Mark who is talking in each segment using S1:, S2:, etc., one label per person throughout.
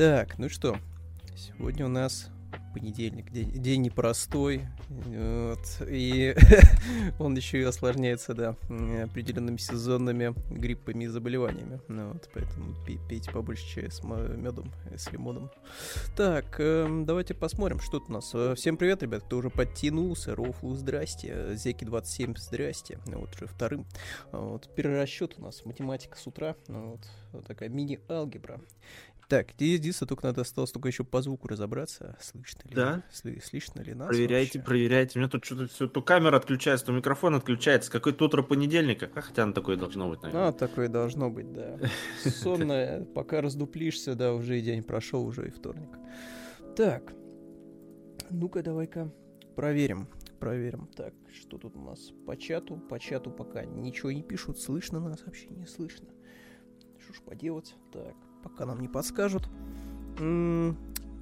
S1: Так, ну что, сегодня у нас понедельник, день, день непростой, вот, и он еще и осложняется, да, определенными сезонными гриппами и заболеваниями, ну, вот, поэтому пейте побольше чая с медом, с лимоном. Так, э, давайте посмотрим, что тут у нас. Э, всем привет, ребят, кто уже подтянулся, Рофлу, здрасте, Зеки27, здрасте, ну, вот уже вторым. Вот, перерасчет у нас, математика с утра, ну, вот, вот такая мини-алгебра. Так, единственное, только надо осталось только еще по звуку разобраться. Слышно ли?
S2: Да.
S1: Сли, слышно ли нас
S2: Проверяйте,
S1: вообще?
S2: проверяйте. У меня тут что-то все, то камера отключается, то микрофон отключается. Какое-то утро понедельника. А хотя оно такое должно быть, наверное.
S1: А, такое должно быть, да. Сонное, пока раздуплишься, да, уже и день прошел, уже и вторник. Так, ну-ка давай-ка проверим проверим. Так, что тут у нас по чату? По чату пока ничего не пишут. Слышно нас вообще не слышно. Что ж поделать? Так, пока нам не подскажут. М-м-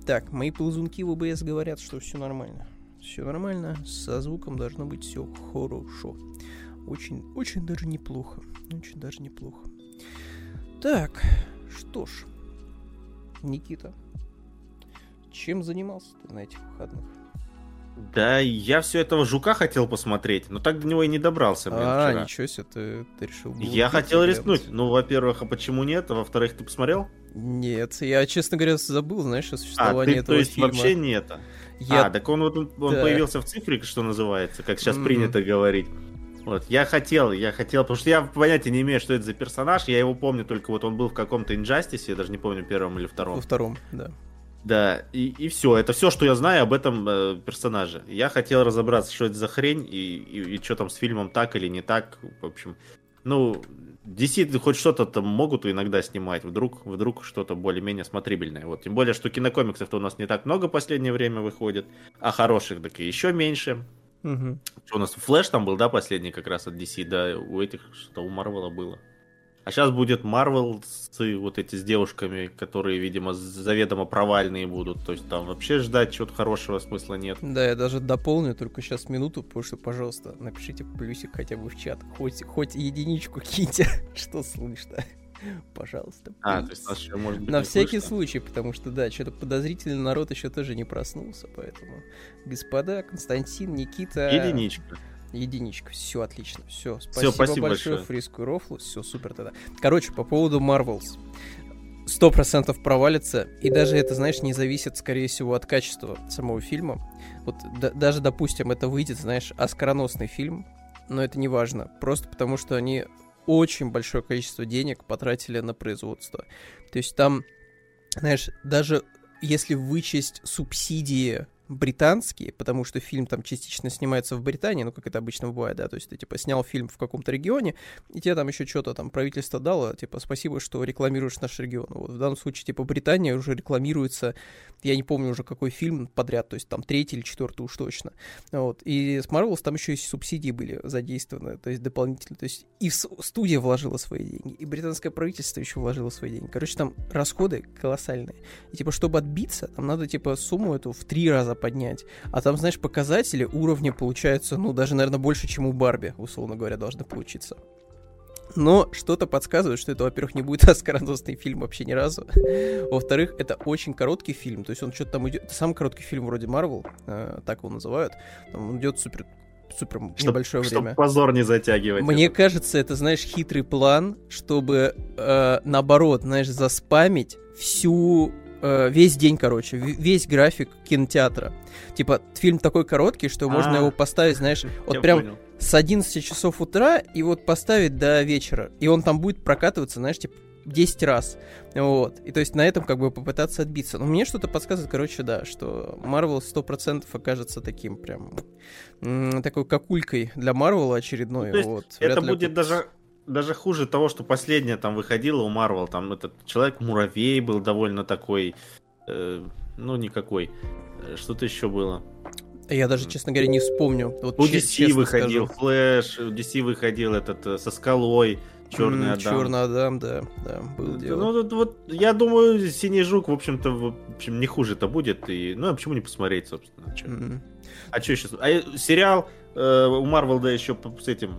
S1: так, мои ползунки в ОБС говорят, что все нормально. Все нормально, со звуком должно быть все хорошо. Очень, очень даже неплохо. Очень даже неплохо. Так, что ж, Никита, чем занимался ты на этих выходных?
S2: Да, я все этого жука хотел посмотреть, но так до него и не добрался. Блин,
S1: а,
S2: вчера.
S1: ничего себе, ты, ты решил.
S2: Я хотел рискнуть. Ну, во-первых, а почему нет? А во-вторых, ты посмотрел?
S1: Нет, я, честно говоря, забыл, знаешь, о
S2: А,
S1: существовании
S2: ты,
S1: этого
S2: то есть
S1: фильма.
S2: вообще не это?
S1: Я...
S2: А, так он вот он,
S1: Да.
S2: появился в цифре, что называется, как сейчас
S1: Мгм.
S2: принято говорить. Вот, я хотел, я хотел, потому что я понятия не имею, что это за персонаж, я его помню только вот он был в каком-то инжастисе, я даже не помню первом или втором.
S1: Во втором, да.
S2: Да, и, и все, это все, что я знаю об этом э, персонаже. Я хотел разобраться, что это за хрень, и, и, и что там с фильмом так или не так, в общем. Ну, DC хоть что-то там могут иногда снимать, вдруг, вдруг что-то более-менее смотрибельное. Вот, тем более, что кинокомиксов-то у нас не так много в последнее время выходит, а хороших так и еще меньше.
S1: Мгм.
S2: Что у нас Флэш там был, да, последний как раз от DC, да, у этих что у Марвела было. А сейчас будет Марвел с вот эти с девушками, которые, видимо, заведомо провальные будут. То есть там вообще ждать чего-то хорошего смысла нет.
S1: Да, я даже дополню только сейчас минуту, потому что, пожалуйста, напишите плюсик хотя бы в чат. Хоть, хоть единичку киньте, что слышно. Пожалуйста.
S2: А, то есть нас еще может быть
S1: На всякий
S2: слышно?
S1: случай, потому что, да, что-то подозрительный народ еще тоже не проснулся, поэтому... Господа, Константин, Никита...
S2: Единичка.
S1: Единичка, все отлично, все. Спасибо,
S2: спасибо
S1: большое,
S2: большое.
S1: Фриску и Рофлу, все супер тогда. Короче, по поводу Marvels. Сто процентов провалится, и даже это, знаешь, не зависит, скорее всего, от качества самого фильма. Вот да- даже, допустим, это выйдет, знаешь, оскароносный фильм, но это не важно, просто потому что они очень большое количество денег потратили на производство. То есть там, знаешь, даже если вычесть субсидии британские, потому что фильм там частично снимается в Британии, ну, как это обычно бывает, да, то есть ты, типа, снял фильм в каком-то регионе, и тебе там еще что-то там правительство дало, типа, спасибо, что рекламируешь наш регион. Вот в данном случае, типа, Британия уже рекламируется, я не помню уже какой фильм подряд, то есть там третий или четвертый уж точно. Вот. И с Marvels там еще и субсидии были задействованы, то есть дополнительно, то есть и студия вложила свои деньги, и британское правительство еще вложило свои деньги. Короче, там расходы колоссальные. И типа, чтобы отбиться, там надо, типа, сумму эту в три раза поднять. А там, знаешь, показатели уровня получаются, ну, даже, наверное, больше, чем у Барби, условно говоря, должны получиться. Но что-то подсказывает, что это, во-первых, не будет оскароносный фильм вообще ни разу. Во-вторых, это очень короткий фильм. То есть он что-то там идет... Это самый короткий фильм вроде Марвел, э, так его называют. Там он идет супер, супер небольшое
S2: Чтоб
S1: время.
S2: позор не затягивать.
S1: Мне кажется, это, знаешь, хитрый план, чтобы, э, наоборот, знаешь, заспамить всю э, весь день, короче, весь график кинотеатра. Типа, фильм такой короткий, что можно
S2: А.
S1: его поставить, знаешь, вот
S2: Я
S1: прям
S2: понял.
S1: С 11 часов утра и вот поставить до вечера. И он там будет прокатываться, знаешь, типа 10 раз. Вот. И то есть на этом как бы попытаться отбиться. Но мне что-то подсказывает, короче, да, что Marvel 100% окажется таким прям такой какулькой для Марвела очередной.
S2: Ну,
S1: вот.
S2: Это
S1: Вряд
S2: будет даже даже хуже того, что последнее там выходило у Марвел. Там этот человек-муравей был довольно такой, э, ну никакой. Э, Что-то еще было.
S1: Я даже, честно говоря, не вспомню. Вот
S2: У DC выходил
S1: скажу.
S2: Флэш, у DC выходил этот э, со скалой, Черный Адам.
S1: Черный Адам, да, да, дело.
S2: Ну, тут вот, я думаю, Синий Жук, в общем-то, в общем, не хуже-то будет. И, ну, а почему не посмотреть, собственно? чё?
S1: М.
S2: А что сейчас? А э, сериал э, у Марвел, да, еще с этим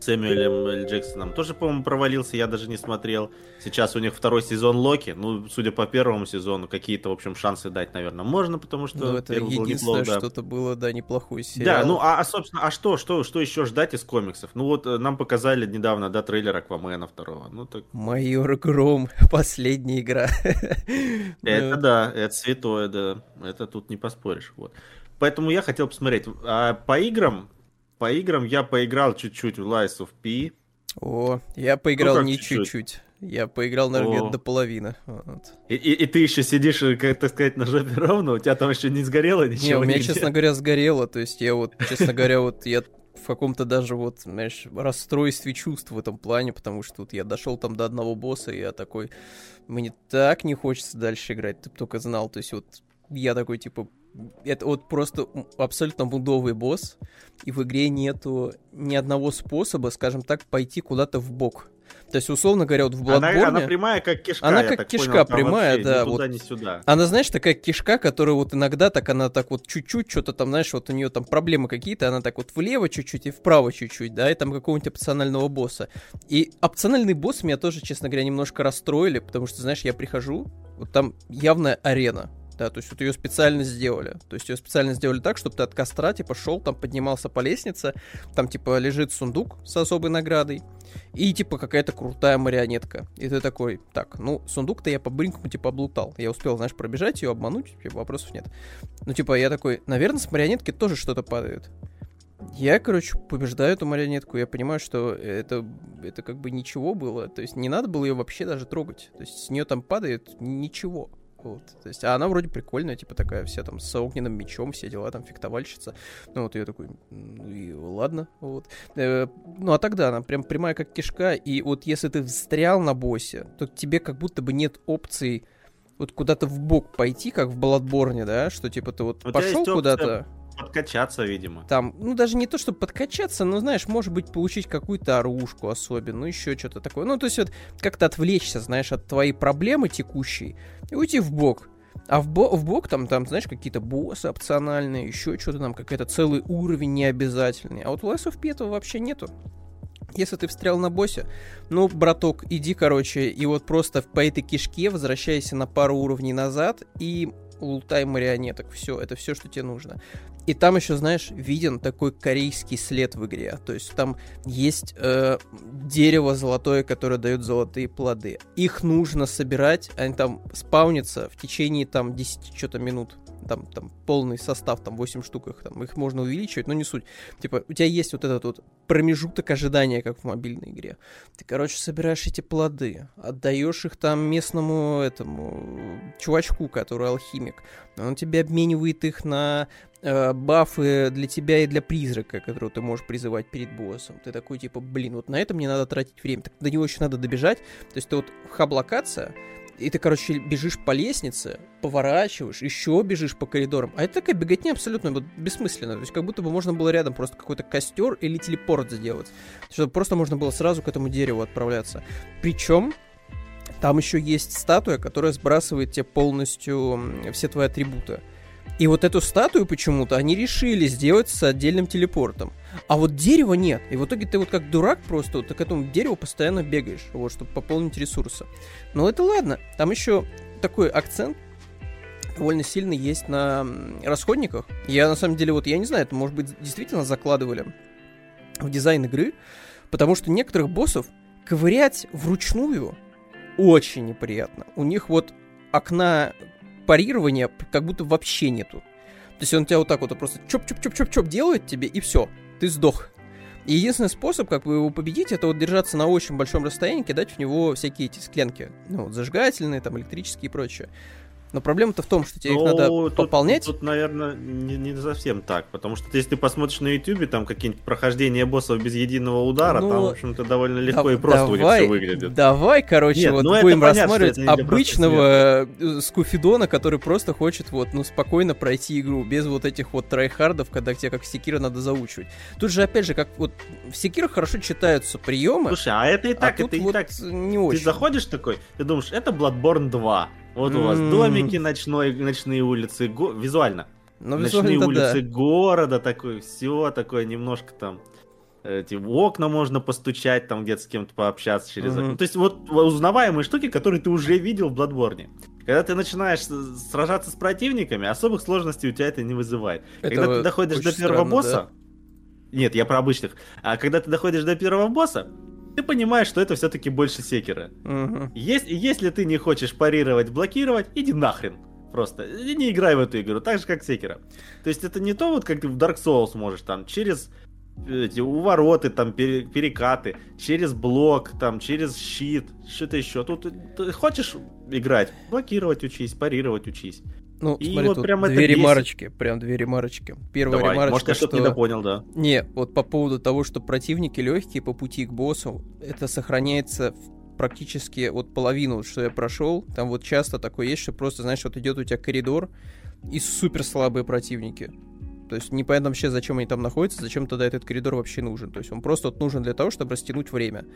S2: Сэмюэлем Л. Джексоном тоже, по-моему, провалился, я даже не смотрел. Сейчас у них второй сезон Локи. Ну, судя по первому сезону, какие-то, в общем, шансы дать, наверное, можно, потому что
S1: ну, это
S2: первый был да.
S1: что-то было, да, неплохой сериал.
S2: Да, ну а, а, собственно, а что, что, что еще ждать из комиксов? Ну вот э, нам показали недавно, да, трейлер Аквамена второго. Ну так.
S1: Майор Гром, последняя игра.
S2: Это да, это святое, да. Это тут не поспоришь. Вот. Поэтому я хотел посмотреть. А по играм, по играм я поиграл чуть-чуть в Lies of P.
S1: О, я поиграл
S2: как
S1: не
S2: чуть-чуть?
S1: Я поиграл, наверное, где-то до половины. Вот.
S2: И, и- и ты еще сидишь, э, как так сказать, на жопе ровно, у тебя там еще не сгорело ничего?
S1: Не, у меня,
S2: нигде?
S1: честно говоря, сгорело. То есть я вот, честно говоря, вот я в каком-то даже вот, знаешь, расстройстве чувств в этом плане, потому что вот я дошел там до одного босса, и я такой, мне так не хочется дальше играть, ты б только знал. То есть вот я такой, типа, это вот просто абсолютно мудовый босс, и в игре нету ни одного способа, скажем так, пойти куда-то в бок. То есть, условно говоря, вот в
S2: Она,
S1: Bloodborne...
S2: она прямая, как кишка,
S1: Она как кишка
S2: понял,
S1: прямая, да,
S2: Ни туда,
S1: вот.
S2: ни сюда.
S1: Она, знаешь, такая кишка, которая вот иногда так, она так вот чуть-чуть, что-то там, знаешь, вот у нее там проблемы какие-то, она так вот влево чуть-чуть и вправо чуть-чуть, да, и там какого-нибудь опционального босса. И опциональный босс меня тоже, честно говоря, немножко расстроили, потому что, знаешь, я прихожу, вот там явная арена, да, то есть вот ее специально сделали. То есть ее специально сделали так, чтобы ты от костра, типа, шел, там поднимался по лестнице, там, типа, лежит сундук с особой наградой, и, типа, какая-то крутая марионетка. И ты такой, так, ну, сундук-то я по-быренькому, типа, облутал. Я успел, знаешь, пробежать ее, обмануть, типа, вопросов нет. Ну, типа, я такой, наверное, с марионетки тоже что-то падает. Я, короче, побеждаю эту марионетку, я понимаю, что это, это как бы ничего было, то есть не надо было ее вообще даже трогать, то есть с нее там падает ничего. Вот, то есть, а она вроде прикольная, типа такая вся там с огненным мечом, все дела, там фехтовальщица. Ну вот я такой, ну и ладно, вот. Э, ну а тогда она прям прямая как кишка, и вот если ты встрял на боссе, то тебе как будто бы нет опций вот куда-то в бок пойти, как в Балатборне, да, что типа ты вот
S2: тебя
S1: пошел куда-то,
S2: Подкачаться, видимо.
S1: там, ну даже не то, чтобы подкачаться, но знаешь, может быть, получить какую-то оружку особенно, ну еще что-то такое. Ну, то есть вот как-то отвлечься, знаешь, от твоей проблемы текущей и уйти в бок. А в, бо- в бок там, там, знаешь, какие-то боссы опциональные, еще что-то там, какой-то целый уровень необязательный. А вот в Last of P этого вообще нету. Если ты встрял на боссе, ну, браток, иди, короче, и вот просто по этой кишке возвращайся на пару уровней назад и лутай марионеток. Все, это все, что тебе нужно. И там еще, знаешь, виден такой корейский след в игре. То есть там есть э, дерево золотое, которое дает золотые плоды. Их нужно собирать, они там спаунятся в течение там 10 что-то минут. Там, там полный состав, там 8 штук их, там, их можно увеличивать, но не суть. Типа, у тебя есть вот этот вот промежуток ожидания, как в мобильной игре. Ты, короче, собираешь эти плоды, отдаешь их там местному этому чувачку, который алхимик. Он тебе обменивает их на э, бафы для тебя и для призрака, которого ты можешь призывать перед боссом. Ты такой, типа, блин, вот на это мне надо тратить время. Так до него еще надо добежать. То есть ты вот хаб-локация, и ты, короче, бежишь по лестнице, поворачиваешь, еще бежишь по коридорам. А это такая беготня абсолютно вот бессмысленная. То есть как будто бы можно было рядом просто какой-то костер или телепорт сделать. Чтобы просто можно было сразу к этому дереву отправляться. Причем там еще есть статуя, которая сбрасывает тебе полностью все твои атрибуты. И вот эту статую почему-то они решили сделать с отдельным телепортом. А вот дерева нет. И в итоге ты вот как дурак просто вот к этому дереву постоянно бегаешь, вот, чтобы пополнить ресурсы. Но это ладно. Там еще такой акцент довольно сильный есть на расходниках. Я на самом деле, вот я не знаю, это может быть действительно закладывали в дизайн игры, потому что некоторых боссов ковырять вручную очень неприятно. У них вот окна парирования как будто вообще нету. То есть он тебя вот так вот просто чоп-чоп-чоп-чоп-чоп делает тебе, и все, ты сдох. И единственный способ, как вы его победить, это вот держаться на очень большом расстоянии, кидать в него всякие эти склянки. Ну, вот зажигательные, там, электрические и прочее. Но проблема-то в том, что тебе их надо
S2: Ну, тут-
S1: пополнять.
S2: Тут, наверное, не, не совсем так, потому что если ты посмотришь на YouTube, там какие-нибудь прохождения боссов без единого удара,
S1: Ну,
S2: там, в общем-то, довольно легко
S1: Да-
S2: и просто у них
S1: давай,
S2: все выглядит.
S1: Давай, короче,
S2: Нет,
S1: вот
S2: ну
S1: будем
S2: понятно,
S1: рассматривать обычного э, скуфидона, который просто хочет вот, ну, спокойно пройти игру, без вот этих вот tryhard ов, когда тебе как Sekiro надо заучивать. Тут же, опять же, как вот в Sekiro хорошо читаются приемы,
S2: Слушай, а это и
S1: а
S2: так,
S1: тут
S2: это и
S1: вот
S2: так.
S1: не
S2: Ты
S1: очень.
S2: заходишь такой, ты думаешь, это Bloodborne 2. Вот у вас домики, ночной, ночные улицы, го- визуально.
S1: Но
S2: ночные
S1: визуально, да.
S2: улицы города, такой, все такое немножко там эти окна можно постучать, там где-то с кем-то пообщаться через mm-hmm. окно. То есть вот узнаваемые штуки, которые ты уже видел в Bloodborne. Когда ты начинаешь сражаться с противниками, особых сложностей у тебя это не вызывает. Это когда ты доходишь до первого странно, босса... Да? Нет, я про обычных. А когда ты доходишь до первого босса, ты понимаешь, что это все-таки больше секера. Угу. Если, если ты не хочешь парировать, блокировать, иди нахрен. Просто не играй в эту игру, так же как секера. То есть это не то, вот как ты в Dark Souls можешь там через эти увороты, там, перекаты, через блок, там, через щит, что-то еще. Тут ты хочешь играть, блокировать учись, парировать учись.
S1: Ну, и смотри, вот тут прям две ремарочки, прям две ремарочки. Первая Давай, ремарочка,
S2: может, я что-то что... недопонял, да.
S1: Не, вот по поводу того, что противники легкие по пути к боссу, это сохраняется практически вот половину, что я прошел. Там вот часто такое есть, что просто, знаешь, вот идет у тебя коридор и супер слабые противники. То есть непонятно вообще, зачем они там находятся, зачем тогда этот коридор вообще нужен. То есть он просто вот нужен для того, чтобы растянуть время.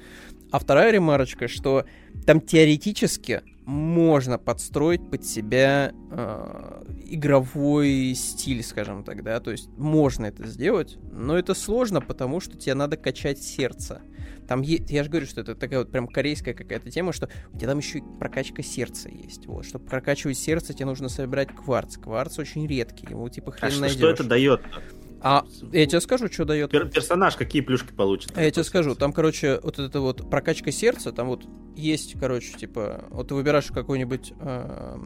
S1: А вторая ремарочка, что там теоретически можно подстроить под себя э, игровой стиль, скажем так, да, то есть можно это сделать, но это сложно, потому что тебе надо качать сердце. Там есть, я же говорю, что это такая вот прям корейская какая-то тема, что у тебя там еще и прокачка сердца есть. Вот, чтобы прокачивать сердце, тебе нужно собирать кварц. Кварц очень редкий, его типа хрен а найдешь.
S2: что это дает?
S1: А я тебе скажу, что дает.
S2: Пер персонаж какие плюшки получит?
S1: Я тебе скажу, там, короче, вот это вот прокачка сердца, там вот есть, короче, типа, вот ты выбираешь какой-нибудь э,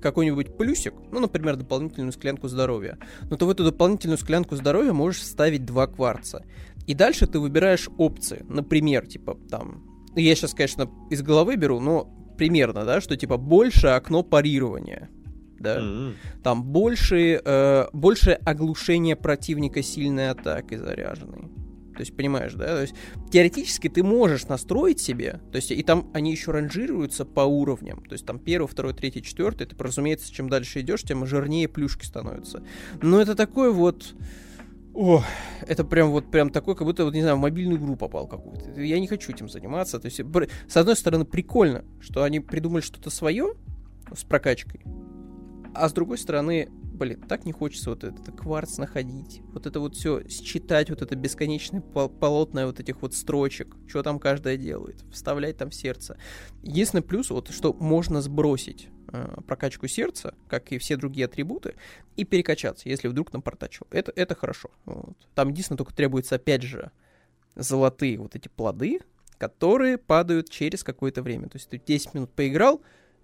S1: какой-нибудь плюсик, ну, например, дополнительную склянку здоровья. Но ты в эту дополнительную склянку здоровья можешь вставить два кварца. И дальше ты выбираешь опции. Например, типа там... Я сейчас, конечно, из головы беру, но примерно, да, что типа больше окно парирования. Да? Mm-hmm. Там больше, э, больше оглушение противника сильной атакой заряженной. То есть, понимаешь, да? То есть, теоретически ты можешь настроить себе, то есть, и там они еще ранжируются по уровням. То есть, там первый, второй, третий, четвертый. Ты, разумеется, чем дальше идешь, тем жирнее плюшки становятся. Но это такой вот о, это прям вот прям такой, как будто, вот, не знаю, в мобильную игру попал какую-то. Я не хочу этим заниматься. То есть, с одной стороны, прикольно, что они придумали что-то свое с прокачкой. А с другой стороны, блин, так не хочется вот этот кварц находить. Вот это вот все считать, вот это бесконечное полотное вот этих вот строчек, что там каждая делает, вставлять там сердце. Единственный плюс, вот что можно сбросить Э, прокачку сердца, как и все другие атрибуты, и перекачаться, если вдруг напортачил. Это, это хорошо. Вот. Там единственное только требуется, опять же, золотые вот эти плоды, которые падают через какое-то время. То есть ты 10 минут поиграл,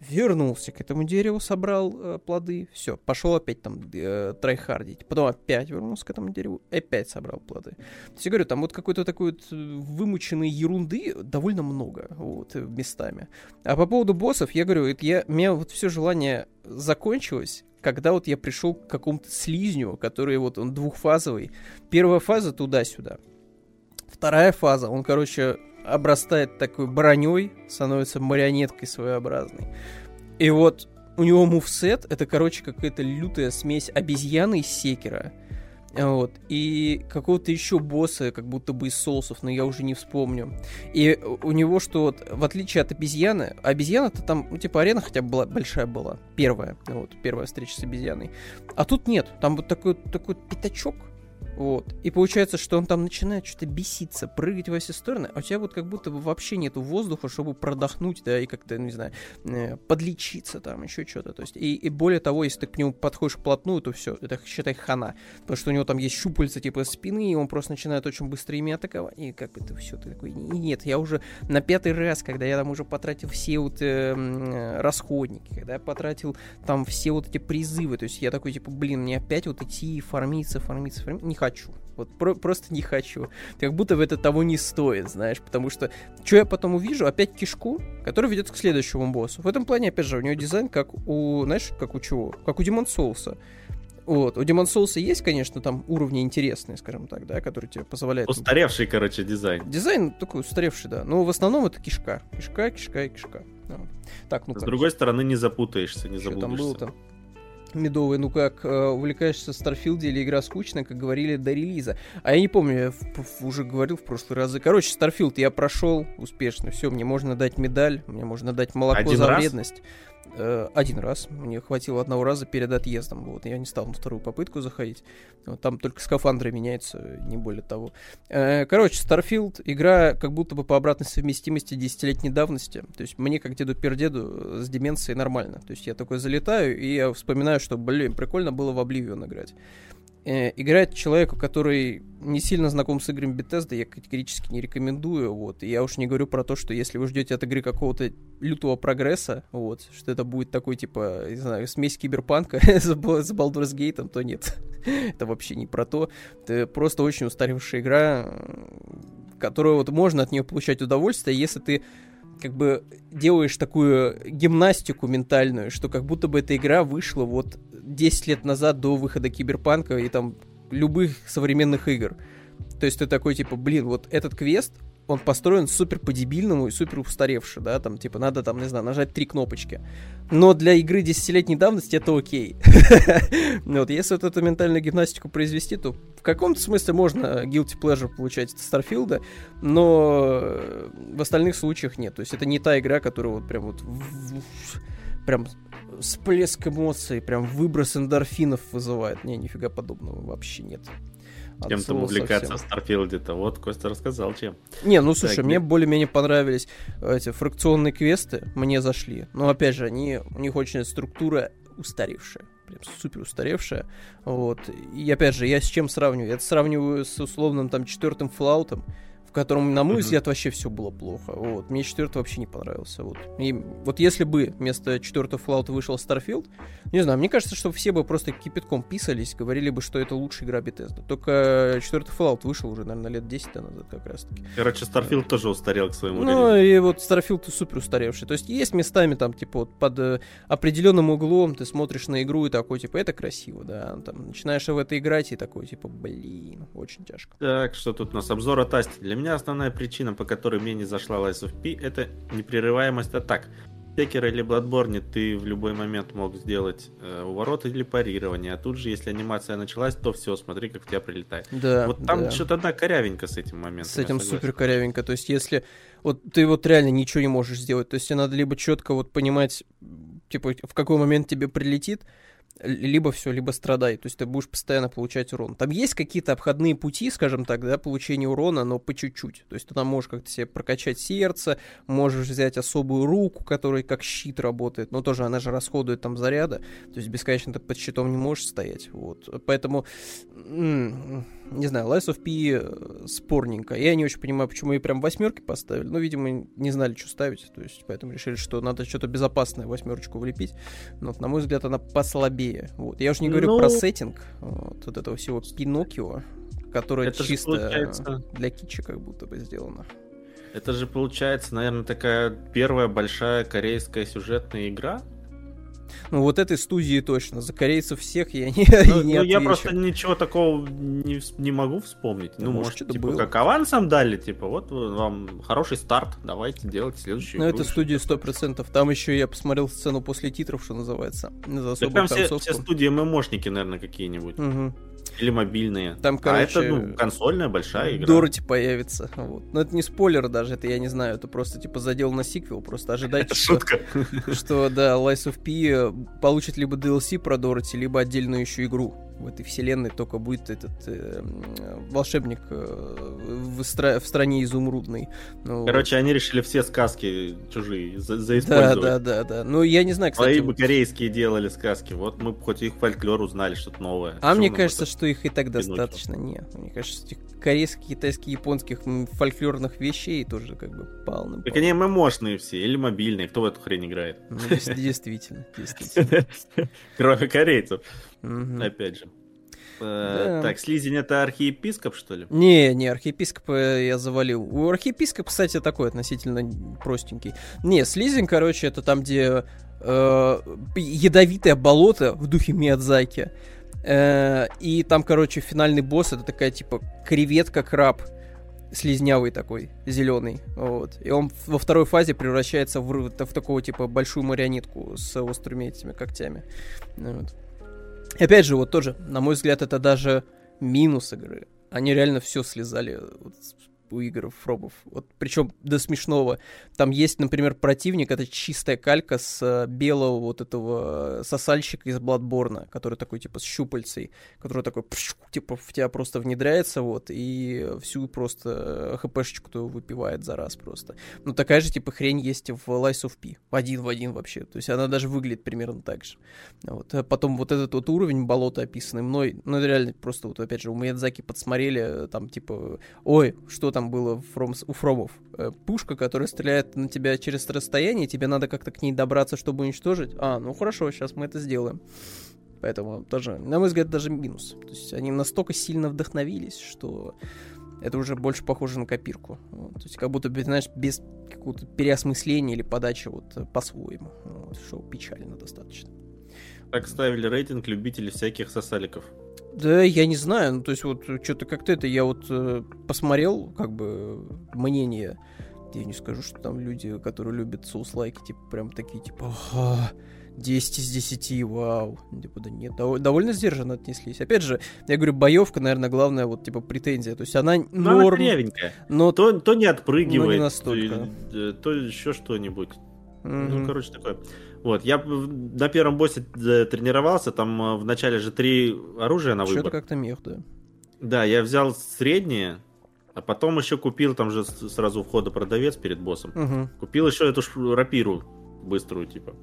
S1: вернулся к этому дереву, собрал э, плоды, все, пошел опять там э, трайхардить, потом опять вернулся к этому дереву, опять собрал плоды. То есть я говорю, там вот какой-то такой вот вымученной ерунды довольно много вот местами. А по поводу боссов, я говорю, это я, у меня вот все желание закончилось, когда вот я пришел к какому-то слизню, который вот он двухфазовый. Первая фаза туда-сюда. Вторая фаза, он, короче, обрастает такой броней, становится марионеткой своеобразной. И вот у него мувсет, это, короче, какая-то лютая смесь обезьяны и секера. Вот. И какого-то еще босса, как будто бы из соусов, но я уже не вспомню. И у него что вот, в отличие от обезьяны, обезьяна-то там, ну, типа, арена хотя бы была, большая была. Первая. Вот, первая встреча с обезьяной. А тут нет. Там вот такой, такой пятачок, вот. И получается, что он там начинает что-то беситься, прыгать во все стороны, а у тебя вот как будто бы вообще нету воздуха, чтобы продохнуть, да, и как-то, не знаю, э, подлечиться там, еще что-то. То есть, и, и более того, если ты к нему подходишь вплотную, то все, это считай хана. Потому что у него там есть щупальца типа спины, и он просто начинает очень быстро ими атаковать. И как бы ты все, ты такой, нет, я уже на пятый раз, когда я там уже потратил все вот э, э, расходники, когда я потратил там все вот эти призывы, то есть я такой, типа, блин, мне опять вот идти фармиться, фармиться, фармиться, не хочу. Вот про- просто не хочу. Как будто бы это того не стоит, знаешь, потому что что я потом увижу? Опять кишку, который ведет к следующему боссу. В этом плане, опять же, у него дизайн как у, знаешь, как у чего? Как у Демон Соуса. Вот. У Demon Souls есть, конечно, там уровни интересные, скажем так, да, которые тебе позволяют...
S2: Устаревший, короче, дизайн.
S1: Дизайн такой устаревший, да. Но в основном это кишка. Кишка, кишка и кишка.
S2: Так, ну С другой стороны, не запутаешься, не Что
S1: там было-то? Медовый, ну как, э, увлекаешься в Starfield е или игра скучная, как говорили до релиза. А я не помню, я в, уже говорил в прошлый разы. Короче, Starfield я прошел успешно, все, мне можно дать медаль, мне можно дать молоко Один за раз? вредность. Э, один раз. Мне хватило одного раза перед отъездом. Вот, я не стал на вторую попытку заходить. Вот, там только скафандры меняются, не более того. Э, короче, Starfield игра как будто бы по обратной совместимости десятилетней давности. То есть мне, как деду-пердеду, с деменцией нормально. То есть я такой залетаю, и я вспоминаю, что, блин, прикольно было в Oblivion играть э, играть человеку, который не сильно знаком с играми Bethesda, я категорически не рекомендую. Вот. И я уж не говорю про то, что если вы ждете от игры какого-то лютого прогресса, вот, что это будет такой, типа, не знаю, смесь киберпанка с, с Baldur's Gate, то нет. это вообще не про то. Это просто очень устаревшая игра, которую вот можно от нее получать удовольствие, если ты как бы делаешь такую гимнастику ментальную, что как будто бы эта игра вышла вот 10 лет назад до выхода Киберпанка и там любых современных игр. То есть ты такой, типа, блин, вот этот квест, он построен супер по-дебильному и супер устаревший, да, там, типа, надо там, не знаю, нажать три кнопочки. Но для игры десятилетней давности это окей. Вот, если вот эту ментальную гимнастику произвести, то в каком-то смысле можно guilty pleasure получать от Старфилда, но в остальных случаях нет. То есть это не та игра, которая вот прям вот прям всплеск эмоций, прям выброс эндорфинов вызывает. Не, нифига подобного вообще нет.
S2: Чем там увлекаться в Старфилде-то? Вот Костя рассказал, чем.
S1: Не, ну слушай, так, мне нет. более-менее понравились эти фракционные квесты, мне зашли. Но опять же, они, у них очень структура устаревшая. Прям супер устаревшая. Вот. И опять же, я с чем сравниваю? Я это сравниваю с условным там четвертым флаутом в котором, на мой взгляд, вообще все было плохо. Вот. Мне четвертый вообще не понравился. Вот. И вот если бы вместо четвертого Fallout вышел Starfield, не знаю, мне кажется, что все бы просто кипятком писались, говорили бы, что это лучшая игра Bethesda. Только четвертый Fallout вышел уже, наверное, лет 10 назад как раз таки.
S2: Короче, Starfield тоже устарел к своему
S1: Ну, времени. и вот Starfield супер устаревший. То есть есть местами там, типа, вот под э, определенным углом ты смотришь на игру и такой, типа, это красиво, да. Там начинаешь в это играть и такой, типа, блин, очень тяжко.
S2: Так, что тут у нас обзор от Асти. Для меня основная причина, по которой мне не зашла Lies of P, это непрерываемость атак. В Секере или Бладборне ты в любой момент мог сделать э, уворот или парирование, а тут же, если анимация началась, то все, смотри, как в тебя прилетает.
S1: Да,
S2: вот там
S1: да.
S2: что-то одна корявенько с этим моментом.
S1: С этим супер корявенько. То есть, если вот ты вот реально ничего не можешь сделать, то есть тебе надо либо четко вот понимать, типа, в какой момент тебе прилетит, либо все, либо страдай, то есть ты будешь постоянно получать урон. Там есть какие-то обходные пути, скажем так, да, получения урона, но по чуть-чуть. То есть ты там можешь как-то себе прокачать сердце, можешь взять особую руку, которая как щит работает, но тоже она же расходует там заряда, то есть бесконечно ты под щитом не можешь стоять, вот. Поэтому, не знаю, Lies of P э, спорненько. Я не очень понимаю, почему и прям восьмерки поставили, но, видимо, не знали, что ставить, то есть поэтому решили, что надо что-то безопасное восьмерочку влепить, но, на мой взгляд, она послабее слабее. Вот. Я уже не говорю ну... про сеттинг вот, вот этого всего Пиноккио, которое это чисто получается... для кича как будто бы сделано.
S2: Это же получается, наверное, такая первая большая корейская сюжетная игра,
S1: ну, вот этой студии точно. За корейцев всех я не,
S2: ну, не ну, я просто ничего такого не, не могу вспомнить. Ну, ну может, может типа, было. как авансом дали, типа, вот вам хороший старт, давайте делать следующий.
S1: Ну, это студия 100%. Там еще я посмотрел сцену после титров, что называется.
S2: За да там все, все студии ММОшники, наверное, какие-нибудь. Угу. Или мобильные.
S1: Там, короче,
S2: а это, ну, консольная большая игра.
S1: Дороти появится. Вот. Но это не спойлер даже, это я не знаю, это просто, типа, задел на сиквел, просто ожидайте, что, что, да, Lies of P получит либо DLC про Дороти, либо отдельную еще игру в этой вселенной только будет этот э, волшебник э, в, стра- в стране изумрудной.
S2: Ну, Короче, они решили все сказки чужие за- заиспользовать.
S1: Да, да, да, да. Ну, я не знаю,
S2: кстати... Свои бы корейские делали сказки. Вот мы хоть их фольклор узнали, что-то новое.
S1: А мне кажется, что их и так достаточно. Не, мне кажется, этих корейских, китайских, японских фольклорных вещей тоже как бы полным.
S2: Так они ММОшные все, или мобильные. Кто в эту хрень играет?
S1: Ну, действительно, действительно.
S2: Кроме корейцев. Опять же. Э, да. Так, Слизень это архиепископ, что ли?
S1: Не, не, архиепископ я завалил. У архиепископа, кстати, такой относительно простенький. Не, Слизень, короче, это там, где э, ядовитое болото в духе Миядзаки. Э, и там, короче, финальный босс это такая, типа, креветка-краб слизнявый такой, зеленый, вот. И он во второй фазе превращается в, в, в такого, типа, большую марионетку с острыми этими когтями. Вот. И опять же, вот тоже, на мой взгляд, это даже минус игры. Они реально все слезали у игр Фробов. Вот, причем до смешного. Там есть, например, противник, это чистая калька с э, белого вот этого э, сосальщика из Бладборна, который такой, типа, с щупальцей, который такой, типа, в тебя просто внедряется, вот, и всю просто э, хпшечку выпивает за раз просто. Ну, такая же, типа, хрень есть в Lies of P. Один в один вообще. То есть она даже выглядит примерно так же. Вот. А потом вот этот вот уровень болота, описанный мной, ну, реально просто, вот, опять же, у Миядзаки подсмотрели, там, типа, ой, что там было From, у Фромов? Пушка, которая стреляет на тебя через расстояние, тебе надо как-то к ней добраться, чтобы уничтожить. А, ну хорошо, сейчас мы это сделаем. Поэтому тоже, на мой взгляд, даже минус. То есть они настолько сильно вдохновились, что это уже больше похоже на копирку. Вот. То есть как будто, знаешь, без какого-то переосмысления или подачи вот э, по-своему. Вот, что печально достаточно.
S2: Так ставили рейтинг любителей всяких сосаликов.
S1: Да, я не знаю. Ну, то есть вот что-то как-то это я вот э, посмотрел, как бы, мнение. Я не скажу, что там люди, которые любят соус-лайки, типа, прям такие, типа, 10 из 10, вау. Типа, да нет, дов- довольно сдержанно отнеслись. Опять же, я говорю, боевка, наверное, главная вот, типа, претензия. То есть она
S2: Ну,
S1: норм,
S2: она
S1: но...
S2: То, то не отпрыгивает,
S1: Ну, не настолько.
S2: то, то еще что-нибудь.
S1: Мгм.
S2: Ну, короче, такое. Вот, я на первом боссе э, тренировался, там э, в начале же три оружия на
S1: Что-то
S2: выбор.
S1: как-то мех, да.
S2: Да, я взял среднее, а потом еще купил, там же сразу у входа продавец перед боссом.
S1: Мгм.
S2: Купил еще эту рапиру быструю, типа.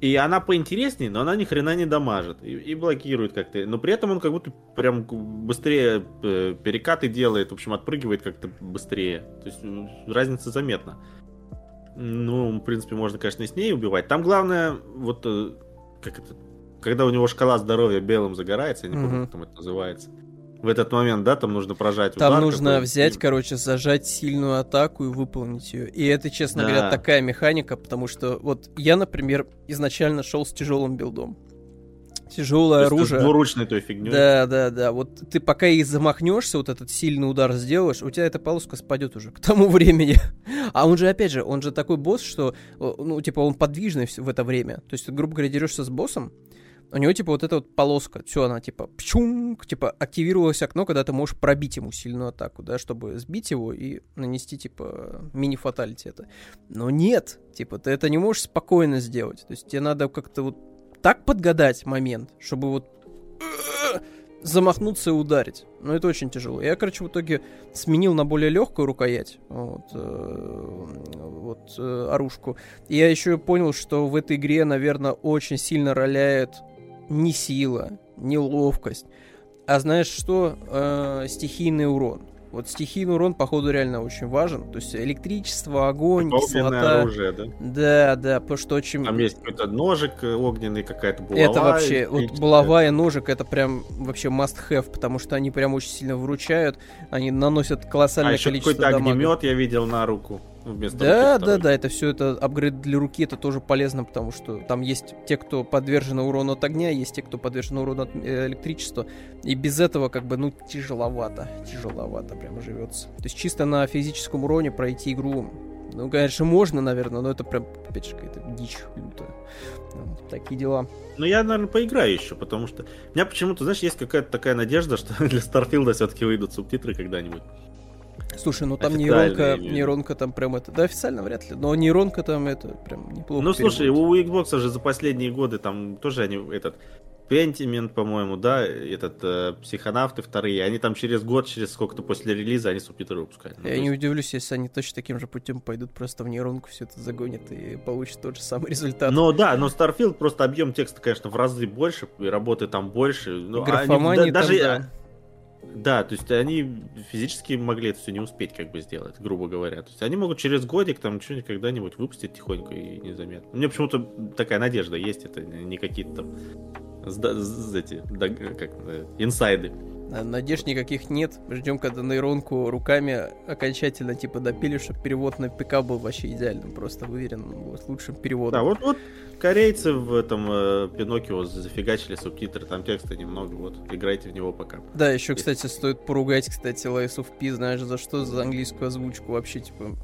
S2: И она поинтереснее, но она ни хрена не дамажит. И, и блокирует как-то. Но при этом он как будто прям быстрее э, перекаты делает, в общем, отпрыгивает как-то быстрее. То есть разница заметна. Ну, в принципе, можно, конечно, и с ней убивать. Там главное, вот э, как это, когда у него шкала здоровья белым загорается, я не помню, как там это называется. В этот момент, да, там нужно прожать
S1: Там
S2: удар
S1: нужно взять, короче, зажать сильную атаку и выполнить ее. И это, честно
S2: Да.
S1: говоря, такая механика, потому что вот я, например, изначально шел с тяжелым билдом.
S2: То
S1: Тяжелое
S2: с
S1: оружие.
S2: двуручной той фигней.
S1: Да, да, да. Вот ты пока и замахнешься, вот этот сильный удар сделаешь, у тебя эта полоска спадет уже к тому времени. А он же, опять же, он же такой босс, что, э, ну, типа, он подвижный в это время. То есть, ты, грубо говоря, дерешься с боссом, у него, типа, вот эта вот полоска, все, она, типа, пчунг, типа, активировалось окно, когда ты можешь пробить ему сильную атаку, да, чтобы сбить его и нанести, типа, мини-фаталити это. Но нет, типа, ты это не можешь спокойно сделать. То есть, тебе надо как-то вот так подгадать момент, чтобы вот э, замахнуться и ударить. Но это очень тяжело. Я, короче, в итоге сменил на более легкую рукоять, вот, э, вот э, оружку. И я еще понял, что в этой игре, наверное, очень сильно роляет не сила, не ловкость, а знаешь что? Э, стихийный урон. Вот стихийный урон, походу, реально очень важен. То есть электричество, огонь,
S2: Огненное
S1: кислота.
S2: оружие, да?
S1: Да, да, потому что очень...
S2: Там есть какой-то ножик э, огненный, какая-то булава.
S1: Это вообще, вот булава и ножик, это прям вообще must have, потому что они прям очень сильно выручают, они наносят
S2: А
S1: колоссальное
S2: еще
S1: количество
S2: какой-то
S1: дамага.
S2: огнемет я видел на руку. Ну, вместо
S1: Да, да, да, это все это апгрейд для руки, это тоже полезно, потому что там есть те, кто подвержены урону от огня, есть те, кто подвержены урону от э, электричества, и без этого как бы, ну, тяжеловато, тяжеловато прям живется. То есть чисто на физическом уроне пройти игру, ну, конечно, можно, наверное, но это прям, опять же, какая-то дичь лютая. Вот, такие дела.
S2: Ну, я, наверное, поиграю еще, потому что... У меня почему-то, знаешь, есть какая-то такая надежда, что для Старфилда все-таки выйдут субтитры когда-нибудь.
S1: Слушай, ну там нейронка,
S2: виду.
S1: нейронка там прям это, да, официально вряд ли, но нейронка там это прям неплохо.
S2: ну, слушай, у Xbox же за последние годы там тоже они этот... Pentiment, по-моему, да, этот э, психонавты вторые, они там через год, через сколько-то после релиза, они субтитры выпускали. Ну,
S1: Я
S2: то
S1: не
S2: есть-
S1: удивлюсь, если они точно таким же путем пойдут, просто в нейронку все это загонят и получат тот же самый результат.
S2: Но да, но Starfield просто объем текста, конечно, в разы больше, и работы там больше. Ну, они- да-
S1: там,
S2: даже,
S1: да.
S2: Да, то есть они физически могли это все не успеть, как бы сделать, грубо говоря. То есть они могут через годик там что-нибудь когда-нибудь выпустить тихонько и незаметно. У меня почему-то такая надежда есть, это не какие-то там эти, как, инсайды.
S1: А Надежд никаких нет. Ждем, когда нейронку руками окончательно типа допили, чтобы перевод на ПК был вообще идеальным, просто выверенным, вот, лучшим переводом.
S2: Да, вот, вот корейцы в этом э, Пиноккио зафигачили субтитры, там текста немного, вот, играйте в него пока.
S1: Да, еще, кстати, стоит поругать, кстати, Lies of P, знаешь, за что? За английскую озвучку вообще, типа,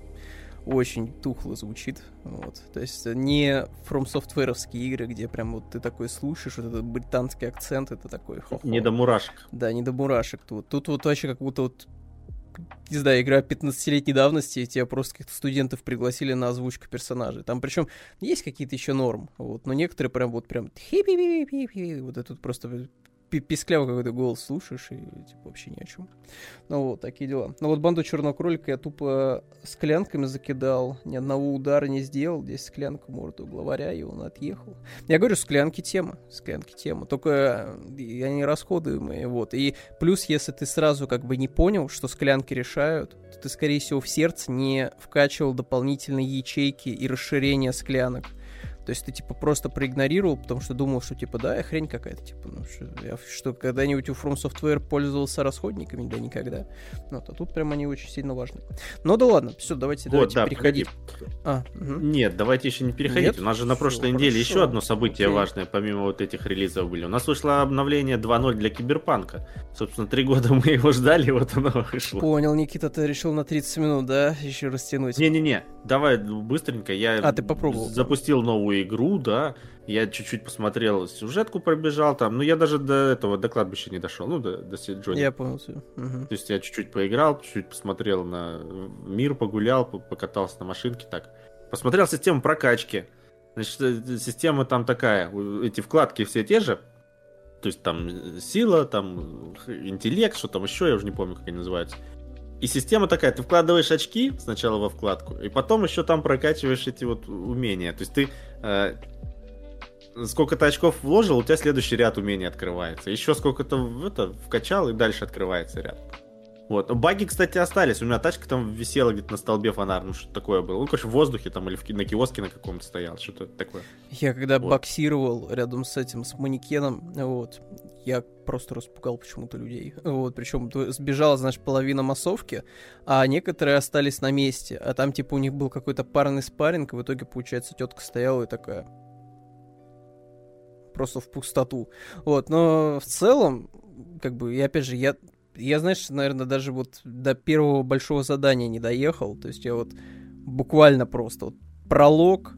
S1: очень тухло звучит. Вот. То есть не From Software'овские игры, где прям вот ты такой слушаешь, вот этот британский акцент, это такой хо-хо.
S2: Не до мурашек.
S1: Да, не до мурашек тут. Тут вот вообще как будто вот не знаю, игра 15-летней давности, и тебя просто каких-то студентов пригласили на озвучку персонажей. Там причем есть какие-то еще норм, вот, но некоторые прям вот прям вот это вот просто писклявый какой-то голос слушаешь и типа вообще ни о чем. Ну вот, такие дела. Но вот банду черного кролика я тупо склянками закидал, ни одного удара не сделал, здесь склянка морду главаря, и он отъехал. Я говорю, склянки тема, склянки тема, только они расходуемые, вот. И плюс, если ты сразу как бы не понял, что склянки решают, то ты, скорее всего, в сердце не вкачивал дополнительные ячейки и расширение склянок. То есть ты, типа, просто проигнорировал, потому что думал, что, типа, да, хрень какая-то, типа, ну, что, я что, когда-нибудь у From Software пользовался расходниками? Да никогда. Вот, а тут прям они очень сильно важны. Ну да ладно, все, давайте, вот, давайте
S2: да,
S1: переходить.
S2: А, угу. Нет, давайте еще не переходить. Нет? У нас же на прошлой все, неделе хорошо. еще одно событие Окей. важное, помимо вот этих релизов были. У нас вышло обновление 2.0 для Киберпанка. Собственно, три года мы его ждали, вот оно вышло.
S1: Понял, Никита, ты решил на 30 минут, да, еще растянуть?
S2: Не-не-не, давай быстренько. Я
S1: а, ты попробовал.
S2: запустил новую новую игру, да, я чуть-чуть посмотрел сюжетку, пробежал там, ну я даже до этого, до кладбища не дошел, ну до, до Джонни.
S1: Я понял все. Угу.
S2: То есть я чуть-чуть поиграл, чуть-чуть посмотрел на мир, погулял, покатался на машинке, так. Посмотрел систему прокачки. Значит, э, система там такая, эти вкладки все те же, то есть там сила, там интеллект, что там еще, я уже не помню, как они называются. И система такая, ты вкладываешь очки сначала во вкладку, и потом еще там прокачиваешь эти вот умения. То есть ты э, сколько ты очков вложил, у тебя следующий ряд умений открывается. Еще сколько-то это, вкачал, и дальше открывается ряд. Вот. Баги, кстати, остались. У меня тачка там висела где-то на столбе фонарь. Ну, что такое было. Ну, короче, в воздухе там или в, на киоске на каком-то стоял. Что-то такое.
S1: Я когда вот. боксировал рядом с этим, с манекеном, вот, я просто распугал почему-то людей. Вот, причем сбежала, знаешь, половина массовки, а некоторые остались на месте. А там, типа, у них был какой-то парный спарринг, и в итоге, получается, тетка стояла и такая... Просто в пустоту. Вот, но в целом, как бы, и опять же, я я, знаешь, наверное, даже вот до первого большого задания не доехал. То есть я вот буквально просто вот пролог,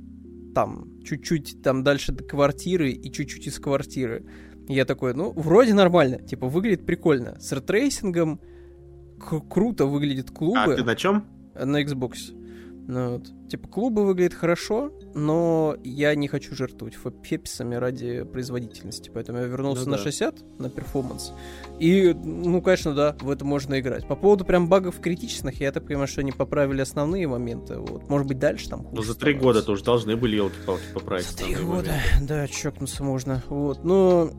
S1: там, чуть-чуть там дальше до квартиры и чуть-чуть из квартиры. Я такой, ну, вроде нормально, типа, выглядит прикольно. С ray tracing ом круто выглядит клубы. А
S2: ты на чем?
S1: На Xbox. Ну, вот. Типа, клубы выглядят хорошо, но я не хочу жертвовать феписами ради производительности. Поэтому я вернулся ну, на да. 60, на перформанс. И, ну, конечно, да, в это можно играть. По поводу прям багов критичных, я так понимаю, что они поправили основные моменты. Вот. Может быть, дальше там
S2: Ну, за три года тоже должны были елки-палки поправить.
S1: За три года, моменты. да, чокнуться можно. Вот. Но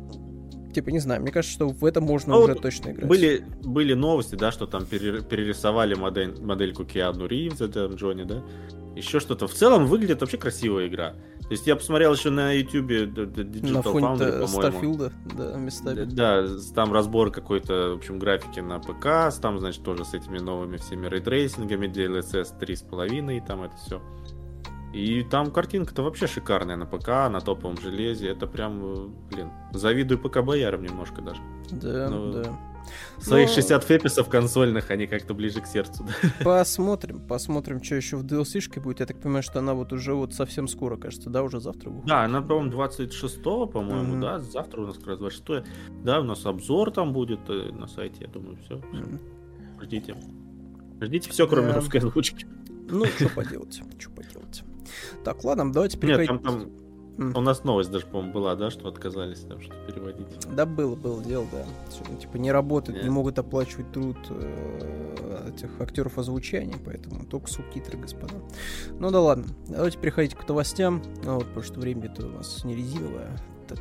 S1: типа, не знаю, мне кажется, что в это можно ну, уже точно играть.
S2: Были, были новости, да, что там перерисовали модель, модельку Киану Ривза, там, Джонни, да, еще что-то. В целом выглядит вообще красивая игра. То есть я посмотрел еще на YouTube
S1: Digital на фоне Foundry, по-моему. Starfield, да, местами.
S2: Да, там разбор какой-то, в общем, графики на ПК, там, значит, тоже с этими новыми всеми ray tracing ами, DLSS 3.5, и там это все. И там картинка-то вообще шикарная на ПК, на топовом железе. Это прям, э, блин, завидую ПК боярам немножко даже.
S1: Да, Но... да.
S2: Своих Но... 60 FPS ов консольных, они как-то ближе к сердцу.
S1: Посмотрим, посмотрим, что еще в DLC-шке будет. Я так понимаю, что она вот уже вот совсем скоро, кажется, да, уже завтра будет.
S2: Да, она, по-моему, 26-го, по-моему, mm-hmm. да, завтра у нас как раз 26 Да, у нас обзор там будет э, на сайте, я думаю, все. Mm-hmm. Ждите. Ждите все, кроме да. русской озвучки.
S1: Ну, что поделать, что поделать. Так, ладно, давайте переходить.
S2: Нет, там, там mm. у нас новость даже, по-моему, была, да, что отказались там что переводить.
S1: Да, было, было дело, да. Все, ну, типа не работают, Нет. не могут оплачивать труд э, этих актеров озвучания, поэтому только субтитры, господа. Ну да ладно, давайте переходить к новостям. Ну, вот, потому что время-то у нас не резиновое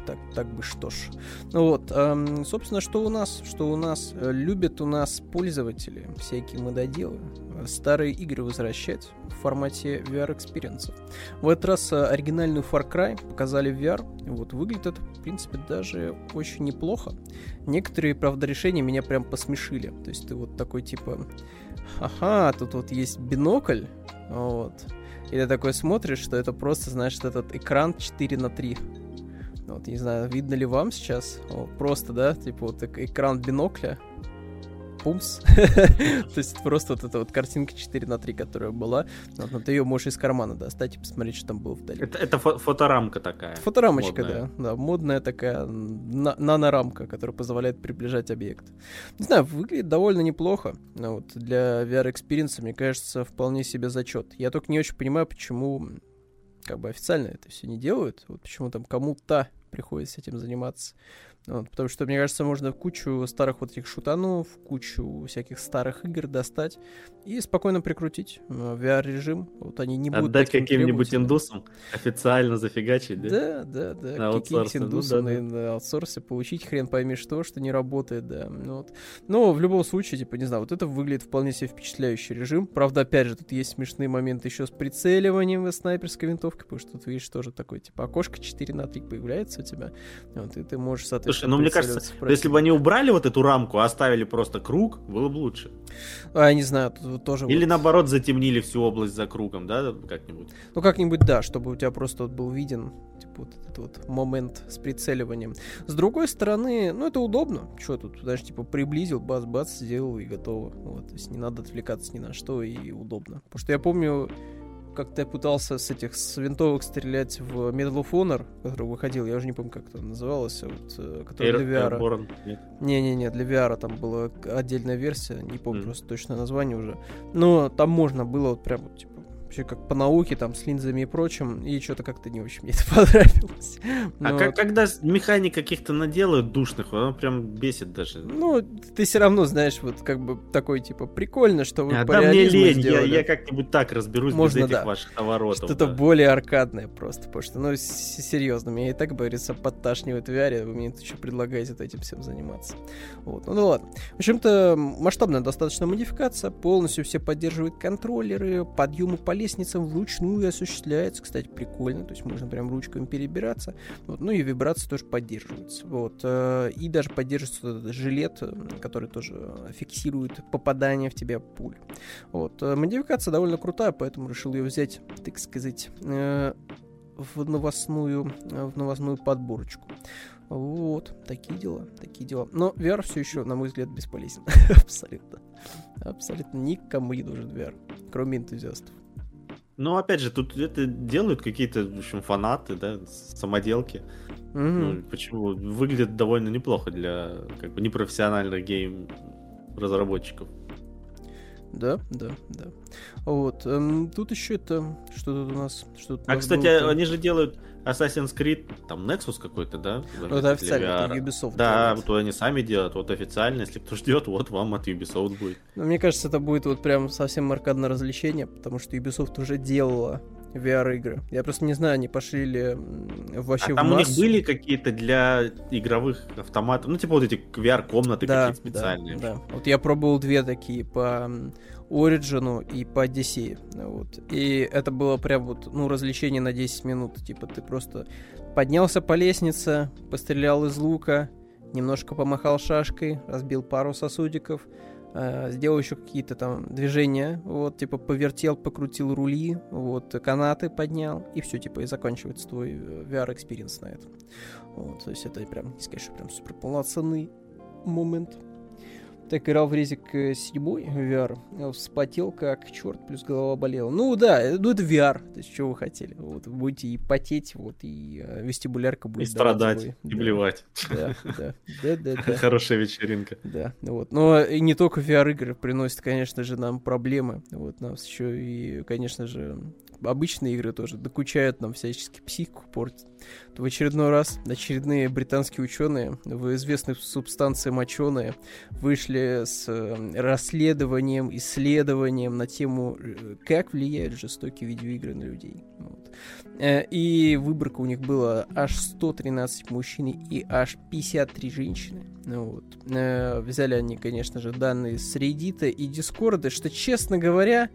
S1: так, так, бы что ж. Ну вот, эм, собственно, что у нас? Что у нас? Э, любят у нас пользователи всякие мододелы старые игры возвращать в формате VR-experience ов. В этот раз э, оригинальную Far Cry показали в VR. Вот, выглядит это, в принципе, даже очень неплохо. Некоторые, правда, решения меня прям посмешили. То есть ты вот такой, типа, ага, тут вот есть бинокль, вот. И ты такой смотришь, что это просто, знаешь, этот экран 4 на 3 вот, не знаю, видно ли вам сейчас. Вот, просто, да, типа вот экран бинокля. пумс. То есть просто вот эта вот картинка 4 на 3, которая была, но ты ее можешь из кармана достать и посмотреть, что там было вдали.
S2: Это фоторамка такая.
S1: Фоторамочка, да. Да, модная такая нанорамка, которая позволяет приближать объект. Не знаю, выглядит довольно неплохо. Вот для VR-experience а, мне кажется, вполне себе зачет. Я только не очень понимаю, почему как бы официально это все не делают. Вот почему там кому-то приходится этим заниматься. Вот, потому что, мне кажется, можно кучу старых вот этих шутанов, кучу всяких старых игр достать и спокойно прикрутить в VR-режим. Вот они не будут
S2: Отдать каким-нибудь индусам официально зафигачить,
S1: да? Да, да, да. На Какие-нибудь индусы ну, да, да. на аутсорсе получить хрен пойми что, что не работает, да. Ну, вот. Но в любом случае, типа, не знаю, вот это выглядит вполне себе впечатляющий режим. Правда, опять же, тут есть смешные моменты еще с прицеливанием в снайперской винтовке, потому что тут, видишь, тоже такое, типа, окошко 4 на 3 появляется у тебя. Вот, и ты можешь, соответственно,
S2: Слушай, ну мне кажется, если бы они убрали вот эту рамку, а оставили просто круг, было бы лучше.
S1: А, я не знаю, тут тоже...
S2: Или вот... наоборот затемнили всю область за кругом, да, как-нибудь?
S1: Ну как-нибудь, да, чтобы у тебя просто вот был виден типа, вот этот вот момент с прицеливанием. С другой стороны, ну это удобно. Что тут, даже типа приблизил, бац-бац, сделал и готово. Вот, то есть не надо отвлекаться ни на что и удобно. Потому что я помню, как-то я пытался с этих с винтовок стрелять в Medal of Honor, который выходил, я уже не помню, как это называлось, а вот, э, который Air, для VR. Не-не-не, для VR там была отдельная версия, не помню mm. просто точное название уже. Но там можно было вот прям вот, типа, вообще как по науке, там, с линзами и прочим, и что-то как-то не очень мне это понравилось.
S2: А Но... А как, когда механик каких-то наделают душных, оно прям бесит даже.
S1: Ну, ты все равно знаешь, вот как бы такой, типа, прикольно, что вы
S2: а, по да мне лень, я, я как-нибудь так разберусь Можно, без этих да. ваших наворотов.
S1: Что-то да. более аркадное просто, потому что, ну, серьезно, меня и так, говорится, подташнивает в VR, вы мне тут еще предлагаете этим всем заниматься. Вот, ну, ну ладно. В общем-то, масштабная достаточно модификация, полностью все поддерживают контроллеры, подъемы по лестницам вручную осуществляется, кстати, прикольно, то есть можно прям ручками перебираться, вот, ну и вибрации тоже поддерживаются, вот, э, и даже поддерживается жилет, э, который тоже фиксирует попадание в тебя пуль, вот, э, модификация довольно крутая, поэтому решил ее взять, так сказать, в новостную, в новостную подборочку. Вот, такие дела, такие дела. Но VR все еще, на мой взгляд, бесполезен. Абсолютно. Абсолютно никому не нужен VR, кроме энтузиастов.
S2: Ну, опять же, тут это делают какие-то, в общем, фанаты, да, самоделки. Mm-hmm. Ну, почему? Выглядит довольно неплохо для как бы непрофессиональных гейм-разработчиков.
S1: Да, да, да. Вот. Эм, тут еще это... Что тут у нас? Что
S2: а, кстати, было они же делают Assassin's Creed, там Nexus какой-то, да?
S1: Ну, это официально, это Ubisoft.
S2: Да, делает. вот они сами делают, вот официально, если кто ждет, вот вам от Ubisoft будет.
S1: Ну, мне кажется, это будет вот прям совсем аркадное развлечение, потому что Ubisoft уже делала VR-игры. Я просто не знаю, они пошли ли вообще
S2: а там в массу. у них были какие-то для игровых автоматов, ну, типа вот эти VR-комнаты да, какие-то специальные.
S1: Да, да. Вот я пробовал две такие по Origin и по Odyssey. Вот. И это было прям вот, ну, развлечение на 10 минут. Типа ты просто поднялся по лестнице, пострелял из лука, немножко помахал шашкой, разбил пару сосудиков, э, сделал еще какие-то там движения, вот, типа повертел, покрутил рули, вот, канаты поднял, и все, типа, и заканчивается твой э, VR-experience на этом. Вот, то есть это прям, не сказать, что прям супер полноценный момент так играл в резик 7 VR, э, вспотел как черт, плюс голова болела. Ну да, э, ну это VR, то есть что вы хотели. Вот, будете и потеть, вот, и э, вестибулярка будет.
S2: И страдать, и да, блевать.
S1: Да, да, да, да, да.
S2: Хорошая вечеринка.
S1: Да, вот. Но и не только VR-игры приносят, конечно же, нам проблемы. Вот, нас еще и, конечно же, обычные игры тоже докучают нам всячески психику портят. В очередной раз очередные британские ученые в известной субстанции моченые вышли с э, расследованием, исследованием на тему, э, как влияют жестокие видеоигры на людей. Вот. Э, и выборка у них была аж 113 мужчин и аж 53 женщины. Вот. Взяли они, конечно же, данные с Reddit и Discord, что, честно говоря,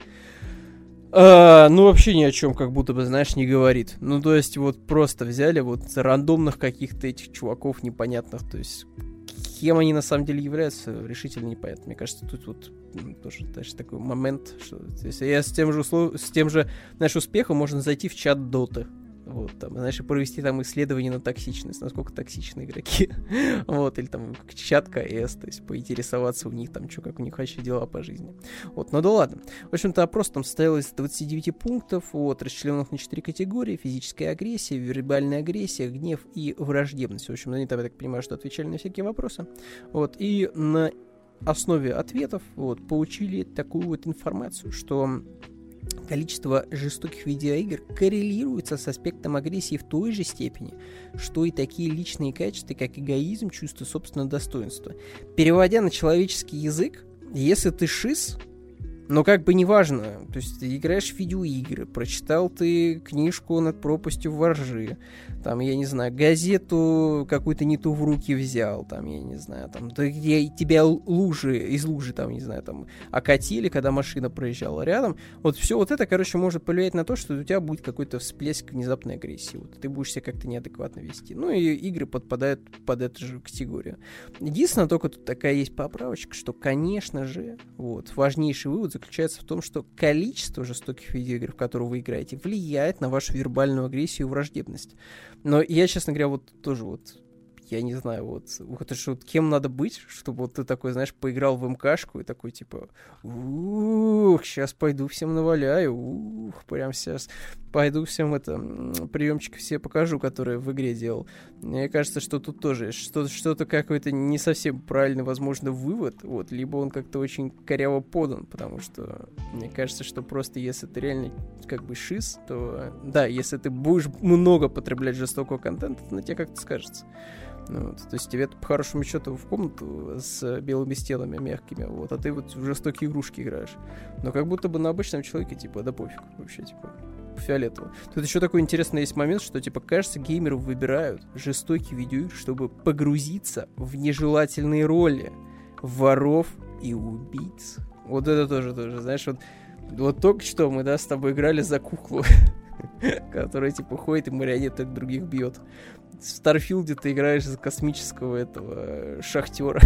S1: а, ну, вообще ни о чем, как будто бы, знаешь, не говорит. Ну, то есть, вот просто взяли вот рандомных каких-то этих чуваков непонятных, то есть, кем они на самом деле являются, решительно непонятно. Мне кажется, тут вот тоже, знаешь, такой момент, что если я с тем же, услов... с тем же, знаешь, успехом можно зайти в чат доты. Вот, там, знаешь, провести там исследование на токсичность, насколько токсичны игроки. вот, или там чат КС, то есть поинтересоваться у них там, что, как у них вообще дела по жизни. Вот, ну да ладно. В общем-то, опрос там состоял из 29 пунктов, вот, расчлененных на 4 категории. Физическая агрессия, вербальная агрессия, гнев и враждебность. В общем, они там, я так понимаю, что отвечали на всякие вопросы. Вот, и на основе ответов вот, получили такую вот информацию, что количество жестоких видеоигр коррелируется с аспектом агрессии в той же степени, что и такие личные качества, как эгоизм, чувство собственного достоинства. Переводя на человеческий язык, если ты шиз, но как бы неважно, то есть ты играешь в видеоигры, прочитал ты книжку над пропастью воржи, там, я не знаю, газету какую-то не ту в руки взял, там, я не знаю, там, да, где тебя лужи, из лужи, там, не знаю, там, окатили, когда машина проезжала рядом, вот все вот это, короче, может повлиять на то, что у тебя будет какой-то всплеск внезапной агрессии, вот, ты будешь себя как-то неадекватно вести. Ну, и игры подпадают под эту же категорию. Единственное, только тут такая есть поправочка, что, конечно же, вот, важнейший вывод заключается в том, что количество жестоких видеоигр, в которые вы играете, влияет на вашу вербальную агрессию и враждебность. Но я, честно говоря, вот тоже вот я не знаю, вот, это же вот кем надо быть, чтобы вот ты такой, знаешь, поиграл в МКшку и такой, типа, ух, сейчас пойду всем наваляю, ух, прям сейчас пойду всем это, приемчики все покажу, которые в игре делал. Мне кажется, что тут тоже что-то, что-то какой-то не совсем правильный, возможно, вывод, вот, либо он как-то очень коряво подан, потому что мне кажется, что просто если ты реально как бы шиз, то, да, если ты будешь много потреблять жестокого контента, то на тебе как-то скажется. Ну, вот. То есть тебе по хорошему счету в комнату с белыми стенами мягкими, вот, а ты вот в жестокие игрушки играешь. Но как будто бы на обычном человеке, типа, да пофиг вообще, типа, фиолетово. Тут еще такой интересный есть момент, что, типа, кажется, геймеры выбирают жестокие видеоигры, чтобы погрузиться в нежелательные роли воров и убийц. Вот это тоже, тоже, знаешь, вот, вот только что мы, да, с тобой играли за куклу, которая, типа, ходит и марионеток других бьет в Старфилде ты играешь за космического этого э, шахтера.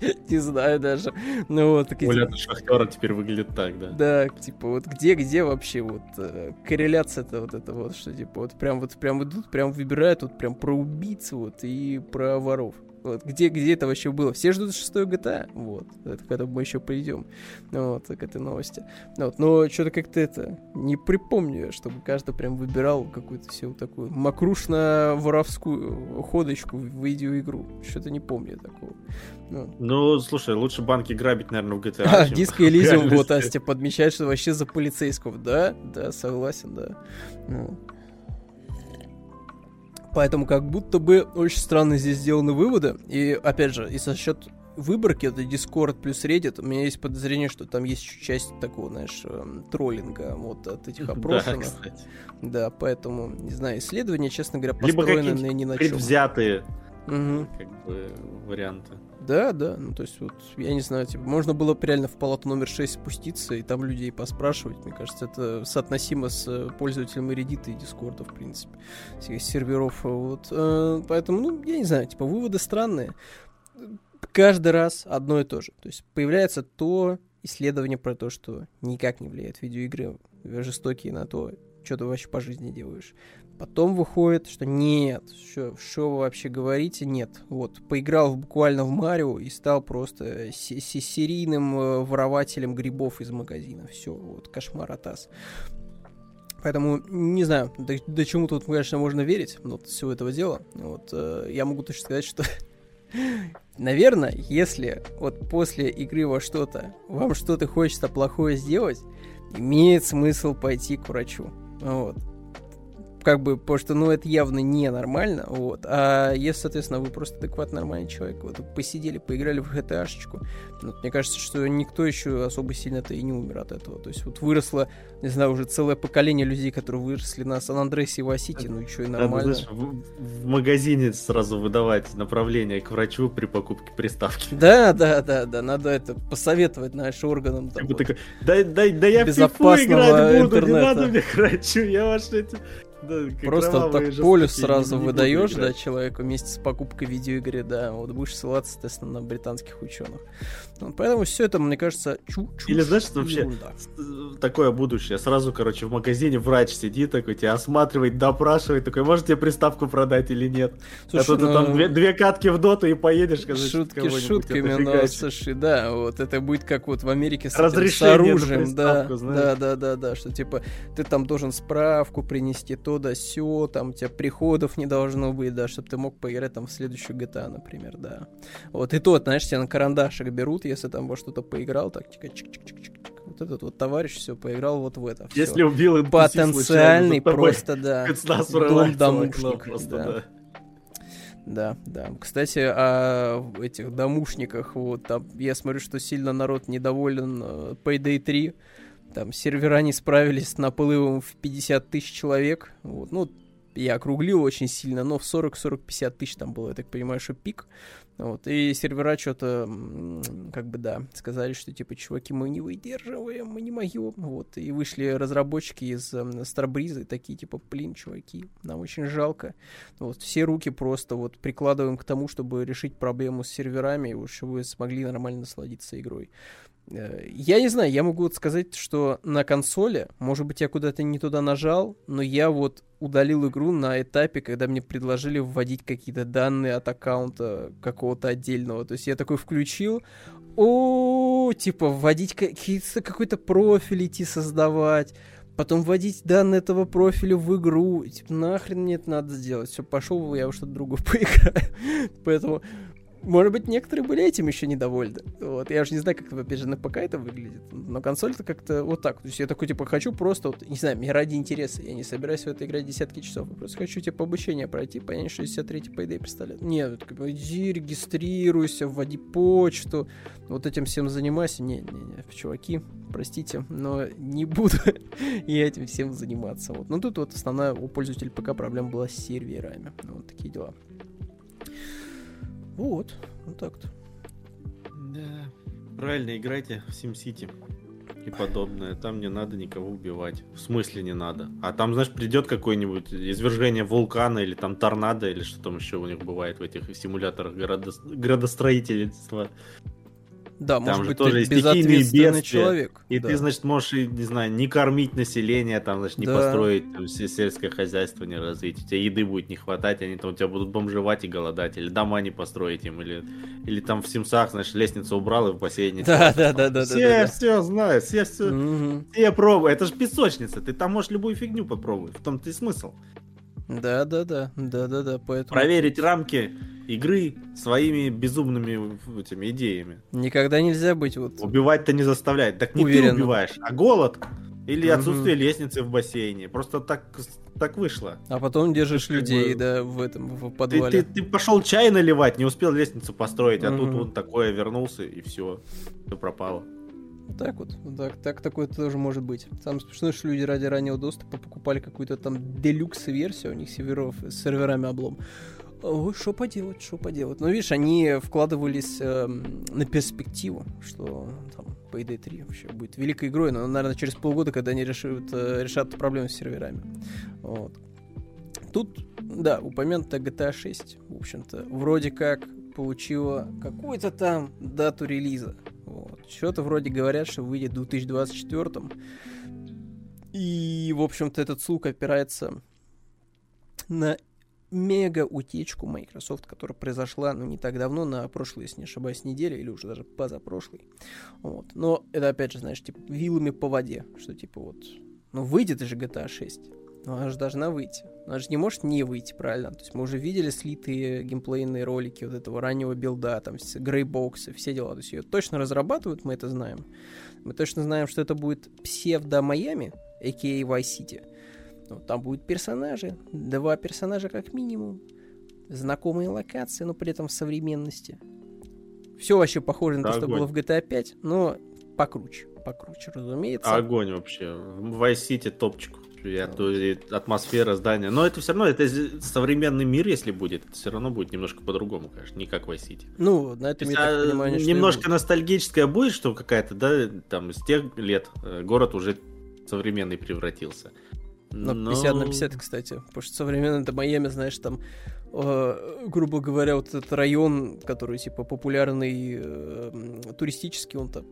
S1: Не знаю даже. Ну вот.
S2: Оля шахтера теперь выглядит так, да?
S1: Да, типа вот где, где вообще вот э, корреляция это вот это вот, что типа вот прям вот прям идут, прям выбирают вот прям про убийцу вот и про воров. Вот, где, где это вообще было? Все ждут шестой GTA. Вот. Это когда мы еще придем. Вот, к этой новости. Вот, но что-то как-то это не припомню, чтобы каждый прям выбирал какую-то всю такую макрушно-воровскую ходочку в видеоигру. Что-то не помню такого.
S2: Ну. ну, слушай, лучше банки грабить, наверное, в GTA.
S1: А, диско Элизиум, вот Астя подмечает, что вообще за полицейского. Да, да, согласен, да. Ну. Поэтому как будто бы очень странно здесь сделаны выводы. И опять же, и со счет выборки, это Discord плюс Reddit, у меня есть подозрение, что там есть часть такого, знаешь, эм, троллинга вот от этих опрошенных. Да, кстати. да поэтому, не знаю, исследования, честно говоря, построены
S2: Либо
S1: ни на
S2: чем. предвзятые угу. как бы, варианты.
S1: Да, да, ну то есть вот, я не знаю, типа, можно было бы реально в палату номер 6 спуститься и там людей поспрашивать, мне кажется, это соотносимо с э, пользователями Reddit и Discord, в принципе, всех серверов, вот, э, поэтому, ну, я не знаю, типа, выводы странные, каждый раз одно и то же, то есть появляется то исследование про то, что никак не влияет видеоигры жестокие на то, что ты вообще по жизни делаешь. Потом выходит, что нет, что, вы вообще говорите, нет. Вот, поиграл буквально в Марио и стал просто серийным э, ворователем грибов из магазина. Все, вот, кошмар атас. Поэтому не знаю, до, до чему тут, конечно, можно верить, вот всего этого дела. Вот, э, я могу точно сказать, что Наверное, если вот после игры во что-то вам что-то хочется плохое сделать, имеет смысл пойти к врачу. Вот как бы, потому что, ну, это явно ненормально, вот. А если, соответственно, вы просто адекватный нормальный человек, вот, посидели, поиграли в GTA-шечку, вот, мне кажется, что никто еще особо сильно-то и не умер от этого. То есть вот выросло, не знаю, уже целое поколение людей, которые выросли на Сан-Андресе и Васити, ну, и что, и нормально.
S2: Надо, знаешь, в, в магазине сразу выдавать направление к врачу при покупке приставки.
S1: Да, да, да, да, надо это посоветовать, знаешь, органам. Там,
S2: вот, такой, да, да, да я в играть буду, интернета. не надо мне к врачу, я ваш эти
S1: Да, Просто так полюс сразу выдаешь, да, человеку вместе с покупкой видеоигры, да, вот будешь ссылаться, естественно, на британских ученых. Ну, поэтому все это, мне кажется, чу чушь
S2: Или знаешь, что вообще ерунда. такое будущее. Сразу, короче, в магазине врач сидит такой, тебя осматривает, допрашивает, такой, может тебе приставку продать или нет? Слушай, а то ну... ты там две, две катки в доту и поедешь,
S1: короче, Шутки шутками, но, слушай, да, вот это будет как вот в Америке с, с оружием, да, да, да, да, да, что типа ты там должен справку принести, то да сё, там у тебя приходов не должно быть, да, чтобы ты мог поиграть там в следующую GTA, например, да. Вот и то, знаешь, тебя на карандашик берут, если там во что-то поиграл, так чик чик чик чик вот этот вот товарищ все поиграл вот в это.
S2: Если всё. убил
S1: потенциальный просто да дом домушник, да. да. Да, да. Кстати, о этих домушниках, вот там я смотрю, что сильно народ недоволен э, Payday 3. Там сервера не справились с наплывом в 50 тысяч человек. Вот. Ну, я округлил очень сильно, но в 40-40-50 тысяч там было, я так понимаю, что пик. Вот, и сервера что-то, как бы, да, сказали, что, типа, чуваки, мы не выдерживаем, мы не могем, вот, и вышли разработчики из Старбриза, такие, типа, блин, чуваки, нам очень жалко, вот, все руки просто вот прикладываем к тому, чтобы решить проблему с серверами, чтобы вы смогли нормально насладиться игрой. Э, я не знаю, я могу вот сказать, что на консоли, может быть, я куда-то не туда нажал, но я вот удалил игру на этапе, когда мне предложили вводить какие-то данные от аккаунта какого-то отдельного. То есть я такой включил, о, типа вводить какой-то профиль идти создавать, потом вводить данные этого профиля в игру. Типа, нахрен мне это надо сделать? Все, пошел я во что-то другое поиграю. Поэтому может быть, некоторые были этим еще недовольны. Вот. Я уже не знаю, как, опять же, на ПК это выглядит. Но консоль-то как-то вот так. То есть я такой, типа, хочу просто, вот, не знаю, мне ради интереса. Я не собираюсь в это играть десятки часов. Я просто хочу, типа, обучение пройти, понять, что 63-й Payday представляет. Нет, бы, иди, регистрируйся, вводи почту. Вот этим всем занимайся. Не, не, не, чуваки, простите, но не буду я этим всем заниматься. Вот. Но тут вот основная у пользователей ПК проблема была с серверами. Вот такие дела. Вот, вот так-то.
S2: Да. Правильно, играйте в SimCity и подобное. Там не надо никого убивать. В смысле не надо. А там, знаешь, придет какое-нибудь извержение вулкана или там торнадо или что там еще у них бывает в этих симуляторах градо... градостроительства.
S1: Да, Там может быть, тоже ты безответственный человек.
S2: И да. ты, значит, можешь, не знаю, не кормить население, там, значит, не да. построить там, сельское хозяйство, не развить. У тебя еды будет не хватать, они там у тебя будут бомжевать и голодать, или дома не построить им, или, или там в Симсах, значит, лестницу убрал и в бассейне.
S1: Да, да, да, да.
S2: Все, да, да, все знают, все, все, угу. все пробуют. Это же песочница, ты там можешь любую фигню попробовать, в том-то и смысл.
S1: Да, да, да, да, да, да,
S2: поэтому... Проверить рамки игры своими безумными этими идеями.
S1: Никогда нельзя быть вот...
S2: Убивать-то не заставляет. Так не Уверен. ты убиваешь, а голод или угу. отсутствие лестницы в бассейне. Просто так, так вышло.
S1: А потом держишь людей, бы... да, в этом, в подвале.
S2: Ты, ты, ты пошел чай наливать, не успел лестницу построить, а угу. тут вот такое вернулся, и все, все пропало.
S1: Так вот, так, так такое тоже может быть. Самое смешное, что люди ради раннего доступа покупали какую-то там делюкс-версию, у них серверов с серверами облом. Что поделать, что поделать. Но видишь, они вкладывались э, на перспективу, что там Payday 3 вообще будет великой игрой, но, наверное, через полгода, когда они решают, э, решат проблемы с серверами. Вот. Тут, да, упомянута GTA 6, в общем-то, вроде как получила какую-то там дату релиза. Вот. Что-то вроде говорят, что выйдет в 2024. И, в общем-то, этот слух опирается на мега утечку Microsoft, которая произошла, ну, не так давно, на прошлой, если не ошибаюсь, неделе, или уже даже позапрошлой. Вот. Но это, опять же, знаешь, типа, вилами по воде, что, типа, вот, ну, выйдет же GTA 6, но она же должна выйти. Она же не может не выйти, правильно? То есть мы уже видели слитые геймплейные ролики вот этого раннего билда, там, грейбоксы, все дела. То есть ее точно разрабатывают, мы это знаем. Мы точно знаем, что это будет псевдо-Майами, а.к.а. Vice City. Ну, там будут персонажи, два персонажа как минимум, знакомые локации, но при этом в современности. Все вообще похоже на то, что было в GTA 5, но покруче, покруче, разумеется.
S2: Огонь вообще. В Vice City топчик и, атмосфера здания. Но это все равно, это современный мир, если будет, это все равно будет немножко по-другому, конечно, не как Vice City.
S1: Ну, на этом
S2: я а, понимаю, Немножко ностальгическая будет, что какая-то, да, там, из тех лет э, город уже современный превратился.
S1: Но ну... 50 на 50, кстати. Потому что современное это Майами, знаешь, там, э, грубо говоря, вот этот район, который, типа, популярный э, туристический, он там,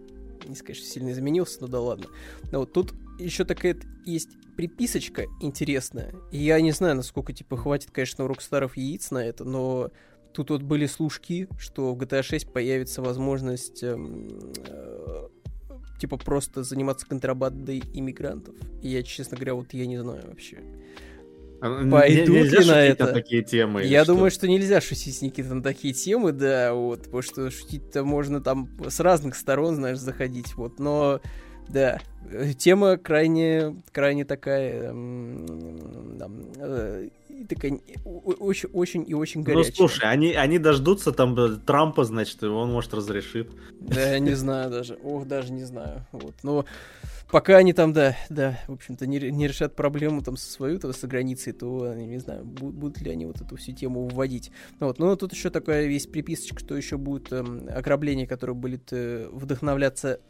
S1: не скажешь, сильно изменился, но да ладно. Но вот тут еще такая есть приписочка интересная. И я не знаю, насколько, типа, хватит, конечно, у Рокстаров яиц на это, но тут вот были служки, что в GTA 6 появится возможность эм, э, типа просто заниматься контрабандой иммигрантов. И я, честно говоря, вот я не знаю вообще.
S2: А, Пойдут нельзя ли на это? На такие темы?
S1: Я думаю, что? нельзя шутить, Никита, на такие темы, да, вот, потому что шутить-то можно там с разных сторон, знаешь, заходить, вот, но да, тема крайне, крайне такая, э, такая очень, очень и очень ну, горячая.
S2: Ну, слушай, они, они дождутся там э, Трампа, значит, и он, может, разрешит.
S1: Да, я не знаю даже, ох, даже не знаю, вот, но пока они там, да, да, в общем-то, не, не решат проблему там со свою, то, с границей, то, не знаю, будут, будут ли они вот эту всю тему вводить. Вот, но тут еще такая есть приписочка, что еще будет эм, ограбление, которое будет э, вдохновляться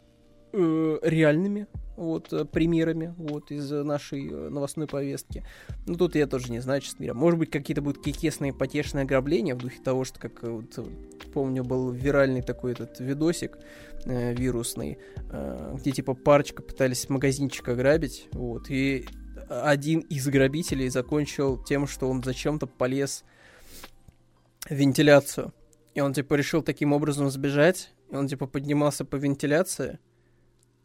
S1: э, реальными вот, э, примерами вот, из нашей э, новостной повестки. Ну, тут я тоже не знаю, честно говоря. Может быть, какие-то будут кикесные потешные ограбления в духе того, что, как вот, помню, был виральный такой этот видосик э, вирусный, э, где, типа, парочка пытались магазинчик ограбить, вот, и один из грабителей закончил тем, что он зачем-то полез в вентиляцию. И он, типа, решил таким образом сбежать, и он, типа, поднимался по вентиляции,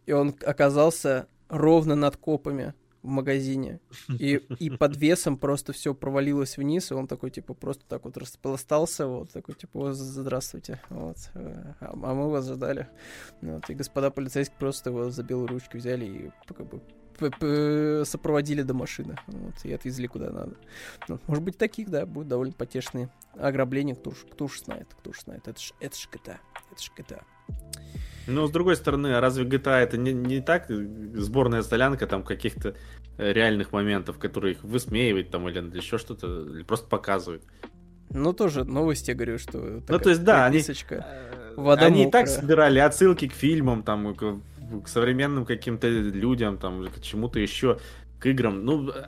S1: и он оказался ровно над копами в магазине. И, и под весом просто все провалилось вниз, и он такой, типа, просто так вот распластался, вот, такой, типа, здравствуйте, вот, э, а, а мы вас ждали. Вот, и господа полицейские просто его за белую ручку взяли и как бы сопроводили до машины, вот, и отвезли куда надо. Ну, может быть, таких, да, будет довольно потешные ограбления, кто уж, кто уж знает, кто уж знает, это ж, это ж GTA, это ж GTA.
S2: Но с другой стороны, разве GTA это не, не так сборная солянка там каких-то э, реальных моментов, которые их высмеивает там или еще что-то, или просто показывает?
S1: Ну, тоже новости, я говорю, что
S2: Ну, то есть, да, они, э, вода они и так собирали отсылки к фильмам, там, к, к современным каким-то людям, там, к чему-то еще, к играм. Ну, э,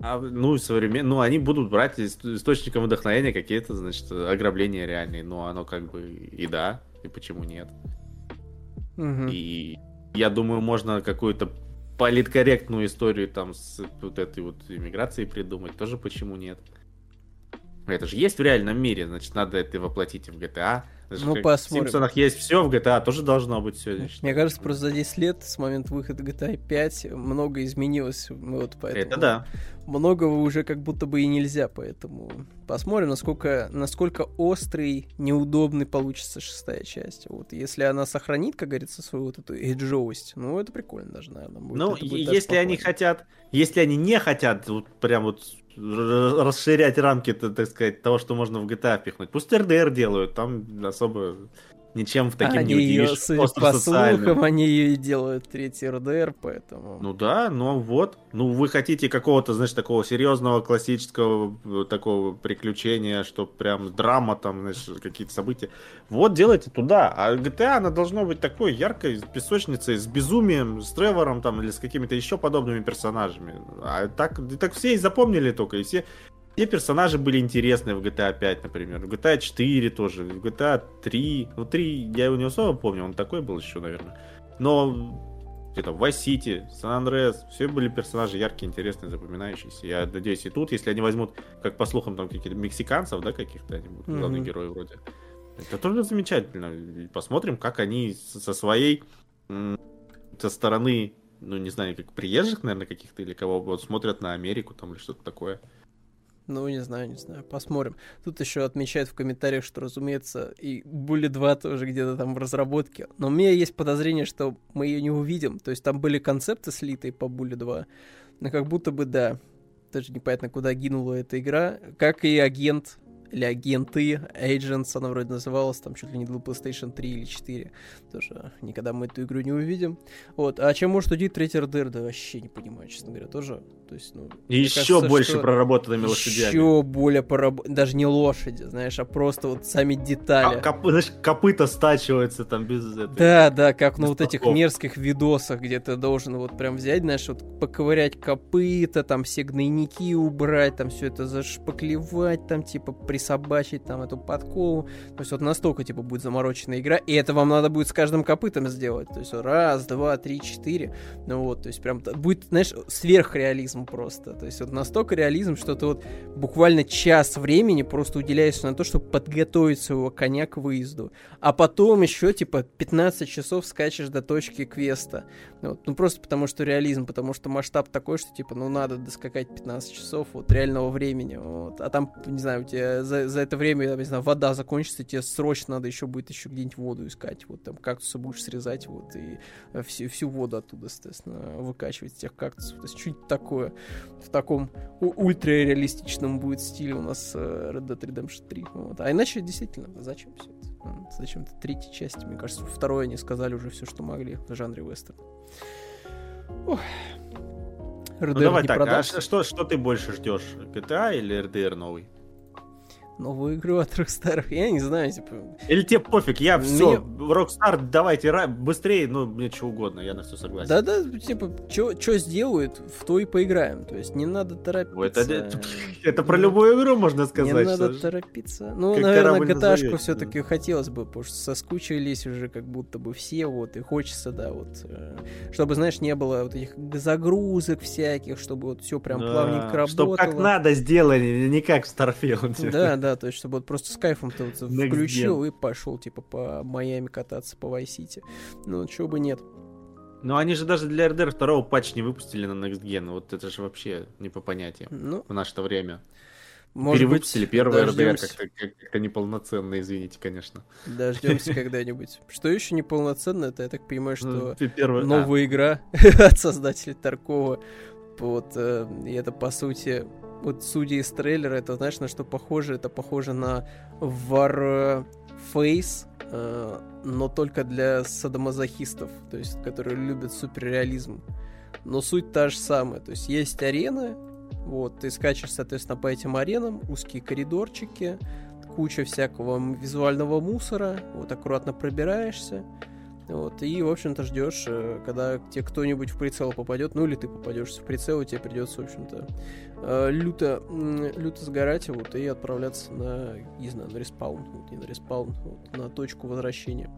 S2: а, ну, современ... ну, они будут брать источником вдохновения какие-то, значит, ограбления реальные. Ну, оно как бы и да, и почему нет. Угу. И я думаю, можно какую-то политкорректную историю там с вот этой вот иммиграцией придумать. Тоже почему нет? Это же есть в реальном мире, значит, надо это воплотить в GTA. Даже
S1: ну, посмотрим. В
S2: Симпсонах есть все, в GTA тоже должно быть все.
S1: Мне кажется, просто за 10 лет с момента выхода GTA 5 много изменилось. Вот поэтому
S2: это да.
S1: Многого уже как будто бы и нельзя, поэтому посмотрим, насколько, насколько острый, неудобный получится шестая часть. Вот, если она сохранит, как говорится, свою вот эту эйджовость, ну, это прикольно даже, наверное.
S2: Будет. Ну, если они хотят, если они не хотят вот прям вот расширять рамки, так сказать, того, что можно в GTA впихнуть. Пусть РДР делают, там особо ничем в таким
S1: они
S2: не удивишь.
S1: Ее, по слухам, они ее и делают третий РДР, поэтому...
S2: Ну да, ну вот. Ну вы хотите какого-то, знаешь, такого серьезного, классического э, такого приключения, что прям драма там, знаешь, какие-то события. Вот делайте туда. А GTA, она должна быть такой яркой песочницей, с безумием, с Тревором там или с какими-то еще подобными персонажами. А так, так все и запомнили только, и все все персонажи были интересные в GTA 5, например. В GTA 4 тоже, в GTA 3. Ну, 3 я его не особо помню, он такой был еще, наверное. Но где-то в Vice City, San Andreas, все были персонажи яркие, интересные, запоминающиеся. Я надеюсь, и тут, если они возьмут, как по слухам, там каких-то мексиканцев, да, каких-то они будут, mm-hmm. главные герои вроде. Это тоже замечательно. Посмотрим, как они со своей со стороны, ну, не знаю, как приезжих, наверное, каких-то или кого вот смотрят на Америку там или что-то такое.
S1: Ну, не знаю, не знаю, посмотрим. Тут еще отмечают в комментариях, что, разумеется, и Bully 2 тоже где-то там в разработке. Но у меня есть подозрение, что мы ее не увидим. То есть там были концепты слитые по Bully 2, но как будто бы, да, даже непонятно, куда гинула эта игра. Как и агент или агенты, Agents, она вроде называлась, там чуть ли не для PlayStation 3 или 4. Тоже никогда мы эту игру не увидим. Вот. А чем может удивить третий РДР, да вообще не понимаю, честно говоря, тоже. То есть, ну,
S2: еще
S1: кажется,
S2: больше
S1: что
S2: проработанными лошадями.
S1: Еще более пораб... даже не лошади, знаешь, а просто вот сами детали.
S2: Ко- коп- знаешь, копыта стачиваются там без этого.
S1: Да, да, как на
S2: без
S1: вот этих мерзких видосах, где ты должен вот прям взять, знаешь, вот поковырять копыта, там все гнойники убрать, там все это зашпаклевать, там типа присобачить там эту подкову. То есть вот настолько типа будет замороченная игра, и это вам надо будет с каждым копытом сделать. То есть раз, два, три, четыре. Ну вот, то есть прям будет, знаешь, сверхреализм просто. То есть вот настолько реализм, что ты вот буквально час времени просто уделяешь на то, чтобы подготовить своего коня к выезду. А потом еще, типа, 15 часов скачешь до точки квеста. Вот. Ну, просто потому что реализм, потому что масштаб такой, что, типа, ну, надо доскакать 15 часов вот реального времени. Вот. А там, не знаю, у тебя за, за это время, я не знаю, вода закончится, тебе срочно надо еще будет еще где-нибудь воду искать. Вот там кактусы будешь срезать, вот, и э, всю, всю воду оттуда, естественно, выкачивать из тех кактусов. То есть чуть такое в таком ультрареалистичном будет стиле у нас э, Red Dead Redemption 3. Вот. А иначе, действительно, зачем все это? М, Зачем это третья часть? Мне кажется, во второй они сказали уже все, что могли в жанре вестерн. Ох.
S2: Ну
S1: RDR
S2: давай
S1: не
S2: так, а
S1: продался.
S2: ш- что, что ты больше ждешь? GTA или RDR новый?
S1: Новую игру от Rockstar. Я не знаю, типа...
S2: Или тебе пофиг, я все,
S1: Мне-
S2: Rockstar, давайте ра- быстрее, ну, мне что угодно, я на все согласен.
S1: Да-да, типа, что сделают, в то и поиграем. То есть не надо торопиться.
S2: это, это про любую игру можно
S1: Не
S2: сказать.
S1: надо
S2: что-
S1: торопиться. Ну,
S2: как
S1: наверное, gta все-таки хотелось бы, потому что соскучились уже как будто бы все, вот, и хочется, да, вот, э, чтобы, знаешь, не было вот этих загрузок всяких, чтобы вот все прям
S2: Да,
S1: плавненько работало.
S2: Чтоб как надо сделали, не как в Starfield.
S1: Да, да, то есть, чтобы вот просто с кайфом ты вот включил и пошел, типа, по Майами кататься, по Вайсити. Ну, чего бы нет.
S2: Но они же даже для RDR второго патч не выпустили на Next Gen. Вот это же вообще не по понятиям
S1: Ну,
S2: в наше время.
S1: может
S2: Перевыпустили
S1: быть,
S2: первый RDR
S1: дождёмся.
S2: как-то, как- как-то неполноценно, извините, конечно.
S1: Дождемся когда-нибудь. Что еще неполноценно, это, я так понимаю, что
S2: Ну, первый... а,
S1: новая игра от создателей Таркова. Вот, э, и это, по сути, вот судя из трейлера, это, знаешь, на что похоже? Это похоже на Warface, э, но только для садомазохистов, то есть, которые любят суперреализм. Но суть та же самая, то есть, есть арены, вот, ты скачешь, соответственно, по этим аренам, узкие коридорчики, куча всякого визуального мусора, вот, аккуратно пробираешься, вот, и, в общем-то, ждешь, э, когда тебе кто-нибудь в прицел попадет, ну или ты попадешь в прицел, и тебе придется, в общем-то, люто, м, люто сгорать, вот, и отправляться на, не знаю, на respawn, вот, не на respawn, вот, на точку возвращения.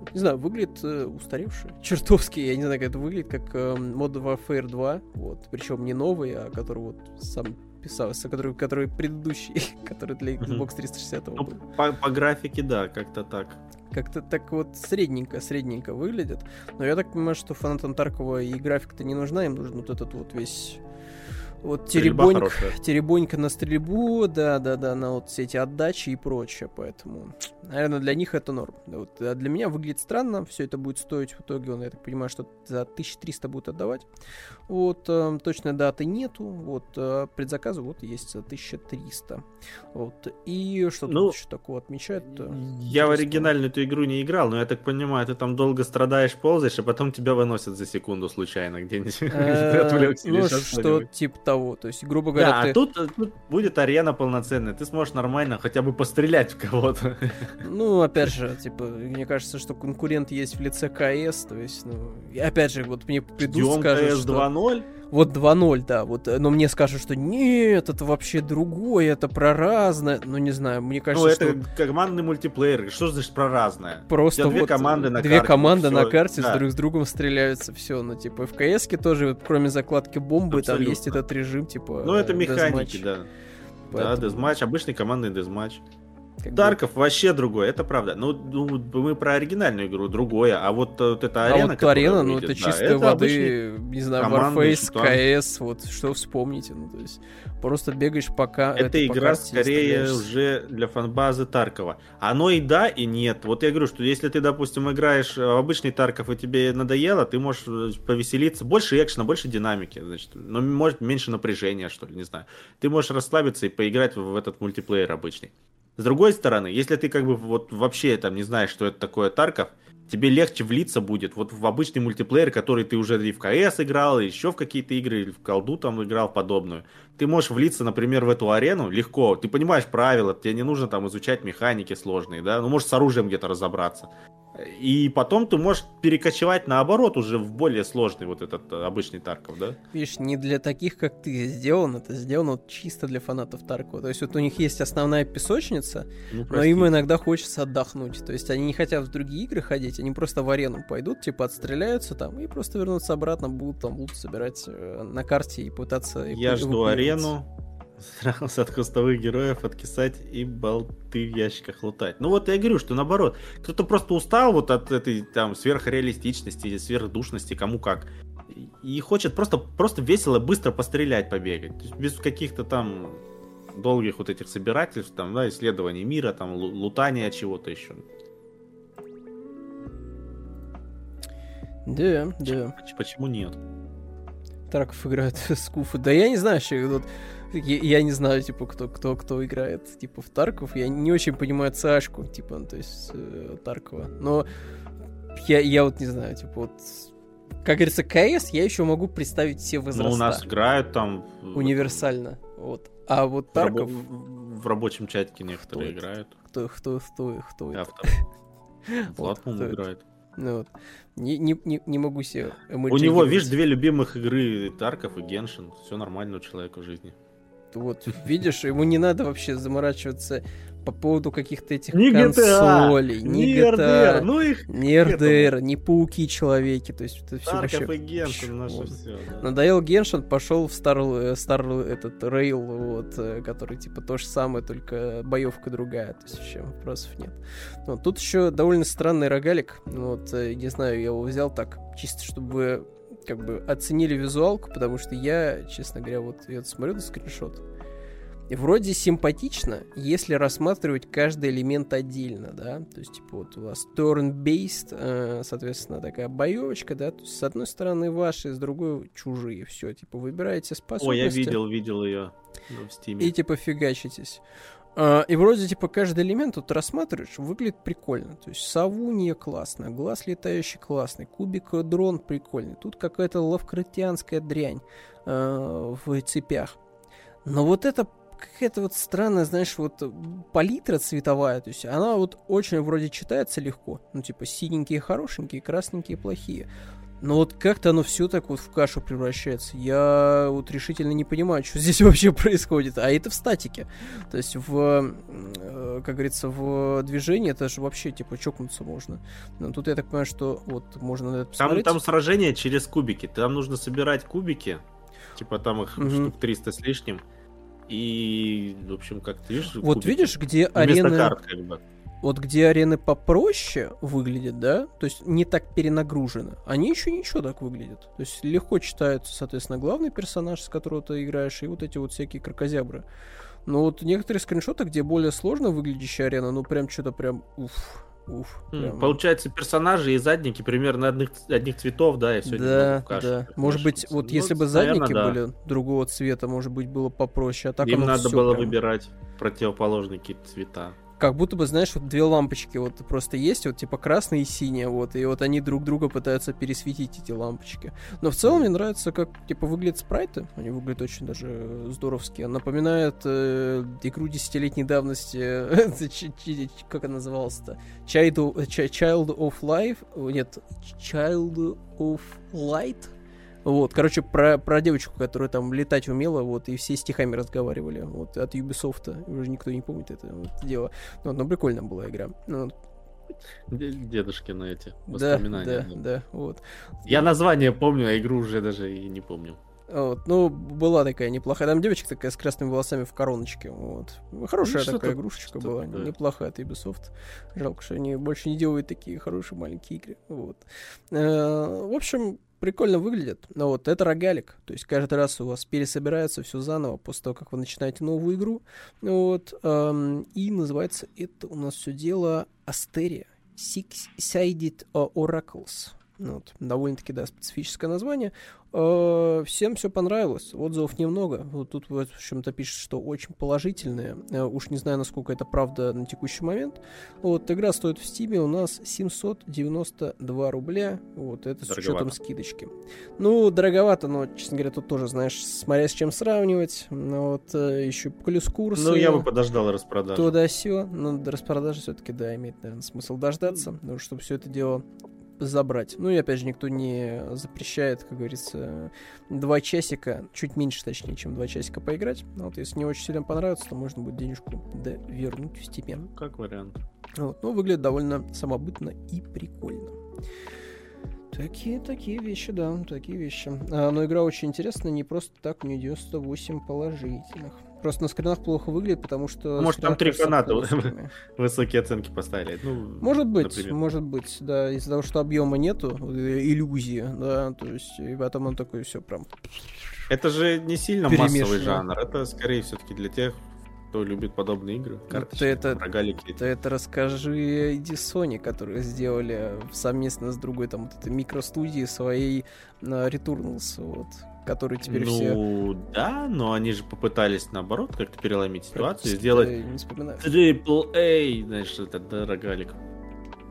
S1: Вот, не знаю, выглядит э, устаревший, чертовски, я не знаю, как это выглядит, как э, Modern Warfare 2, вот, причем не новый, а который вот сам писался, который, который предыдущий, который для. Xbox 360
S2: Ну,
S1: был.
S2: по, по графике, да, как-то так.
S1: Как-то так вот средненько, средненько выглядит. Но я так понимаю, что фанатам Таркова и графика-то не нужна, им нужен вот этот вот весь вот теребонька, теребонька на стрельбу, да, да, да, на вот все эти отдачи и прочее, поэтому, наверное, для них это норм. Вот, а для меня выглядит странно, все это будет стоить в итоге, он, я так понимаю, что за 1300 будет отдавать. Вот, э, точной даты нету, вот, э, предзаказы вот есть за 1300. Вот, и что
S2: Ну,
S1: тут еще такого отмечают?
S2: Я в оригинальную эту игру не играл, но я так понимаю, ты там долго страдаешь, ползаешь, а потом тебя выносят за секунду случайно где-нибудь.
S1: Э,
S2: отвлекся
S1: Ну, что типа того. То есть, грубо говоря,
S2: Да, а э, тут будет арена полноценная, ты сможешь нормально хотя бы пострелять в кого-то.
S1: Ну, опять же, типа, мне кажется, что конкурент есть в лице КС, то есть, ну, опять же, вот мне придут, скажут,
S2: КС
S1: что...
S2: 2.0.
S1: Вот 2.0, да, вот, э, но мне скажут, что нет, это вообще другое, это про разное, ну, не знаю, мне
S2: Ну,
S1: кажется,
S2: это
S1: что
S2: командный мультиплеер. Что значит про разное?
S1: просто
S2: тебя две
S1: вот
S2: команды на
S1: две
S2: карте,
S1: команды
S2: всё,
S1: на карте
S2: да.
S1: с друг с другом стреляются, все, ну, типа, в КС тоже, вот, кроме закладки бомбы, там
S2: Абсолютно.
S1: есть этот режим, типа,
S2: Ну, это
S1: э,
S2: механики, да. Да,
S1: Поэтому-
S2: дезматч, обычный командный дезматч. Как Тарков бы... вообще другой, это правда. Ну, ну, мы про оригинальную игру другое, а вот, вот эта
S1: а
S2: арена...
S1: А вот арена, ну это да, чистой воды, не знаю, Warface, CS, вот что вспомните, ну то есть просто бегаешь пока...
S2: Это, это игра скорее уже для фанбазы Таркова. Оно и да, и нет. Вот я говорю, что если ты, допустим, играешь в обычный Тарков и тебе надоело, ты можешь э, повеселиться. Больше экшена, больше динамики, значит, но может меньше напряжения, что ли, не знаю. Ты можешь расслабиться и поиграть в этот мультиплеер обычный. С другой стороны, если ты как бы вот вообще там не знаешь, что это такое Тарков, тебе легче влиться будет вот в обычный мультиплеер, который ты уже и в КС играл, и еще в какие-то игры, или в колду там играл подобную. Ты можешь влиться, например, в эту арену легко, ты понимаешь правила, тебе не нужно там изучать механики сложные, да, ну можешь с оружием где-то разобраться. И потом ты можешь перекочевать наоборот уже в более сложный вот этот э, обычный Тарков, да?
S1: Видишь, не для таких, как ты сделано, это сделано вот чисто для фанатов Таркова. То есть вот у них есть основная песочница, ну, но им иногда хочется отдохнуть. То есть они не хотят в другие игры ходить, они просто в арену пойдут, типа отстреляются там и просто вернутся обратно, будут там лут собирать э, на карте и пытаться...
S2: Я жду арену, Старался от кустовых героев откисать и болты в ящиках лутать. Ну вот я говорю, что наоборот, кто-то просто устал вот от этой там сверхреалистичности или сверхдушности, кому как. И хочет просто, просто весело, быстро пострелять, побегать. без каких-то там долгих вот этих собирательств, там, да, исследований мира, там, лутания чего-то еще.
S1: Да, да.
S2: Почему нет?
S1: Тарков играет с Куфу. Да я не знаю, что вот я, я не знаю, типа, кто, кто, кто играет, типа, в Тарков. Я не очень понимаю Сашку, типа, ну, то есть, э, Таркова. Но я, я вот не знаю, типа, вот как говорится, КС я еще могу представить все возраста. Ну,
S2: у нас играют там...
S1: Универсально. Вот. А вот Тарков...
S2: В, в рабочем чатике некоторые
S1: кто
S2: играют.
S1: Кто, кто, кто, кто
S2: Автор. Влад, по играет.
S1: Ну вот. Не, не, не, не могу себе
S2: У него, видишь, две любимых игры Тарков и Геншин. Все нормально у человека в жизни.
S1: Вот, видишь, ему не надо вообще заморачиваться по поводу каких-то этих
S2: ни
S1: консолей,
S2: GTA, ни GTA,
S1: ну их ни РДР, ни пауки-человеки, то есть это все
S2: вообще... и Геншин, наше вот. все, да.
S1: Надоел Геншин, пошел в старый, старый этот рейл, вот, э, который типа то же самое, только боевка другая, то есть вообще вопросов нет. Но тут еще довольно странный рогалик, вот, э, не знаю, я его взял так, чисто чтобы как бы оценили визуалку, потому что я, честно говоря, вот я смотрю на скриншот. Вроде симпатично, если рассматривать каждый элемент отдельно, да, то есть, типа, вот у вас turn-based, э, соответственно, такая боевочка, да, то есть, с одной стороны ваши, с другой чужие, все, типа, выбираете способности.
S2: Ой, я видел, видел ее в Steam.
S1: И, типа, фигачитесь. А, и вроде, типа, каждый элемент тут рассматриваешь, выглядит прикольно. То есть Савунья классно, глаз летающий классный, кубик дрон прикольный. Тут какая-то лавкратианская дрянь э, в цепях. Но вот это какая-то вот странная, знаешь, вот палитра цветовая, то есть она вот очень вроде читается легко, ну типа синенькие хорошенькие, красненькие плохие. Но вот как-то оно все так вот в кашу превращается. Я вот решительно не понимаю, что здесь вообще происходит. А это в статике. То есть в, э, как говорится, в движении это же вообще типа чокнуться можно. Но тут я так понимаю, что вот можно на это
S2: посмотреть. Там, там сражение через кубики. Там нужно собирать кубики. Типа там их угу. штук 300 с лишним. И, в общем, как ты видишь...
S1: Вот кубики. видишь, где арены... карт, как бы вот где арены попроще выглядят, да, то есть не так перенагружены, они еще ничего так выглядят. То есть легко читаются, соответственно, главный персонаж, с которого ты играешь, и вот эти вот всякие крокозябры. Но вот некоторые скриншоты, где более сложно выглядящая арена, ну прям что-то прям уф, Уф,
S2: прям... Получается, персонажи и задники примерно одних, одних цветов, да, и все
S1: Да, кашу, да. Может быть, вот ну, если бы задники наверное, были да. другого цвета, может быть, было попроще. А так
S2: Им надо было прям... выбирать противоположные какие-то цвета
S1: как будто бы, знаешь, вот две лампочки вот просто есть, вот типа красная и синяя, вот, и вот они друг друга пытаются пересветить, эти лампочки. Но в целом мне нравится, как, типа, выглядят спрайты, они выглядят очень даже здоровские. Напоминают э, игру десятилетней давности, как она называлась-то? Child, Child of Life, нет, Child of Light, вот, короче, про, про девочку, которая там летать умела, вот, и все стихами разговаривали, вот, от Ubisoft, уже никто не помнит это вот, дело. Ну, но прикольно была игра. Ну,
S2: Дедушки на эти воспоминания.
S1: Да, да, да, вот.
S2: Я название помню, а игру уже даже и не помню.
S1: Вот. Ну, была такая неплохая. Там девочка такая с красными волосами в короночке. Вот. Хорошая ну, такая игрушечка была. Такое. Неплохая от Ubisoft. Жалко, что они больше не делают такие хорошие маленькие игры. Вот. Э, в общем, прикольно выглядит. Но вот это рогалик. То есть каждый раз у вас пересобирается все заново после того, как вы начинаете новую игру. Вот. Эм, и называется это у нас все дело Астерия. Six-Sided Oracles. Вот, довольно-таки, да, специфическое название. Э, всем все понравилось, отзывов немного. Вот тут в общем-то пишет, что очень положительные. Э, уж не знаю, насколько это правда на текущий момент. Вот, игра стоит в Стиме у нас 792 рубля. Вот, это с учетом скидочки. Ну, дороговато, но, честно говоря, тут тоже, знаешь, смотря с чем сравнивать. Ну, вот, э, еще плюс курсы.
S2: Ну, я бы подождал распродажи.
S1: Туда все. Но распродажи все-таки, да, имеет, наверное, смысл дождаться, ну, чтобы все это дело забрать. Ну и опять же, никто не запрещает, как говорится, два часика, чуть меньше, точнее, чем два часика поиграть. Но вот если не очень сильно понравится, то можно будет денежку да, вернуть в степе. Ну,
S2: как вариант.
S1: Вот, ну, выглядит довольно самобытно и прикольно. Такие, такие вещи, да, такие вещи. А, но игра очень интересная, не просто так, у нее 98 положительных. Просто на скринах плохо выглядит, потому что...
S2: Может, там три фаната высокие оценки поставили. Ну,
S1: может быть, например. может быть, да, из-за того, что объема нету, э, иллюзии, да, то есть, и потом он такой все прям...
S2: Это же не сильно массовый жанр, это скорее все-таки для тех, кто любит подобные игры.
S1: Карточки, ты это, рогалики. Ты это расскажи иди Sony, которые сделали совместно с другой там вот этой микростудией своей uh, Returnals, вот, который теперь
S2: ну,
S1: все...
S2: Ну, да, но они же попытались, наоборот, как-то переломить ситуацию, и сделать
S1: не вспоминаю.
S2: Triple A, знаешь, это да, рогалик.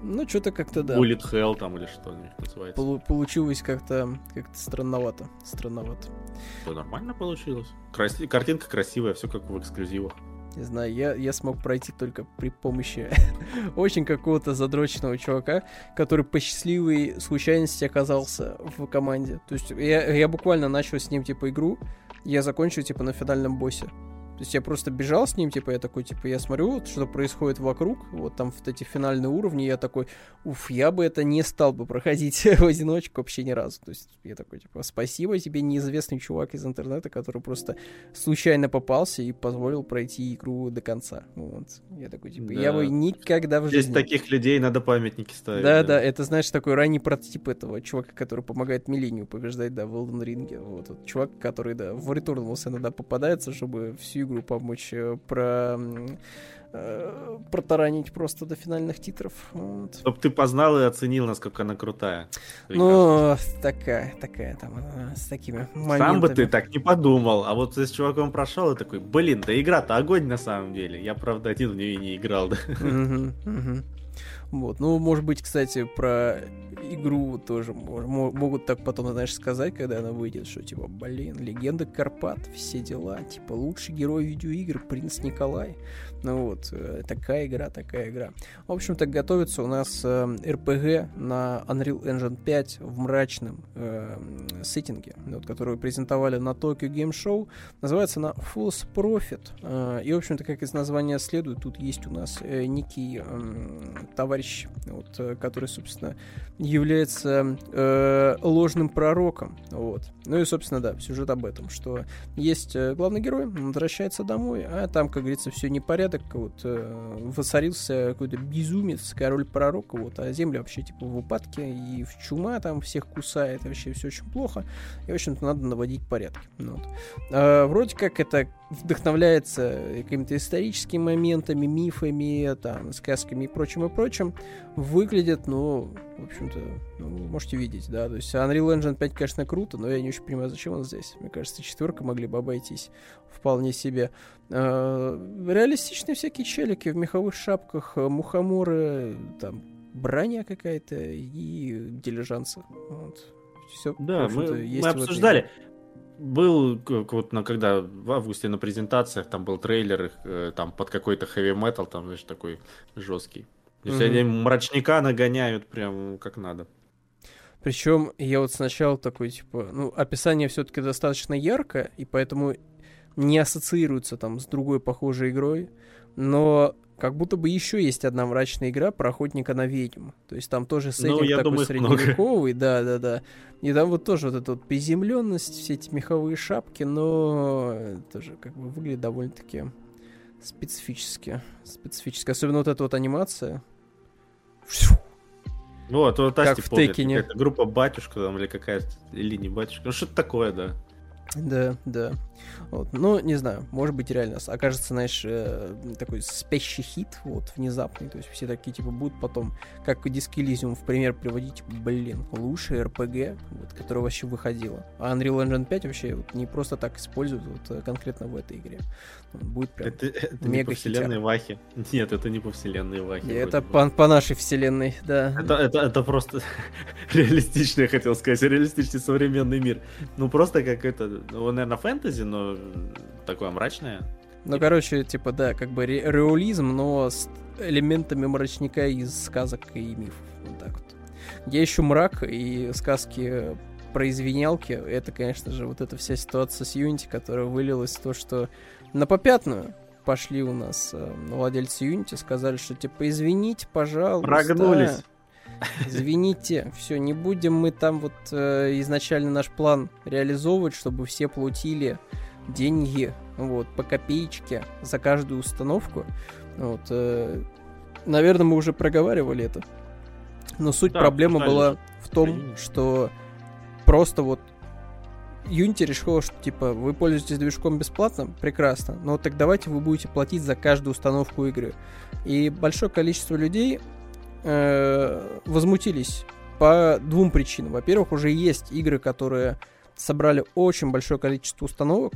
S1: Ну, что-то как-то, да.
S2: Bullet Hell там или что у них называется.
S1: Полу- получилось как-то как странновато. Странновато.
S2: Да, нормально получилось. Крас... Картинка красивая, все как в эксклюзивах.
S1: Не знаю, я, я смог пройти только при помощи очень какого-то задроченного чувака, который по счастливой случайности оказался в команде. То есть я, я буквально начал с ним, типа, игру, я закончил, типа, на финальном боссе. То есть я просто бежал с ним, типа, я такой, типа, я смотрю, вот, что происходит вокруг, вот там вот эти финальные уровни, я такой, уф, я бы это не стал бы проходить в одиночку вообще ни разу. То есть я такой, типа, спасибо тебе, неизвестный чувак из интернета, который просто случайно попался и позволил пройти игру до конца. Вот. Я такой, типа, да. я бы никогда в
S2: жизни... Здесь таких людей надо памятники ставить.
S1: Да, да, да, это, знаешь, такой ранний прототип этого чувака, который помогает Милению побеждать, да, в Elden Ring. Вот, вот чувак, который, да, в Returnals иногда попадается, чтобы всю игру помочь э, про э, протаранить просто до финальных титров. Вот.
S2: Чтоб ты познал и оценил, насколько она крутая.
S1: Ну, такая, такая там, с такими моментами.
S2: Сам бы ты так не подумал, а вот с чуваком прошел и такой, блин, да игра-то огонь на самом деле. Я, правда, один в нее не играл, да.
S1: Вот. Ну, может быть, кстати, про игру тоже могут так потом, знаешь, сказать, когда она выйдет, что типа, блин, легенда Карпат, все дела, типа, лучший герой видеоигр, принц Николай. Ну вот, э, такая игра, такая игра. В общем-то, готовится у нас RPG на Unreal Engine 5 в мрачном э, сеттинге, вот, которую презентовали на Tokyo Game Show. Называется она False Profit. Э, и, в общем-то, как из названия следует, тут есть у нас э, некий э, товарищ, вот, э, который, собственно, является э, ложным пророком. Вот. Ну и, собственно, да, сюжет об этом, что есть э, главный герой, он возвращается домой, а там, как говорится, все непорядок, вот, э, воцарился какой-то безумец, король пророка, вот, а земля вообще, типа, в упадке, и в чума там всех кусает, вообще все очень плохо, и, в общем-то, надо наводить порядки. Вот. А, вроде как это вдохновляется какими-то историческими моментами, мифами, там, сказками и прочим и прочим, выглядит, ну, в общем-то, ну, можете видеть, да, то есть Unreal Engine 5, конечно, круто, но я не очень понимаю, зачем он здесь. Мне кажется, четверка могли бы обойтись вполне себе. А, реалистичные всякие челики в меховых шапках, мухоморы, там, броня какая-то и дилижансы. Вот.
S2: Все, да, мы, мы обсуждали был вот на когда в августе на презентациях там был трейлер э, там под какой-то хэви метал там знаешь такой жесткий. То есть mm-hmm. они мрачника нагоняют прям как надо.
S1: Причем я вот сначала такой типа, ну описание все-таки достаточно ярко и поэтому не ассоциируется там с другой похожей игрой, но как будто бы еще есть одна мрачная игра про охотника на ведьм. То есть там тоже сеттинг
S2: Ну, я
S1: такой
S2: думаю,
S1: средневековый, да, да, да. И там вот тоже вот эта вот приземленность, все эти меховые шапки, но тоже как бы выглядит довольно-таки специфически. Специфически. Особенно вот эта вот анимация.
S2: Вот, вот
S1: Как
S2: Асти
S1: в
S2: помнит,
S1: Текине.
S2: группа батюшка там или какая-то, или не батюшка. Ну, что-то такое, да.
S1: Да, да. Вот. Ну, не знаю, может быть, реально окажется, знаешь, э, такой спящий хит, вот, внезапный. То есть все такие, типа, будут потом, как Disc Elysium в пример приводить, типа, блин, лучшая RPG, вот, которая вообще выходила. А Unreal Engine 5 вообще вот, не просто так используют вот, э, конкретно в этой игре. Он будет прям...
S2: Это, это не
S1: мега
S2: по вселенной Вахи. Нет, это не по вселенной Вахи.
S1: Это по, по нашей вселенной, да.
S2: Это, это, это просто реалистичный, я хотел сказать, реалистичный современный мир. Ну, просто как это, ну, наверное, фэнтези, но такое мрачное.
S1: Ну, короче, типа, да, как бы ре- реализм, но с элементами мрачника из сказок и мифов. Вот так вот. Где еще мрак и сказки про извинялки, это, конечно же, вот эта вся ситуация с Unity, которая вылилась в то, что на попятную пошли у нас э, владельцы Unity, сказали, что типа извините, пожалуйста.
S2: Прогнулись.
S1: Извините, все, не будем мы там вот э, изначально наш план реализовывать, чтобы все платили деньги, вот, по копеечке за каждую установку. Вот, э, наверное, мы уже проговаривали это. Но суть
S2: Да,
S1: проблемы была в том,
S2: Конечно.
S1: что просто вот Unity решила, что типа вы пользуетесь движком бесплатно, прекрасно, но так давайте вы будете платить за каждую установку игры. И большое количество людей э, возмутились по двум причинам. Во-первых, уже есть игры, которые собрали очень большое количество установок,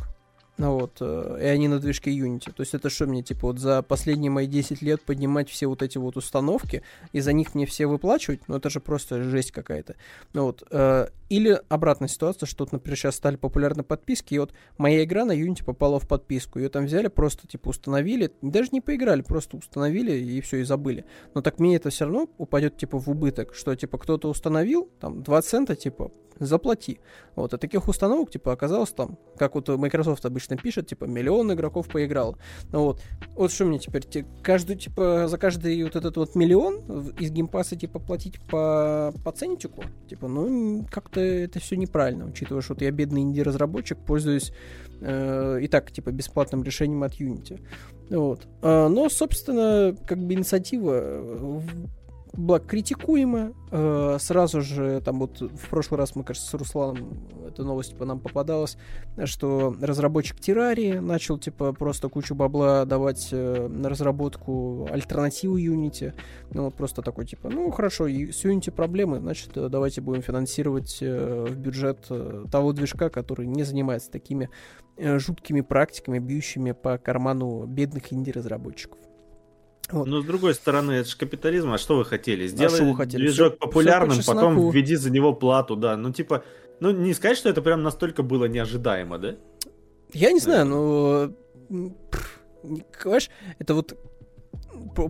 S1: ну вот, э, и они на движке Unity. То есть это что мне, типа, вот за последние мои 10 лет поднимать все вот эти вот установки, и за них мне все выплачивать, ну это же просто жесть какая-то. Ну вот, э, или обратная ситуация, что, вот, например, сейчас стали популярны подписки, и вот моя игра на Unity попала в подписку, ее там взяли, просто, типа, установили, даже не поиграли, просто установили, и все, и забыли. Но так мне это все равно упадет, типа, в убыток, что, типа, кто-то установил, там, 2 цента, типа, заплати. Вот, а таких установок, типа, оказалось там, как вот Microsoft обычно пишет, типа, миллион игроков поиграл. Ну вот, вот что мне теперь, те- каждую, типа, за каждый вот этот вот миллион из геймпаса, типа, платить по, по ценничку? Типа, ну, как-то это все неправильно, учитывая, что вот я бедный инди-разработчик, пользуюсь э, и так, типа, бесплатным решением от Unity. Вот. А, но, собственно, как бы инициатива была критикуема. Э, сразу же, там вот в прошлый раз мы, кажется, с Русланом, эта новость по нам попадалась, что разработчик Террарии начал, типа, просто кучу бабла давать э, на разработку альтернативы Unity. Ну, вот просто такой, типа, ну, хорошо, с Unity проблемы, значит, э, давайте будем финансировать э, в бюджет э, того движка, который не занимается такими э, жуткими практиками, бьющими по карману бедных инди-разработчиков. Вот.
S2: Но с другой стороны, это же капитализм, а что вы хотели? Сделай
S1: что вы хотели?
S2: движок
S1: Всё-
S2: популярным,
S1: всё по
S2: потом введи за него плату, да. Ну, типа, ну, не сказать, что это прям настолько было неожидаемо, да?
S1: Я не знаю, но... не- Понимаешь, это вот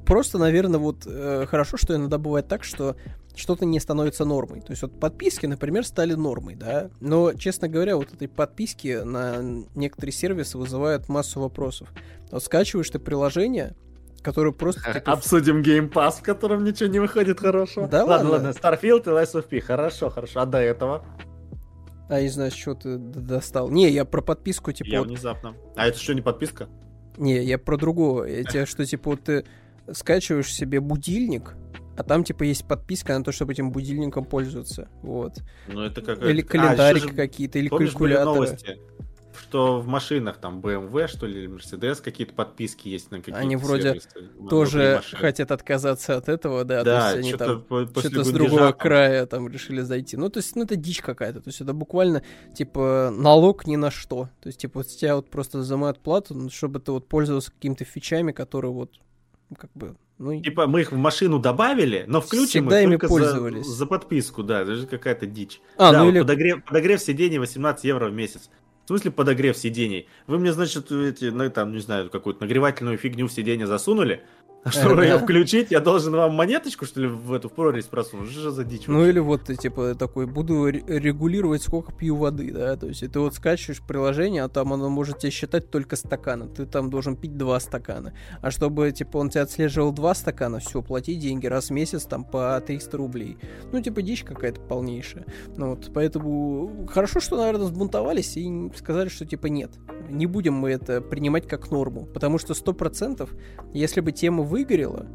S1: просто, наверное, вот э, хорошо, что иногда бывает так, что что-то не становится нормой. То есть вот подписки, например, стали нормой, да, но, честно говоря, вот этой подписки на некоторые сервисы вызывают массу вопросов. Вот скачиваешь ты приложение, которое просто... типа,
S2: Обсудим Game Pass, в котором ничего не выходит хорошо.
S1: Да
S2: ладно,
S1: ладно?
S2: ладно, Starfield и Lies of P, хорошо, хорошо. А до этого?
S1: А не знаю, что ты достал. Не, я про подписку, типа,
S2: Я
S1: вот
S2: внезапно. А это что, не подписка?
S1: Не, я про другого. Я тебе, что, типа, вот ты скачиваешь себе будильник, а там, типа, есть подписка на то, чтобы этим будильником пользоваться. Вот.
S2: Ну, это как...
S1: Или
S2: а,
S1: календарики
S2: же,
S1: какие-то, или
S2: Помнишь, были
S1: калькуляторы.
S2: новости, что в машинах там BMW, что ли, или Mercedes какие-то подписки есть на какие-то
S1: Они вроде
S2: сервисы
S1: Тоже хотят отказаться от этого, да.
S2: Да,
S1: то есть они
S2: что-то
S1: там что-то с другого
S2: там-
S1: края там решили зайти. Ну, то есть, ну, это дичь какая-то. То есть, это буквально, типа, налог ни на что. То есть, типа, вот с тебя вот просто взимают плату, ну, чтобы ты вот пользовался какими-то фичами, которые вот, ну, как бы, ну,
S2: Типа мы их в машину добавили, но включим
S1: Всегда
S2: их
S1: ими пользовались.
S2: За, за подписку, да, это же какая-то дичь.
S1: А,
S2: да,
S1: ну
S2: вот
S1: или
S2: подогрев, подогрев сидений 18 евро в месяц. В смысле подогрев сидений? Вы мне, значит, эти, ну, там, не знаю, какую-то нагревательную фигню в сиденье засунули, чтобы ее включить, я должен вам монеточку, что ли, в эту в прорезь просунуть? Что за дичь?
S1: Ну или вот типа, такой, буду регулировать, сколько пью воды, да, то есть ты вот скачиваешь приложение, а там оно может тебе считать только стаканы, ты там должен пить два стакана. А чтобы, типа, он тебя отслеживал два стакана, все, плати деньги раз в месяц там по 300 рублей. Ну, типа, дичь какая-то полнейшая. Ну вот, поэтому хорошо, что, наверное, сбунтовались и сказали, что, типа, нет, не будем мы это принимать как норму, потому что сто процентов, если бы тема выгорело,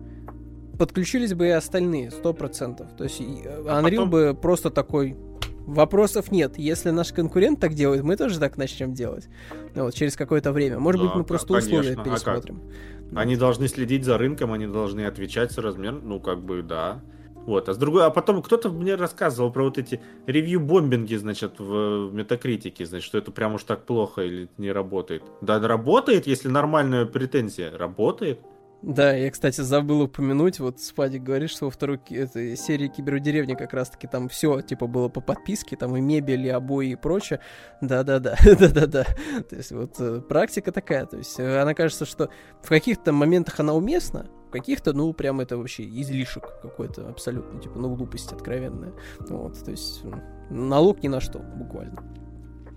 S1: подключились бы и остальные, сто процентов. То есть а Unreal потом... бы просто такой, вопросов нет. Если наш конкурент так делает, мы тоже так начнем делать. Ну, вот, через какое-то время. Может да, быть, мы просто конечно. условия а пересмотрим.
S2: А они должны следить за рынком, они должны отвечать с размер, ну, как бы, да. Вот, а с другой, а потом кто-то мне рассказывал про вот эти ревью-бомбинги, значит, в метакритике, значит, что это прям уж так плохо или не работает. Да, работает, если нормальная претензия. Работает.
S1: Да, я, кстати, забыл упомянуть, вот Спадик говорит, что во второй этой серии Кибердеревни как раз-таки там все, типа, было по подписке, там и мебель, и обои, и прочее. Да-да-да, да-да-да. То есть вот э, практика такая, то есть э, она кажется, что в каких-то моментах она уместна, в каких-то, ну, прям это вообще излишек какой-то абсолютно, типа, ну, глупость откровенная. Вот, то есть налог ни на что, буквально.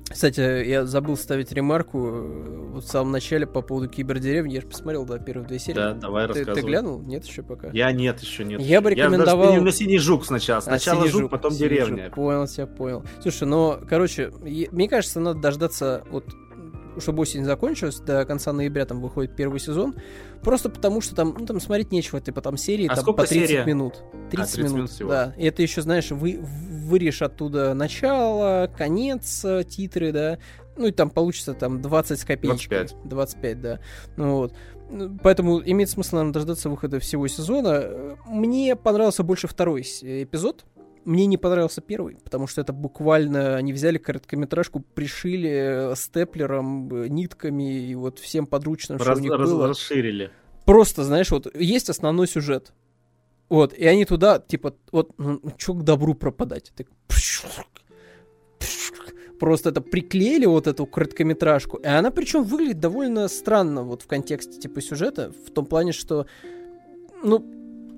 S1: Кстати, я забыл ставить ремарку э, вот в самом начале по поводу кибердеревни. Я же посмотрел, да, первые две серии.
S2: Да, давай
S1: ты,
S2: рассказывай.
S1: Ты глянул? Нет еще пока?
S2: Я нет, еще нет.
S1: Я бы рекомендовал... Я
S2: на синий жук сначала. А, сначала а, жук, жук, потом деревня. Жук.
S1: Понял тебя, понял. Слушай, но, короче, мне кажется, надо дождаться вот чтобы осень закончилась, до конца ноября там выходит первый сезон, просто потому что там, ну, там смотреть нечего, типа там серии
S2: а
S1: там по 30
S2: серия?
S1: минут. 30,
S2: а, 30 минут, минут всего.
S1: да. И это еще, знаешь, вы, вырежь оттуда начало, конец, э, титры, да, ну и там получится там 20 с копеечкой. 25. 25, да. Ну, вот. Поэтому имеет смысл, наверное, дождаться выхода всего сезона. Мне понравился больше второй эпизод. Мне не понравился первый, потому что это буквально они взяли короткометражку, пришили э, степлером, э, нитками и вот всем подручным, раз, что у них раз, было.
S2: Расширили.
S1: Просто, знаешь, вот есть основной сюжет. Вот, и они туда, типа, вот, ну, чё к добру пропадать? Так, просто это приклеили вот эту короткометражку. И она причем выглядит довольно странно вот в контексте типа сюжета, в том плане, что, ну,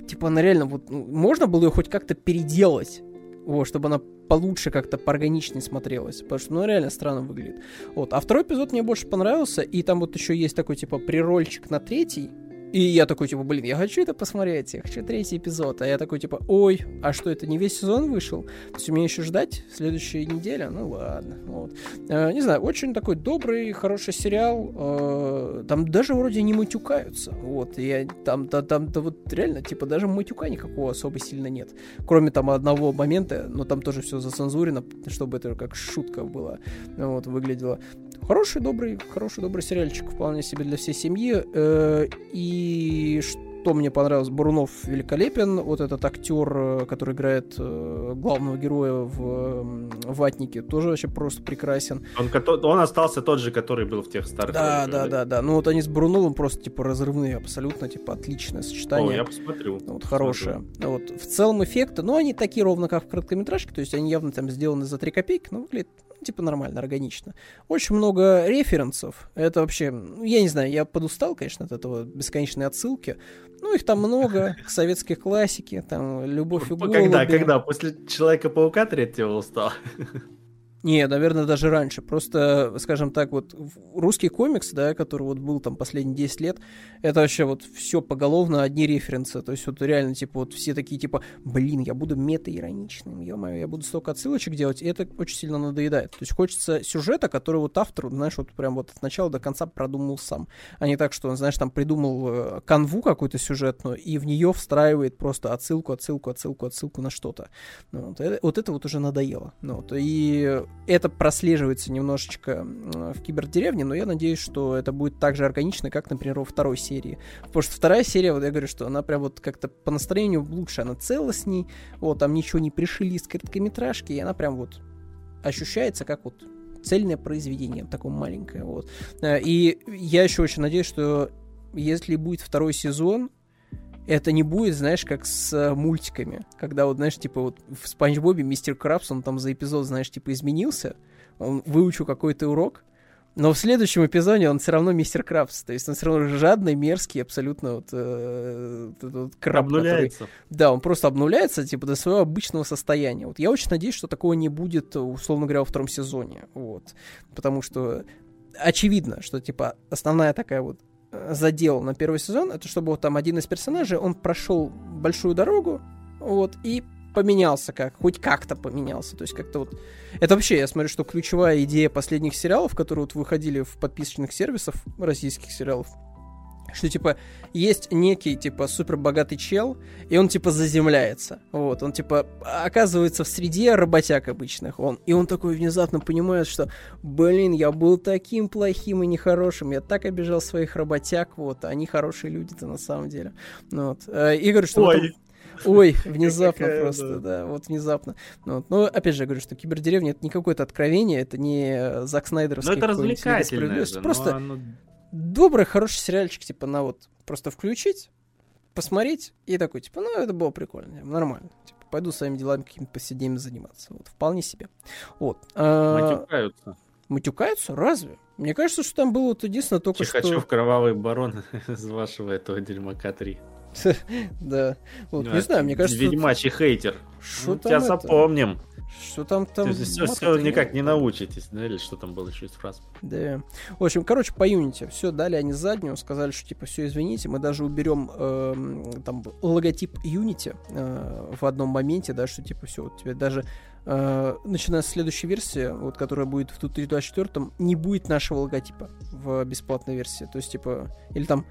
S1: типа она реально вот, ну, можно было ее хоть как-то переделать, вот, чтобы она получше как-то поорганичнее смотрелась, потому что, ну, реально странно выглядит. Вот, а второй эпизод мне больше понравился, и там вот еще есть такой, типа, прирольчик на третий, и я такой, типа, блин, я хочу это посмотреть, я хочу третий эпизод. А я такой, типа, ой, а что, это не весь сезон вышел? То есть мне еще ждать следующая неделя? Ну ладно, вот. Э, не знаю, очень такой добрый, хороший сериал. Э, там даже вроде не матюкаются. Вот, я там, да, там, да вот реально, типа, даже матюка никакого особо сильно нет. Кроме там одного момента, но там тоже все зацензурено, чтобы это как шутка была. Вот, выглядело. Хороший, добрый, хороший, добрый сериальчик, вполне себе для всей семьи. Э, и что мне понравилось, Бурунов великолепен, вот этот актер, э, который играет э, главного героя в «Ватнике», тоже вообще просто прекрасен.
S2: Он, он остался тот же, который был в тех старых.
S1: Да, да, да, да. Ну вот они с Буруновым просто типа разрывные абсолютно, типа отличное сочетание. О,
S2: я посмотрю.
S1: Вот хорошее. Вот в целом эффекты, ну они такие ровно как в короткометражке, то есть они явно там сделаны за 3 копейки, но выглядит типа нормально, органично. Очень много референсов. Это вообще, я не знаю, я подустал, конечно, от этого бесконечной отсылки. Ну, их там много, к советской классике, там, «Любовь и голуби».
S2: Когда, когда? После «Человека-паука» третьего устал?
S1: Не, наверное, даже раньше. Просто, скажем так, вот русский комикс, да, который вот был там последние 10 лет, это вообще вот все поголовно одни референсы. То есть вот реально, типа, вот все такие, типа, блин, я буду мета-ироничным, ё-моё, я буду столько отсылочек делать, и это очень сильно надоедает. То есть хочется сюжета, который вот автор, знаешь, вот прям вот от начала до конца продумал сам. А не так, что он, знаешь, там придумал э, канву какую-то сюжетную, и в нее встраивает просто отсылку, отсылку, отсылку, отсылку на что-то. Ну, вот, это, вот это вот уже надоело. Ну, вот, и это прослеживается немножечко в кибердеревне, но я надеюсь, что это будет так же органично, как, например, во второй серии. Потому что вторая серия, вот я говорю, что она прям вот как-то по настроению лучше, она целостней, вот, там ничего не пришили из короткометражки, и она прям вот ощущается как вот цельное произведение, такое маленькое, вот. Э, и я еще очень надеюсь, что если будет второй сезон, это не будет, знаешь, как с э, мультиками, когда вот, знаешь, типа вот в Спанч Бобе мистер Крабс, он там за эпизод, знаешь, типа изменился, он выучил какой-то урок, Но в следующем эпизоде он все равно мистер Крабс. То есть он все равно жадный, мерзкий, абсолютно вот, э, вот краб,
S2: Обнуляется.
S1: Который, да, он просто обнуляется, типа, до своего обычного состояния. Вот я очень надеюсь, что такого не будет, условно говоря, во втором сезоне. Вот. Потому что очевидно, что, типа, основная такая вот задел на первый сезон, это чтобы вот там один из персонажей, он прошел большую дорогу, вот, и поменялся как, хоть как-то поменялся. То есть как-то вот... Это вообще, я смотрю, что ключевая идея последних сериалов, которые вот выходили в подписочных сервисов, российских сериалов, что, типа, есть некий, типа, супер богатый чел, и он, типа, заземляется. Вот, он, типа, оказывается в среде работяг обычных. Он, и он такой внезапно понимает, что, блин, я был таким плохим и нехорошим, я так обижал своих работяг, вот, они хорошие люди-то на самом деле. Ну, вот. Э, и говорит, что...
S2: Ой.
S1: Ой, внезапно просто, да. вот внезапно. Ну, вот. Но опять же, я говорю, что кибердеревня это не какое-то откровение, это не Зак Снайдеровский.
S2: Но это развлекательное же,
S1: Просто
S2: оно...
S1: добрый, хороший сериальчик, типа, на вот просто включить, посмотреть, и такой, типа, ну, это было прикольно, нормально. Типа, пойду своими делами какими-то повседнейными заниматься. Вот, вполне себе. Вот.
S2: А... Матюкаются.
S1: Матюкаются? Разве? Мне кажется, что там было вот единственное только
S2: Чихачев,
S1: что...
S2: кровавый барон из вашего этого дерьмака 3.
S1: Да. Вот, не знаю, мне кажется...
S2: Ведьмачий хейтер.
S1: Что
S2: Тебя
S1: там
S2: запомним.
S1: Что там там...
S2: Все, все никак не научитесь, да, или что там было еще из фраз.
S1: Да. В общем, короче, по Unity. Все, дали они заднюю, сказали, что типа, все, извините, мы даже уберем э, там логотип Unity э, в одном моменте, да, что типа, все, вот тебе даже э, начиная с следующей версии, вот, которая будет в 2024, не будет нашего логотипа в бесплатной версии. То есть, типа, или там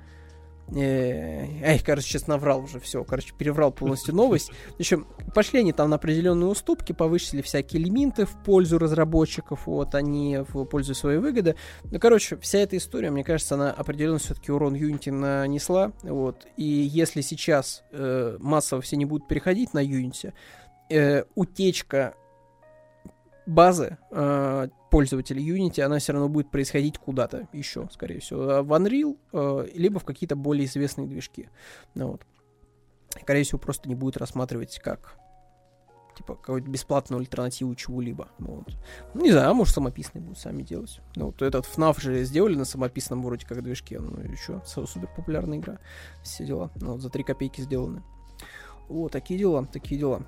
S1: Эй, короче, сейчас наврал уже все, короче, переврал полностью новость. В общем, пошли они там на определенные уступки, повысили всякие элементы в пользу разработчиков, вот, они в пользу своей выгоды. Ну, короче, вся эта история, мне кажется, она определенно все-таки урон Unity нанесла, вот, и если сейчас э, массово все не будут переходить на Unity, э, утечка базы э, пользователей Unity, она все равно будет происходить куда-то еще, скорее всего, в Unreal, э, либо в какие-то более известные движки. Ну, вот. Скорее всего, просто не будет рассматривать как типа какую-то бесплатную альтернативу чего-либо. Ну, вот. Ну, не знаю, а может самописные будут сами делать. Ну, вот этот FNAF же сделали на самописном вроде как движке, ну, еще супер популярная игра, все дела. Ну, вот за 3 копейки сделаны. О, такие дела, такие дела.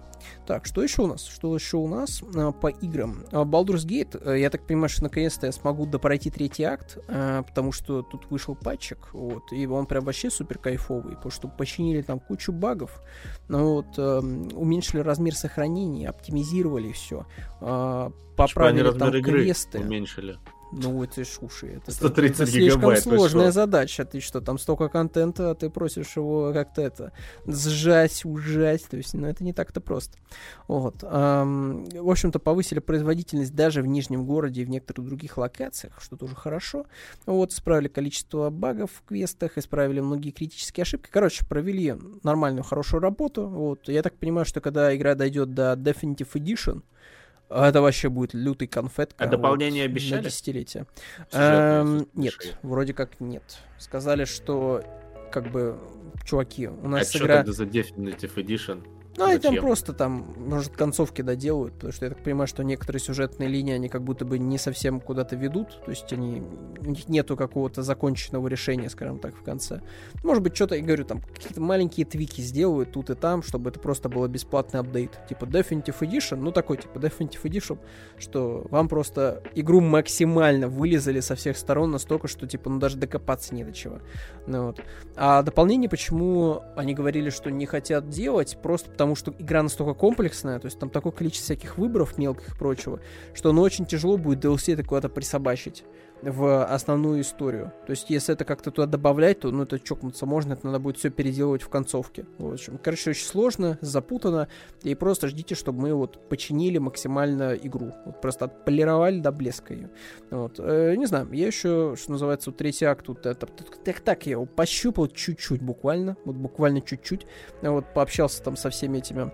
S1: Так, что еще у нас? Что еще у нас а, по играм? А, Baldur's Gate, а, я так понимаю, что наконец-то я смогу допройти третий акт, а, потому что тут вышел патчик, вот, и он прям вообще супер кайфовый, потому что починили там кучу багов, ну, вот, а, уменьшили размер сохранения, оптимизировали все, а, поправили там
S2: игры
S1: квесты.
S2: уменьшили.
S1: Ну, это ж уши. Это,
S2: 130
S1: это слишком
S2: гигабайт,
S1: сложная задача. Ты что, там столько контента, а ты просишь его как-то это сжать, ужать. То есть, ну, это не так-то просто. Вот. Ам, в общем-то, повысили производительность даже в Нижнем городе и в некоторых других локациях, что тоже хорошо. Вот, исправили количество багов в квестах, исправили многие критические ошибки. Короче, провели нормальную, хорошую работу. Вот. Я так понимаю, что когда игра дойдет до Definitive Edition, это вообще будет лютый конфет.
S2: А дополнение обещали?
S1: На десятилетие. Эм, нет, вроде как нет. Сказали, что как бы, чуваки, у
S2: А
S1: нас
S2: что
S1: игра...
S2: тогда за Definitive Edition?
S1: Ну, они там
S2: Зачем?
S1: просто там, может, концовки доделают, потому что я так понимаю, что некоторые сюжетные линии, они как будто бы не совсем куда-то ведут, то есть они, у них нету какого-то законченного решения, скажем так, в конце. Может быть, что-то, я говорю, там, какие-то маленькие твики сделают тут и там, чтобы это просто было бесплатный апдейт. Типа Definitive Edition, ну, такой, типа Definitive Edition, что вам просто игру максимально вылезали со всех сторон настолько, что, типа, ну, даже докопаться не до чего. Ну, вот. А дополнение, почему они говорили, что не хотят делать, просто потому что игра настолько комплексная, то есть там такое количество всяких выборов мелких и прочего, что ну очень тяжело будет DLC это куда-то присобачить в основную историю. То есть, если это как-то туда добавлять, то, ну, это чокнуться можно, это надо будет все переделывать в концовке. В общем, короче, очень сложно, запутано, и просто ждите, чтобы мы вот починили максимально игру. Вот просто отполировали до блеска ее. Вот. Э, не знаю, я еще, что называется, вот третий акт, тут это, так, так, я его пощупал чуть-чуть буквально, вот буквально чуть-чуть, вот, пообщался там со всеми этими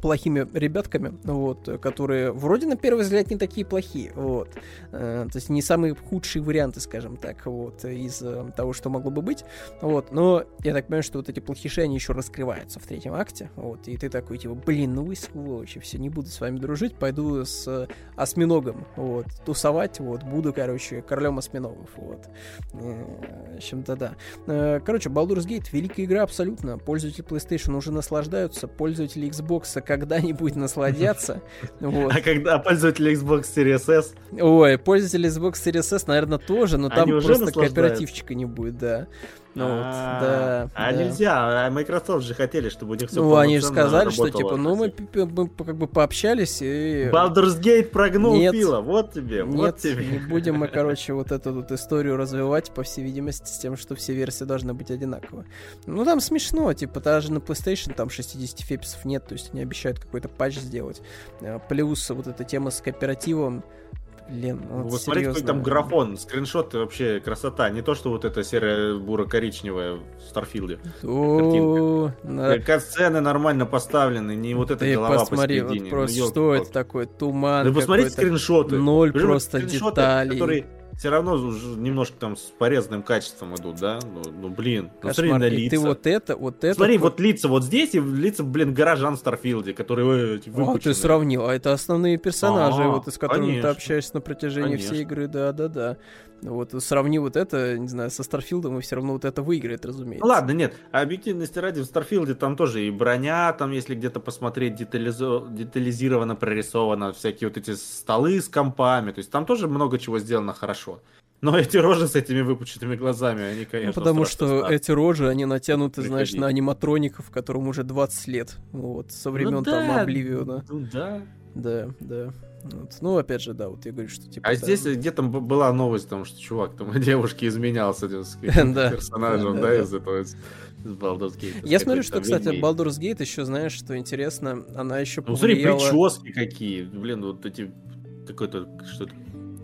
S1: плохими ребятками, вот, которые вроде на первый взгляд не такие плохие, вот, э, то есть не самые худшие варианты, скажем так, вот, из э, того, что могло бы быть, вот, но я так понимаю, что вот эти плохиши, они еще раскрываются в третьем акте, вот, и ты такой, типа, блин, ну вы сволочи, все, не буду с вами дружить, пойду с осьминогом, вот, тусовать, вот, буду, короче, королем осьминогов, вот, э, в общем-то, да. Э, короче, Baldur's Gate, великая игра абсолютно, пользователи PlayStation уже наслаждаются, пользователи Xbox когда-нибудь насладятся.
S2: Вот. А когда пользователи Xbox Series S?
S1: Ой, пользователи Xbox Series S, наверное, тоже, но там просто кооперативчика не будет, да. Ну вот, а, да.
S2: А нельзя, а Microsoft же хотели, чтобы у них все
S1: Ну, они же сказали, что типа, ну мы, мы как бы пообщались и...
S2: Baldur's Gate прогнул нет, пила, вот тебе, вот
S1: нет,
S2: тебе.
S1: не будем мы, короче, вот эту вот историю развивать, по всей видимости, с тем, что все версии должны быть одинаковы. Ну, там смешно, типа, даже на PlayStation там 60 феписов нет, то есть они обещают какой-то патч сделать. А, плюс вот эта тема с кооперативом, Блин,
S2: ну, вот смотрите, какой там графон, скриншоты вообще красота. Не то, что вот эта серая буро-коричневая в Starfield е. Как сцены нормально поставлены, не вот эта голова
S1: посмотри, вот просто ну, что это такое, туман
S2: Да посмотрите скриншоты.
S1: Ноль просто деталей
S2: все равно уже немножко там с порезанным качеством идут, да? Ну, ну блин,
S1: ну, смотри на лица. ты вот это, вот это...
S2: Смотри, вот лица вот здесь и лица, блин, горожан в Starfield е, которые
S1: выпущены. А, ты сравнил, а это основные персонажи, а, вот с которыми конечно. ты общаешься на протяжении конечно. всей игры, да-да-да. Вот сравни вот это, не знаю, со Starfield ом, и все равно вот это выиграет, разумеется.
S2: Ну, ладно, нет, объективности ради в Starfield е там тоже и броня, там, если где-то посмотреть, детализо... детализировано, прорисовано, всякие вот эти столы с компами, то есть там тоже много чего сделано хорошо. Но эти рожи с этими выпученными глазами, они, конечно,
S1: ну, Потому что страшно. эти рожи, они натянуты, Приходи. знаешь, на аниматроников, которым уже 20 лет. Вот, со времен ну, да, там Oblivion а.
S2: Ну да.
S1: Да, да. Вот. Ну, опять же, да, вот я говорю, что типа.
S2: А там... здесь где там была новость, там, что чувак там девушке изменялся с персонажем, да, из этого из
S1: Baldur's Gate. Я смотрю, что, кстати, Baldur's Gate еще, знаешь, что интересно, она еще
S2: Ну, смотри, прически какие, блин, вот эти какой-то что-то.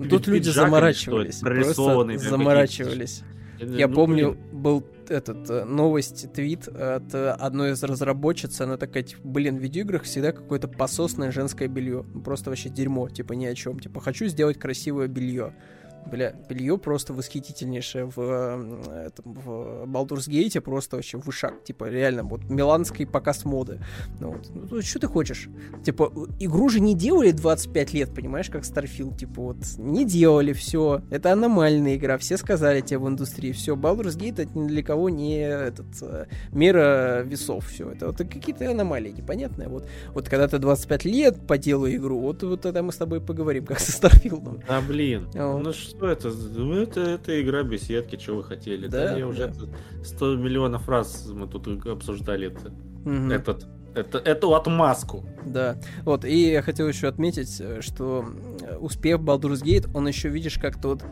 S1: Тут люди заморачивались, просто заморачивались. Я ну, помню, был этот э, новость, твит от э, одной из разработчиц, она такая, типа, блин, в видеоиграх всегда какое-то пососное женское белье. Просто вообще дерьмо, типа ни о чем. Типа, хочу сделать красивое белье. Бля, белье просто восхитительнейшее в, э, этом, в Baldur's Gate, просто вообще вышаг. Типа, реально, вот миланский показ моды. Ну, вот. ну, что ты хочешь? Типа, игру же не делали 25 лет, понимаешь, как Starfield. Типа, вот, не делали, все. Это аномальная игра, все сказали тебе в индустрии. Все, Baldur's Gate это ни для кого не этот, э, мера весов. Все, это вот какие-то аномалии непонятные. Вот, вот когда ты 25 лет по делу игру, вот, вот тогда мы с тобой поговорим, как со Старфилдом.
S2: А, блин. Вот. Ну, что это? Ну, это, это игра беседки, что вы хотели. Да, да я уже 100 миллионов раз мы тут обсуждали это. Угу. Этот это, эту отмазку.
S1: Да. Вот, и я хотел еще отметить, что успех Baldur's Gate, он еще, видишь, как-то вот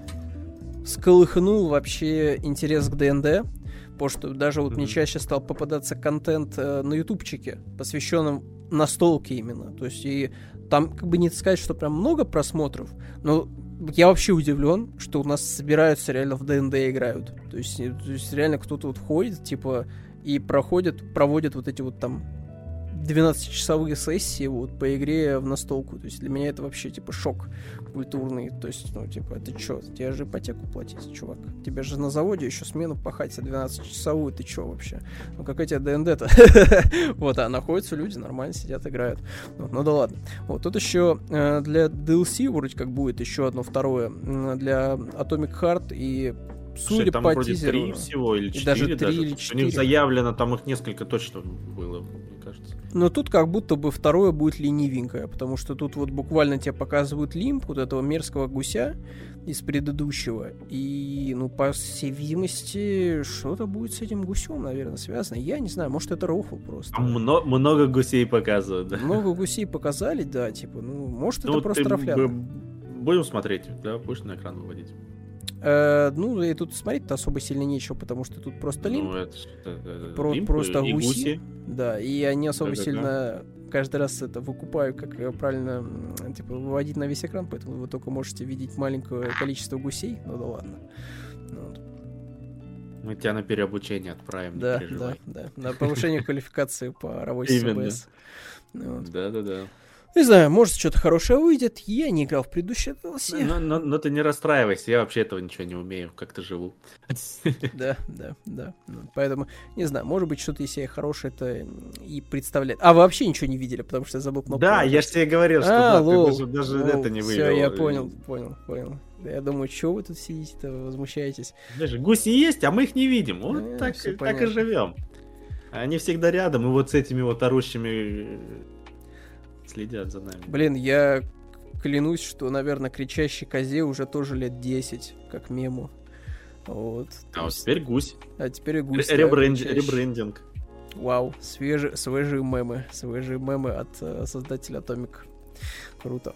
S1: сколыхнул вообще интерес к ДНД, потому что даже вот mm-hmm. мне чаще стал попадаться контент э, на ютубчике, посвященном настолке именно. То есть и там как бы не сказать, что прям много просмотров, но я вообще удивлен, что у нас собираются реально в ДНД играют. То есть, э, то есть реально кто-то вот ходит, типа, и проходит, проводит вот эти вот там 12-часовые сессии вот по игре в настолку. То есть для меня это вообще типа шок культурный. То есть, ну, типа, это что? Тебе же ипотеку платить, чувак. Тебе же на заводе еще смену пахать, а 12-часовую, ты что вообще? Ну, какая тебе ДНД-то? вот, а находятся люди, нормально сидят, играют. Ну, да ладно. Вот, тут еще э, для DLC вроде как будет еще одно второе. Для Atomic Heart и судя
S2: там
S1: по
S2: вроде
S1: тизеру,
S2: 3 всего или 4
S1: даже 3
S2: даже.
S1: или 4.
S2: У них заявлено, там их несколько точно было кажется.
S1: Но тут как будто бы второе будет ленивенькое, потому что тут вот буквально тебе показывают лимп вот этого мерзкого гуся из предыдущего. И, ну, по всей видимости, что-то будет с этим гусем, наверное, связано. Я не знаю, может, это рофл просто.
S2: Много, много гусей показывают, да?
S1: Много гусей показали, да, типа, ну, может, ну, это просто рафляно.
S2: Будем смотреть, да, будешь на экран выводить.
S1: Э, ну, и тут смотреть-то особо сильно нечего, потому что тут просто лимп. Ну, это, это, Про, лимп просто и гуси. гуси. Да, и они особо да, сильно да. каждый раз это выкупают, как правильно типа, выводить на весь экран, поэтому вы только можете видеть маленькое количество гусей. Ну да ладно. Ну, вот.
S2: Мы тебя на переобучение отправим,
S1: да, Да, да, на повышение квалификации по работе с ОБС.
S2: Да-да-да.
S1: Не знаю, может, что-то хорошее выйдет. Я не играл в предыдущее DLC.
S2: Но, но, но ты не расстраивайся, я вообще этого ничего не умею, как-то живу.
S1: Да, да, да. Ну, Поэтому, не знаю, может быть, что-то из себя хорошее-то и представляет. А, вы вообще ничего не видели, потому что я забыл кнопку.
S2: Да, я же тебе говорил, что
S1: А,
S2: да, ты
S1: лол,
S2: даже, даже
S1: лол,
S2: это не
S1: Все,
S2: вывел.
S1: я понял, понял, понял. Я думаю, что вы тут сидите-то, возмущаетесь.
S2: Даже гуси есть, а мы их не видим. Вот
S1: Э,
S2: так, так и живем. Они всегда рядом, и вот с этими вот орущими э, следят за нами.
S1: Блин, я клянусь, что, наверное, кричащей козе уже тоже лет 10, как мему. Вот.
S2: А вот теперь гусь.
S1: а теперь и гусь.
S2: Ре-
S1: да,
S2: ребренди-
S1: кричащий.
S2: Ребрендинг.
S1: Вау, свежие, свежие мемы. Свежие мемы от э, создателя Atomic. Круто.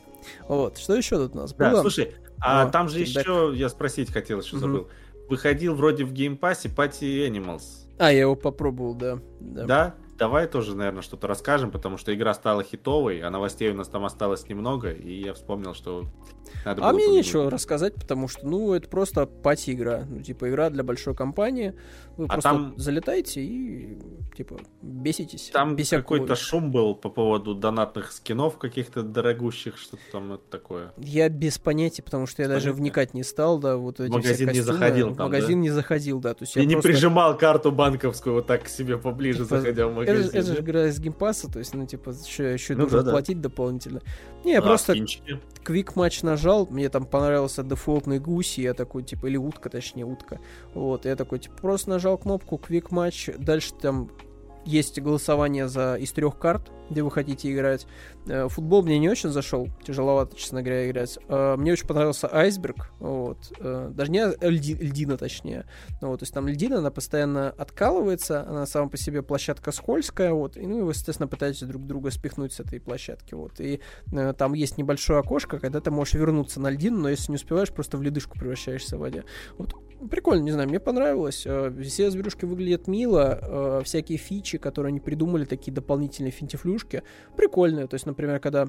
S1: Вот, что еще тут у нас
S2: Да,
S1: было?
S2: слушай, а
S1: О,
S2: там же
S1: Deck.
S2: еще, я спросить хотел, еще
S1: Мгм.
S2: забыл. Выходил вроде в Game Pass е Party Animals.
S1: А, я его попробовал, да. Да.
S2: Да? Давай тоже, наверное, что-то расскажем, потому что игра стала хитовой, а новостей у нас там осталось немного, и я вспомнил, что надо
S1: А
S2: было
S1: мне
S2: упомянуть.
S1: нечего рассказать, потому что, ну, это просто party-игра. Ну, типа, игра для большой компании. Вы
S2: А
S1: просто
S2: там-
S1: залетаете и, типа, беситесь.
S2: Там какой-то шум был по поводу донатных скинов каких-то дорогущих, что-то там это такое.
S1: Я без понятия, потому что я даже вникать не стал, да, вот эти все
S2: магазинные
S1: костюмы.
S2: заходил
S1: В
S2: там,
S1: магазин не заходил, да. То есть я
S2: не
S1: просто-
S2: прижимал карту банковскую вот так к себе поближе,
S1: Типа,
S2: заходя в
S1: Это,
S2: магазин.
S1: же- это же
S2: да?
S1: игра из Game Pass а, то есть, ну, типа, еще, еще
S2: Ну
S1: нужно
S2: да-да.
S1: платить дополнительно. Не, я
S2: А,
S1: просто
S2: скинчики?
S1: quick match нажал, мне там понравился дефолтный гусь, и я такой, типа, или утка, точнее, утка. Вот, я такой, типа, просто нажал кнопку quick match, дальше там есть голосование за из трех карт, где вы хотите играть. Э, Футбол мне не очень зашел, тяжеловато, честно говоря, играть. Э, Мне очень понравился айсберг, вот, э, даже не льди- льдина, точнее. Ну, вот, то есть там льдина, она постоянно откалывается, она сама по себе площадка скользкая, вот, и, ну, и вы, естественно, пытаетесь друг друга спихнуть с этой площадки, вот, и там есть небольшое окошко, когда ты можешь вернуться на льдину, но если не успеваешь, просто в ледышку превращаешься в воде. Вот, прикольно, не знаю, мне понравилось, э, все зверюшки выглядят мило, э, всякие фичи, которые они придумали, такие дополнительные финтифлюшки, прикольные, то есть, например, когда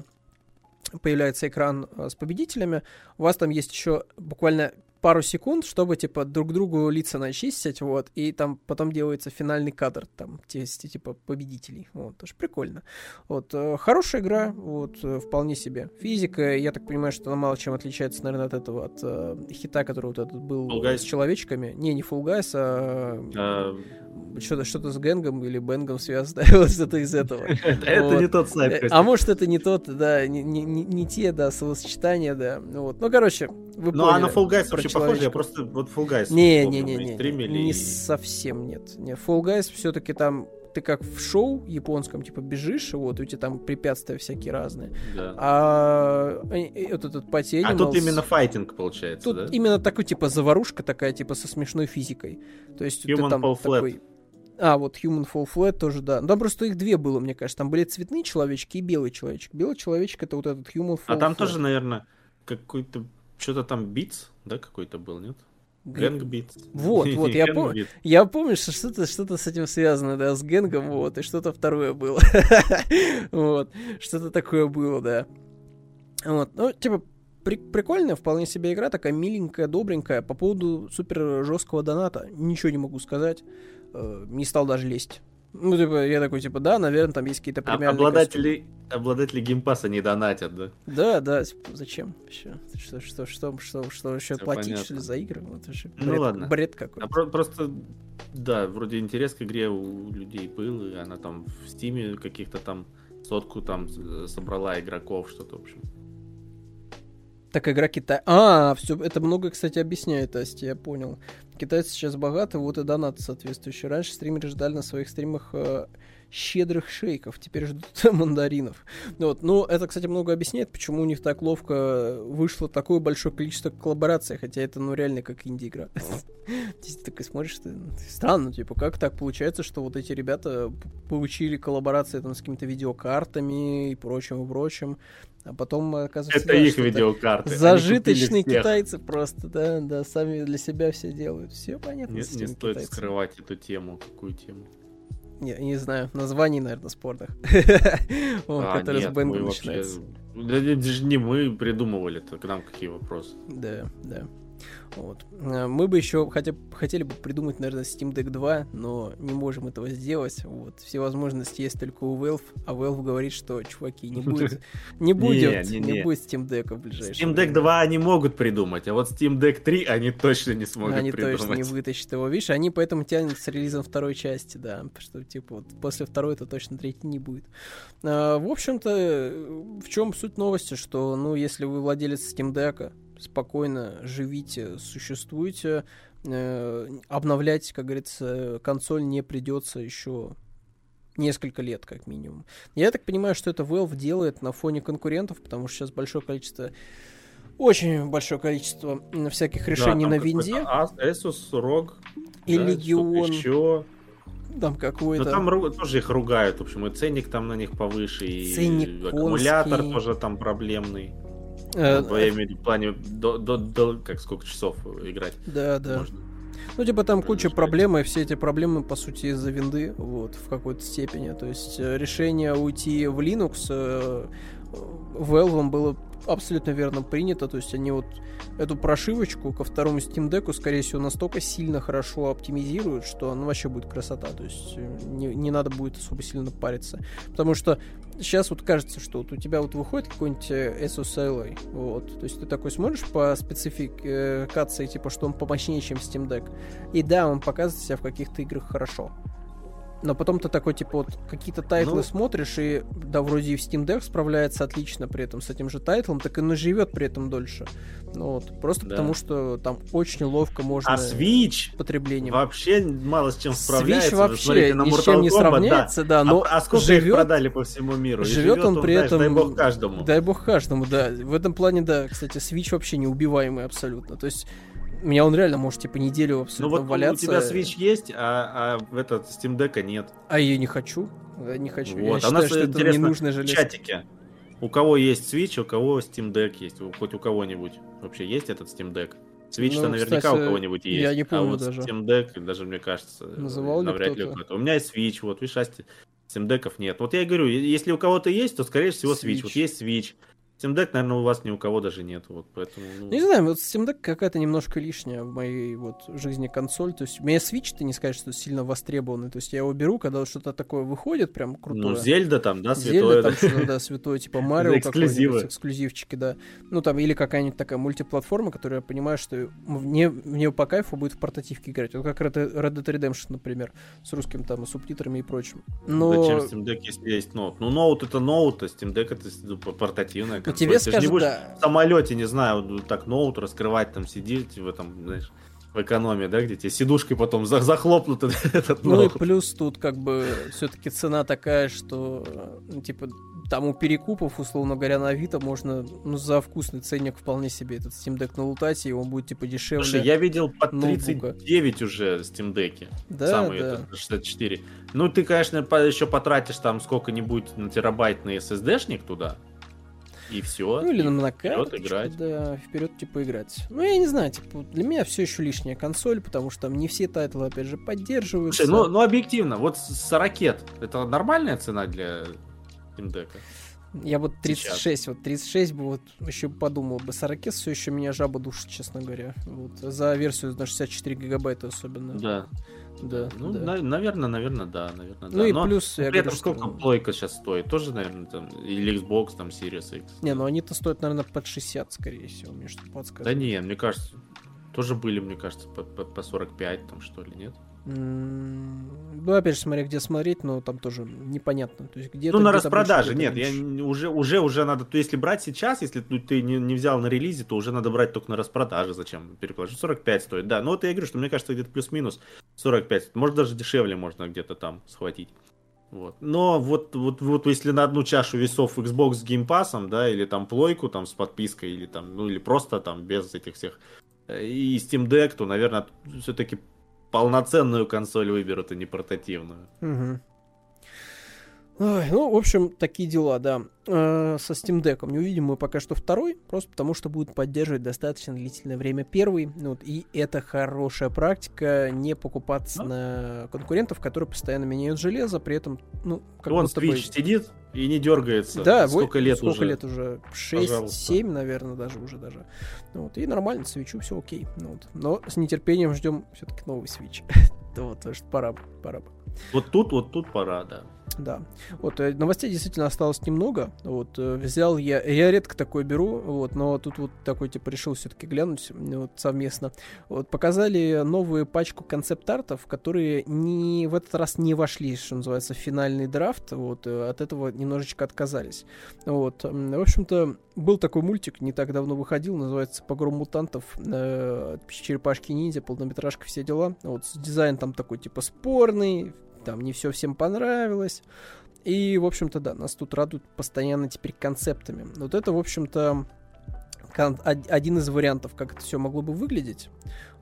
S1: появляется экран э, с победителями, у вас там есть еще буквально пару секунд, чтобы, типа, друг другу лица начистить, вот, и там потом делается финальный кадр, там, типа, победителей, вот, тоже прикольно. Вот, э, хорошая игра, вот, э, вполне себе. Физика, я так понимаю, что она мало чем отличается, наверное, от этого, от э, хита, который вот этот был с человечками. Не, не Fall Guys, а
S2: А,
S1: что-то что с Гэнгом или Бенгом связано, вот что-то из этого.
S2: Это не тот сайт,
S1: Э. А может, это не тот, да, не, те, да, словосочетания, да. Вот. Ну, короче, вы
S2: Ну, а на Fall Guys вообще похоже, я просто вот Fall Guys
S1: Не,
S2: помню,
S1: не, не, не,
S2: стримили,
S1: не
S2: и-
S1: совсем нет. Не, Fall Guys все-таки там ты как в шоу японском, типа, бежишь, и вот, у тебя там препятствия всякие разные.
S2: да.
S1: А вот этот Party
S2: А тут именно файтинг получается,
S1: Тут
S2: да?
S1: именно такой, типа, заварушка такая, типа, со смешной физикой. То есть ты
S2: Human
S1: там
S2: Fall Flat.
S1: такой... А, вот Human Fall Flat тоже, да. Ну, Там просто их две было, мне кажется. Там были цветные человечки и белый человечек. Белый человечек — это вот этот Human Fall
S2: А там
S1: Flat.
S2: тоже, наверное, какой-то что-то там битс, да, какой-то был, нет?
S1: Гэ-
S2: Гэнг битс.
S1: Вот, вот, я пом-. Я помню, что что-то что с этим связано, да, с гэнгом, вот, и что-то второе было. Вот, что-то такое было, да. Вот, ну, типа, при- прикольная вполне себе игра, такая миленькая, добренькая. По поводу супер жесткого доната ничего не могу сказать. Э, Не стал даже лезть. Ну, типа, я такой, типа, да, наверное, там есть какие-то
S2: А
S1: премиальные
S2: обладатели, обладатели Game Pass а не донатят, да?
S1: костюмы. Да, да, типа, зачем вообще? Что, что, что, что, что еще
S2: Всё
S1: платить,
S2: понятно.
S1: что ли, за игры? Вот
S2: Ну
S1: бред,
S2: ладно.
S1: бред какой.
S2: А про- просто, да, вроде интерес к игре у людей был, и она там в Steam е каких-то там сотку там собрала игроков, что-то, в общем.
S1: Так игра Китай. А, все, это много, кстати, объясняет, Асти, я понял. Китайцы сейчас богаты, вот и донат соответствующий. Раньше стримеры ждали на своих стримах э, щедрых шейков, теперь ждут мандаринов. Вот. Ну, это, кстати, много объясняет, почему у них так ловко вышло такое большое количество коллабораций, хотя это, ну, реально как инди-игра. Ты такой смотришь, ты, странно, типа, как так получается, что вот эти ребята получили коллаборации там с какими-то видеокартами и прочим, и прочим, а потом оказывается...
S2: Это
S1: да,
S2: их видеокарты.
S1: Зажиточные китайцы просто, да, да, сами для себя все делают. Все понятно
S2: Не, не стоит
S1: китайцами.
S2: скрывать эту тему. Какую тему?
S1: Не, не знаю, названий, наверное, спорных.
S2: А,
S1: который с
S2: нет,
S1: Бенгом
S2: мы вообще-
S1: начинается.
S2: Да это же не мы придумывали, это к нам какие вопросы.
S1: Да, да. Вот. Э, мы бы еще хотя, хотели бы придумать, наверное, Steam Deck 2, но не можем этого сделать. Вот. Все возможности есть только у Valve, а Valve говорит, что, чуваки, не будет, не будет, не, не, не будет Steam Deck в ближайшее
S2: Steam Deck 2 они могут придумать, а вот Steam Deck 3 они точно не смогут
S1: они
S2: придумать.
S1: Они точно не вытащат его. Видишь, они поэтому тянут с релизом второй части, да, что, типа, вот после второй это точно третий не будет. А, в общем-то, в чем суть новости, что, ну, если вы владелец Steam Deck, спокойно живите, существуйте, э, обновлять, как говорится, консоль не придется еще несколько лет, как минимум. Я так понимаю, что это Valve делает на фоне конкурентов, потому что сейчас большое количество очень большое количество всяких решений да, на винде.
S2: Asus, ROG.
S1: И да, Legion.
S2: Еще.
S1: Там какой-то.
S2: Но там тоже их ругают, в общем, и ценник там на них повыше, и
S1: ценник
S2: аккумулятор конский. тоже там проблемный. Э, ну, я имею в в плане до, до, до как сколько часов играть.
S1: Да, да. Можно. Ну, типа там куча проблем, и все эти проблемы, по сути, из-за винды, вот, в какой-то степени. То есть э, решение уйти в Linux э, Valve было абсолютно верно принято. То есть они вот эту прошивочку ко второму Steam Deck, скорее всего, настолько сильно хорошо оптимизируют, что ну, вообще будет красота. То есть э, не, не надо будет особо сильно париться. Потому что сейчас вот кажется, что вот у тебя вот выходит какой-нибудь э, Asus Ally, вот, то есть ты такой смотришь по спецификации, типа, что он помощнее, чем Steam Deck, и да, он показывает себя в каких-то играх хорошо, но потом ты такой, типа, вот какие-то тайтлы ну... смотришь, и да, вроде и в Steam Deck справляется отлично при этом с этим же тайтлом, так и он живет при этом дольше. Ну вот, просто да. потому что там очень ловко можно...
S2: А Switch
S1: потреблением.
S2: вообще мало с чем справляется.
S1: Switch вообще смотрите, на ни с чем не сравняется, да, да но
S2: а, а сколько живет, их продали по всему миру?
S1: Живет, живет он, он при знаешь, этом...
S2: Дай бог каждому.
S1: Дай бог каждому, да. В этом плане, да, кстати, Switch вообще неубиваемый абсолютно. То есть меня он реально может, типа, неделю абсолютно
S2: ну, вот
S1: валяться.
S2: у тебя Switch есть, а, а в этот Steam Deck нет.
S1: А я не хочу. Не хочу.
S2: Вот.
S1: Я
S2: а
S1: считаю,
S2: у нас
S1: что это не нужно
S2: в чатике. У кого есть Switch, у кого Steam Deck есть. Хоть у кого-нибудь вообще есть этот Steam Deck? Switch-то ну, наверняка кстати, у кого-нибудь есть.
S1: Я не помню
S2: а вот
S1: даже.
S2: Steam Deck, даже мне кажется,
S1: Называл
S2: навряд
S1: ли
S2: кто-то. У меня есть Switch, вот, видишь, Steam Deck'ов нет. Вот я и говорю, если у кого-то есть, то, скорее всего, Switch. Switch. Вот есть Switch. Steam Deck, наверное, у вас ни у кого даже нет, вот поэтому. Ну...
S1: Не знаю, вот Steam Deck какая-то немножко лишняя в моей вот жизни консоль. То есть у меня Switch, ты не скажешь, что сильно востребованный. То есть я его беру, когда вот что-то такое выходит, прям крутое. Ну,
S2: Зельда там, да,
S1: святое. Зельда там да, святое, типа Марио какой-нибудь, эксклюзивчики, да. Ну там, или какая-нибудь такая мультиплатформа, которая я понимаю, что мне, мне по кайфу будет в портативке играть. Вот как Red Dead Redemption, например, с русским там субтитрами и прочим. Но...
S2: Зачем Steam Deck, если есть ноут? Ну, ноут это ноут, а Steam Deck это портативная
S1: консоль. Ну, тебе скажут,
S2: да. в самолете, не знаю, так ноут раскрывать, там сидеть в этом, знаешь, в экономии, да, где тебе сидушкой потом захлопнут этот
S1: Ну ноут. и плюс тут как бы все-таки цена такая, что ну, типа там у перекупов, условно говоря, на Авито можно ну, за вкусный ценник вполне себе этот Steam Deck налутать, и он будет типа дешевле.
S2: Слушай, я видел по 39 ноутбука. уже Steam Deck.
S1: Да,
S2: Самый
S1: да.
S2: этот 64. Ну, ты, конечно, еще потратишь там сколько-нибудь на терабайт на SSD-шник туда. И все.
S1: Ну или на монокарточку, играть. да, вперед типа играть. Ну я не знаю, типа для меня все еще лишняя консоль, потому что там не все тайтлы опять же поддерживаются.
S2: Слушай, ну, ну объективно, вот с ракет это нормальная цена для Steam?
S1: Я вот 36, Сейчас. вот 36 бы вот еще подумал бы. 40 все еще меня жаба душит, честно говоря. Вот, за версию на 64 гигабайта особенно.
S2: Да.
S1: Да,
S2: ну,
S1: да.
S2: На, наверное, наверное, да, наверное,
S1: ну
S2: да.
S1: и
S2: Но
S1: плюс,
S2: при этом сколько что... плойка сейчас стоит? Тоже, наверное, там, или Xbox, там, Series X?
S1: Не, ну они-то стоят, наверное, под 60, скорее всего, мне что подсказывает.
S2: Да не, мне кажется, тоже были, мне кажется, по, по, по 45, там, что ли, нет?
S1: Ну, опять же, смотря где смотреть, но там тоже непонятно. То есть где
S2: ну, на распродаже, нет, я уже, уже, уже надо, то если брать сейчас, если ну, ты не, не взял на релизе, то уже надо брать только на распродаже, зачем переплачивать? 45 стоит, да, но вот я говорю, что мне кажется, где-то плюс-минус 45, может даже дешевле можно где-то там схватить. Вот. Но вот, вот, вот если на одну чашу весов Xbox с геймпасом, да, или там плойку там с подпиской, или там, ну или просто там без этих всех э, и Steam Deck, то, наверное, все-таки полноценную консоль выберут, а не портативную.
S1: Угу. Ой, ну, в общем, такие дела, да. Э, со Steam Deck не увидим мы пока что второй, просто потому что будет поддерживать достаточно длительное время первый. Ну, вот, и это хорошая практика, не покупаться ну? на конкурентов, которые постоянно меняют железо, при этом, ну,
S2: как Он Switch бы... сидит и не дергается.
S1: Да, сколько лет сколько уже? лет уже? 6-7, наверное, даже уже даже. Ну, вот, и нормально, свечу, все окей. Ну, вот. Но с нетерпением ждем все-таки новый свич. вот, потому что пора пора бы.
S2: Вот тут, вот тут пора, да.
S1: Да. Вот, э, новостей действительно осталось немного. Вот, э, взял я, я редко такое беру, вот, но тут вот такой, типа, решил все-таки глянуть вот, совместно. Вот, показали новую пачку концепт-артов, которые не, в этот раз не вошли, что называется, в финальный драфт, вот, э, от этого немножечко отказались. Вот, в общем-то, был такой мультик, не так давно выходил, называется «Погром мутантов», э, «Черепашки-ниндзя», полнометражка, все дела. Вот, дизайн там такой, типа, спорный, там не все всем понравилось. И, в общем-то, да, нас тут радуют постоянно теперь концептами. Вот это, в общем-то, один из вариантов, как это все могло бы выглядеть.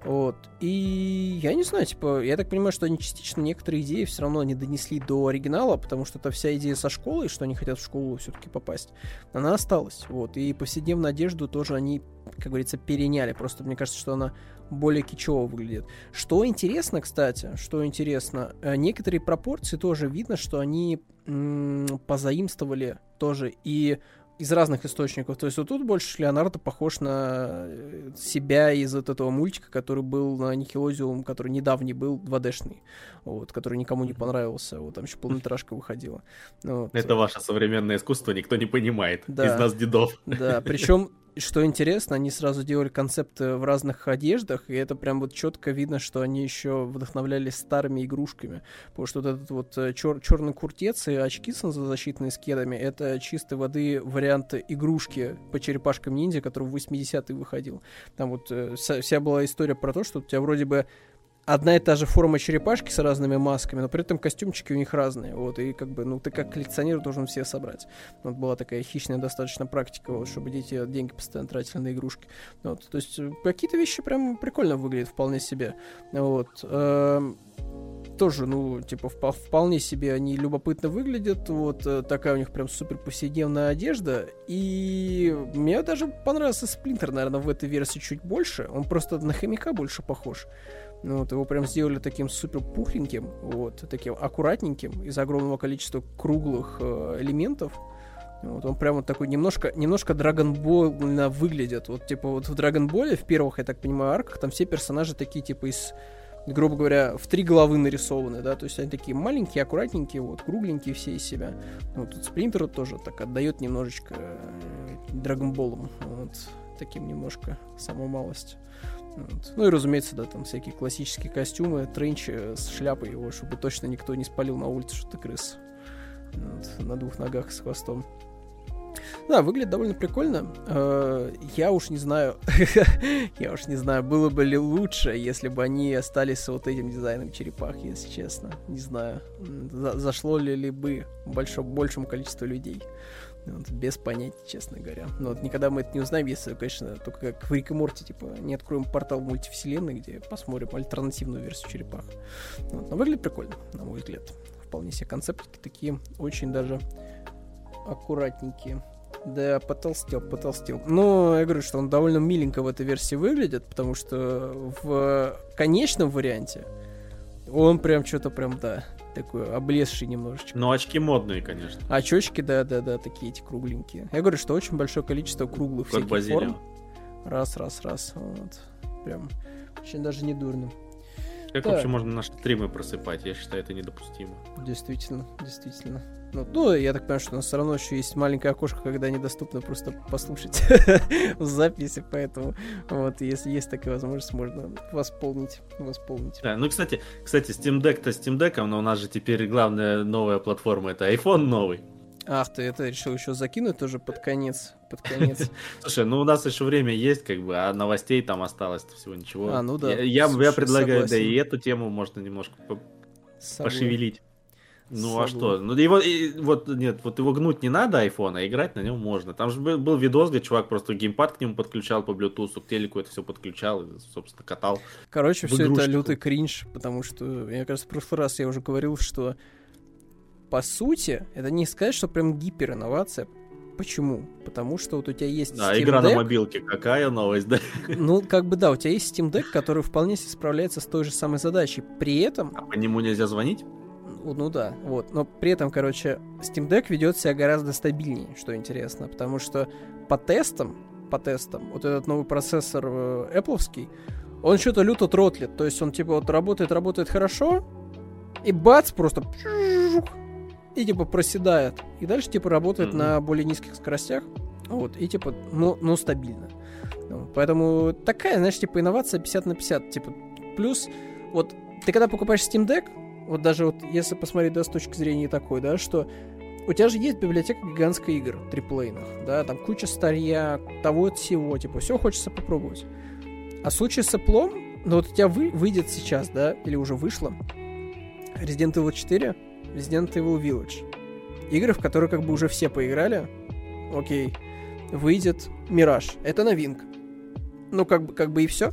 S1: Вот. И я не знаю, типа, я так понимаю, что они частично некоторые идеи все равно не донесли до оригинала, потому что это вся идея со школой, что они хотят в школу все-таки попасть, она осталась. Вот. И повседневную одежду тоже они, как говорится, переняли. Просто мне кажется, что она более кичево выглядит. Что интересно, кстати, что интересно, э, некоторые пропорции тоже видно, что они м- позаимствовали тоже и из разных источников. То есть вот тут больше Леонардо похож на э, себя из вот этого мультика, который был на Никелозиум, который недавний был, 2D-шный, вот, который никому не понравился. Вот там еще полнометражка выходила.
S2: Вот. Это ваше современное искусство, никто не понимает да. из нас дедов.
S1: Да, причем что интересно, они сразу делали концепты в разных одеждах, и это прям вот четко видно, что они еще вдохновлялись старыми игрушками. Потому что вот этот вот э, чер- черный куртец и очки с защитными скедами, это чистой воды вариант игрушки по черепашкам ниндзя, который в 80-е выходил. Там вот э, вся была история про то, что у тебя вроде бы одна и та же форма черепашки с разными масками, но при этом костюмчики у них разные. Вот, и как бы, ну, ты как коллекционер должен все собрать. Вот была такая хищная достаточно практика, вот, чтобы дети деньги постоянно тратили на игрушки. Вот, то есть, э, какие-то вещи прям прикольно выглядят вполне себе. Вот. Эм, тоже, ну, типа, вполне себе они любопытно выглядят. Вот э, такая у них прям супер повседневная одежда. И мне даже понравился Сплинтер, наверное, в этой версии чуть больше. Он просто на хомяка больше похож. Ну, вот его прям сделали таким супер пухленьким, вот, таким аккуратненьким, из огромного количества круглых э, элементов. Вот он прям вот такой немножко, немножко драгонбольно выглядит. Вот типа вот в Драгонболе, в первых, я так понимаю, арках, там все персонажи такие типа из грубо говоря, в три головы нарисованы, да, то есть они такие маленькие, аккуратненькие, вот, кругленькие все из себя. Вот тут Сплинтер тоже так отдает немножечко Драгонболом, вот, таким немножко, самую малость. Вот. Ну и, разумеется, да, там всякие классические костюмы, тренчи с шляпой его, чтобы точно никто не спалил на улице, что ты крыс. Вот, на двух ногах с хвостом. Да, выглядит довольно прикольно. Э, я уж не знаю, я уж не знаю, было бы ли лучше, если бы они остались с вот этим дизайном черепах, если честно. Не знаю, зашло ли ли бы большому, большему количеству людей. Вот, без понятия, честно говоря. Но вот никогда мы это не узнаем, если, конечно, только как в Рик и Морти, типа, не откроем портал мультивселенной, где посмотрим альтернативную версию черепах. Вот, но выглядит прикольно, на мой взгляд. Вполне себе концептики такие, очень даже аккуратненькие. Да, потолстел, потолстел. Но я говорю, что он довольно миленько в этой версии выглядит, потому что в конечном варианте он прям что-то прям, да, такой облезший немножечко.
S2: Но очки модные, конечно.
S1: Очочки, да-да-да, такие эти кругленькие. Я говорю, что очень большое количество круглых как всяких форм. Раз, раз, раз. Вот. Прям очень даже не дурно.
S2: Как да. вообще можно наши стримы просыпать? Я считаю, это недопустимо.
S1: Действительно, действительно. Ну, ну, я так понимаю, что у нас все равно еще есть маленькое окошко, когда недоступно просто послушать записи, поэтому вот, если есть такая возможность, можно восполнить, восполнить.
S2: Да, ну, кстати, кстати, Steam Deck-то Steam Deck, но у нас же теперь главная новая платформа, это iPhone новый.
S1: Ах, ты это решил еще закинуть тоже под конец, под конец.
S2: Слушай, ну у нас еще время есть, как бы, а новостей там осталось всего ничего. А, ну да. Я, я, я предлагаю, согласен. да и эту тему можно немножко по пошевелить. Ну а что? Ну его и, вот нет, вот его гнуть не надо айфона, а играть на нем можно. Там же был, был видос, где чувак просто геймпад к нему подключал по Bluetooth, к телеку это все подключал и, собственно, катал.
S1: Короче, все это лютый кринж, потому что, мне кажется, в прошлый раз я уже говорил, что по сути, это не сказать, что прям гиперинновация. Почему? Потому что вот у тебя есть
S2: Да,
S1: Steam
S2: игра на
S1: Deck.
S2: мобилке, какая новость, да?
S1: Ну, как бы да, у тебя есть Steam Deck, который вполне себе справляется с той же самой задачей. При этом,
S2: А по нему нельзя звонить?
S1: Ну, ну да, вот, но при этом, короче, Steam Deck ведет себя гораздо стабильнее, что интересно, потому что по тестам, по тестам, вот этот новый процессор э, Apple'овский, он что-то люто тротлит, то есть он типа вот работает, работает хорошо, и бац, просто и типа проседает. И дальше типа работает
S2: Мгм.
S1: на более низких скоростях. Вот, и типа, ну, ну стабильно. Ну, Поэтому такая, знаешь, типа инновация 50 на 50. Типа, плюс, вот ты когда покупаешь Steam Deck, вот даже вот если посмотреть, да, с точки зрения такой, да, что у тебя же есть библиотека гигантских игр триплейных, да, там куча старья, того от всего, типа, все хочется попробовать. А в случае с Apple, ну вот у тебя вы, выйдет сейчас, да, или уже вышло, Resident Evil 4, Resident Evil Village. Игры, в которые как бы уже все поиграли. Окей. Выйдет Мираж. Это новинка. Ну, как бы, как бы и все.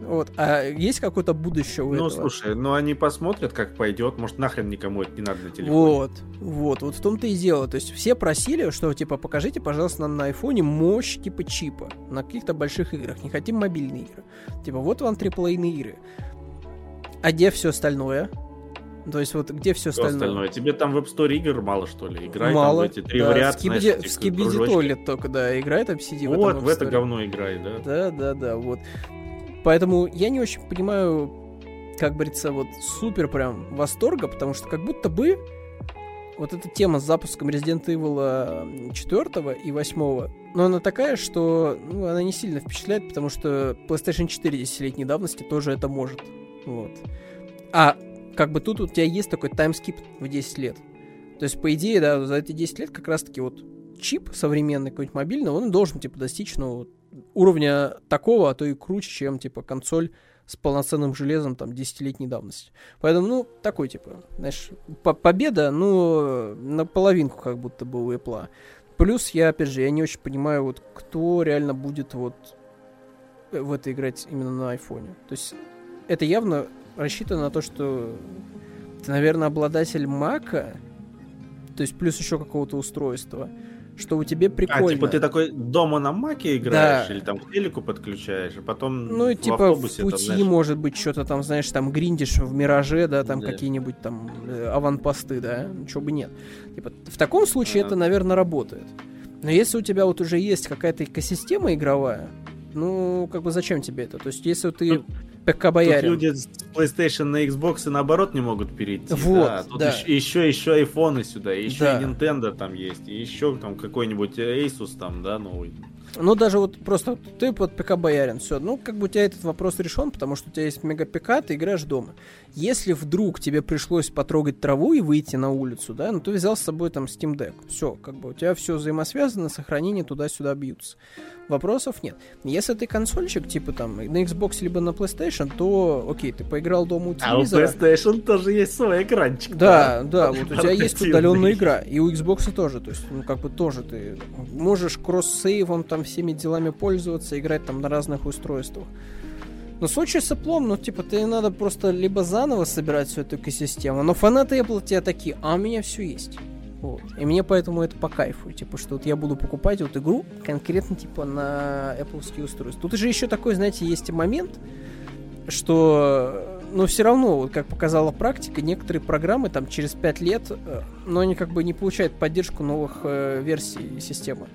S1: Вот. А есть какое-то будущее у
S2: Ну,
S1: этого?
S2: слушай, ну они посмотрят, как пойдет. Может, нахрен никому это не надо на телефоне.
S1: Вот, вот, вот в том-то и дело. То есть все просили, что типа покажите, пожалуйста, нам на айфоне мощь типа чипа на каких-то больших играх. Не хотим мобильные игры. Типа вот вам триплейные игры. А где все остальное? То есть вот где все остальное?
S2: остальное. Тебе там в App Store игр мало, что ли? Играй
S1: Мало.
S2: там в эти три
S1: да,
S2: варианта,
S1: в
S2: знаешь,
S1: в. Toilet только, да, играет MCD в
S2: Вот,
S1: этом
S2: в это говно играй, да?
S1: Да, да, да, вот. Поэтому я не очень понимаю, как говорится, вот супер прям восторга, потому что как будто бы вот эта тема с запуском Resident Evil 4 и 8, но она такая, что ну, она не сильно впечатляет, потому что PlayStation 4 10-летней давности тоже это может. Вот. А как бы тут у тебя есть такой таймскип в 10 лет. То есть, по идее, да, за эти 10 лет как раз-таки вот чип современный, какой-нибудь мобильный, он должен, типа, достичь, ну, уровня такого, а то и круче, чем, типа, консоль с полноценным железом, там, 10-летней давности. Поэтому, ну, такой, типа, знаешь, по- победа, ну, наполовинку как будто бы у Apple. Плюс, я, опять же, я не очень понимаю, вот, кто реально будет вот в это играть именно на айфоне. То есть, это явно рассчитано на то, что ты, наверное, обладатель Мака, то есть плюс еще какого-то устройства, что у тебя прикольно.
S2: А, типа ты такой дома на маке играешь,
S1: Да.
S2: или там к телеку подключаешь, а потом
S1: Ну и
S2: в
S1: типа в
S2: автобусе там,
S1: пути,
S2: знаешь,
S1: может быть, что-то там, знаешь, там гриндишь в Мираже, да, там
S2: Да.
S1: какие-нибудь там э, аванпосты, да, ничего бы нет. Типа, в таком случае
S2: Ага.
S1: это, наверное, работает. Но если у тебя вот уже есть какая-то экосистема игровая, ну, как бы зачем тебе это? То есть, если ты ПК
S2: Тут
S1: боярин,
S2: люди с PlayStation на Xbox и наоборот не могут перейти.
S1: Вот,
S2: да. Тут
S1: да.
S2: Еще, еще, еще айфоны сюда, еще
S1: Да.
S2: и Nintendo там есть, и еще там какой-нибудь Asus там, да, новый.
S1: Ну, даже вот просто ты под ПК боярин, все. Ну, как бы у тебя этот вопрос решен, потому что у тебя есть мега ПК, ты играешь дома. Если вдруг тебе пришлось потрогать траву и выйти на улицу, да, ну ты взял с собой там Steam Deck. Все, как бы у тебя все взаимосвязано, сохранения туда-сюда бьются. Вопросов нет. Если ты консольчик, типа там на Xbox либо на PlayStation, то окей, ты поиграл дома у
S2: А у
S1: телевизора.
S2: PlayStation тоже есть свой экранчик.
S1: Да, да, вот у тебя есть удаленная игра. И у Xbox тоже. То есть, ну, как бы тоже ты можешь кросс-сейвом там всеми делами пользоваться, играть там на разных устройствах. Но с Apple, ну, типа, тебе надо просто либо заново собирать всю эту экосистему, но фанаты Apple тебя такие, а у меня все есть. Вот. И мне поэтому это по кайфу. Типа, что вот я буду покупать вот игру конкретно, типа, на Apple устройства. Тут же еще такой, знаете, есть момент, что, ну, все равно, вот как показала практика, некоторые программы там через 5 лет, э, но они как бы не получают поддержку новых э, версий системы.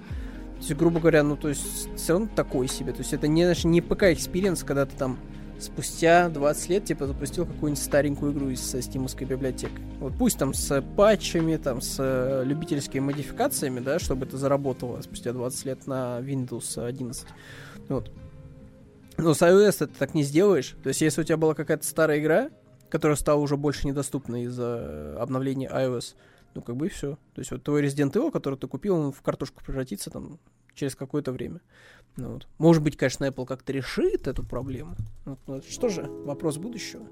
S1: То есть, грубо говоря, ну, то есть, все равно такой себе. То есть, это не, знаешь, не ПК- experience, когда ты там спустя 20 лет, типа, запустил какую-нибудь старенькую игру из э, стимовской библиотеки. Вот пусть там с патчами, там, с э, любительскими модификациями, да, чтобы это заработало спустя 20 лет на Windows 11. Вот. Но с iOS ты так не сделаешь. То есть, если у тебя была какая-то старая игра, которая стала уже больше недоступна из-за обновления iOS, ну, как бы и все. То есть, вот твой Resident Evil, который ты купил, он в картошку превратится там через какое-то время. Ну, вот. Может быть, конечно, Apple как-то решит эту проблему. Вот, но это что же, вопрос будущего.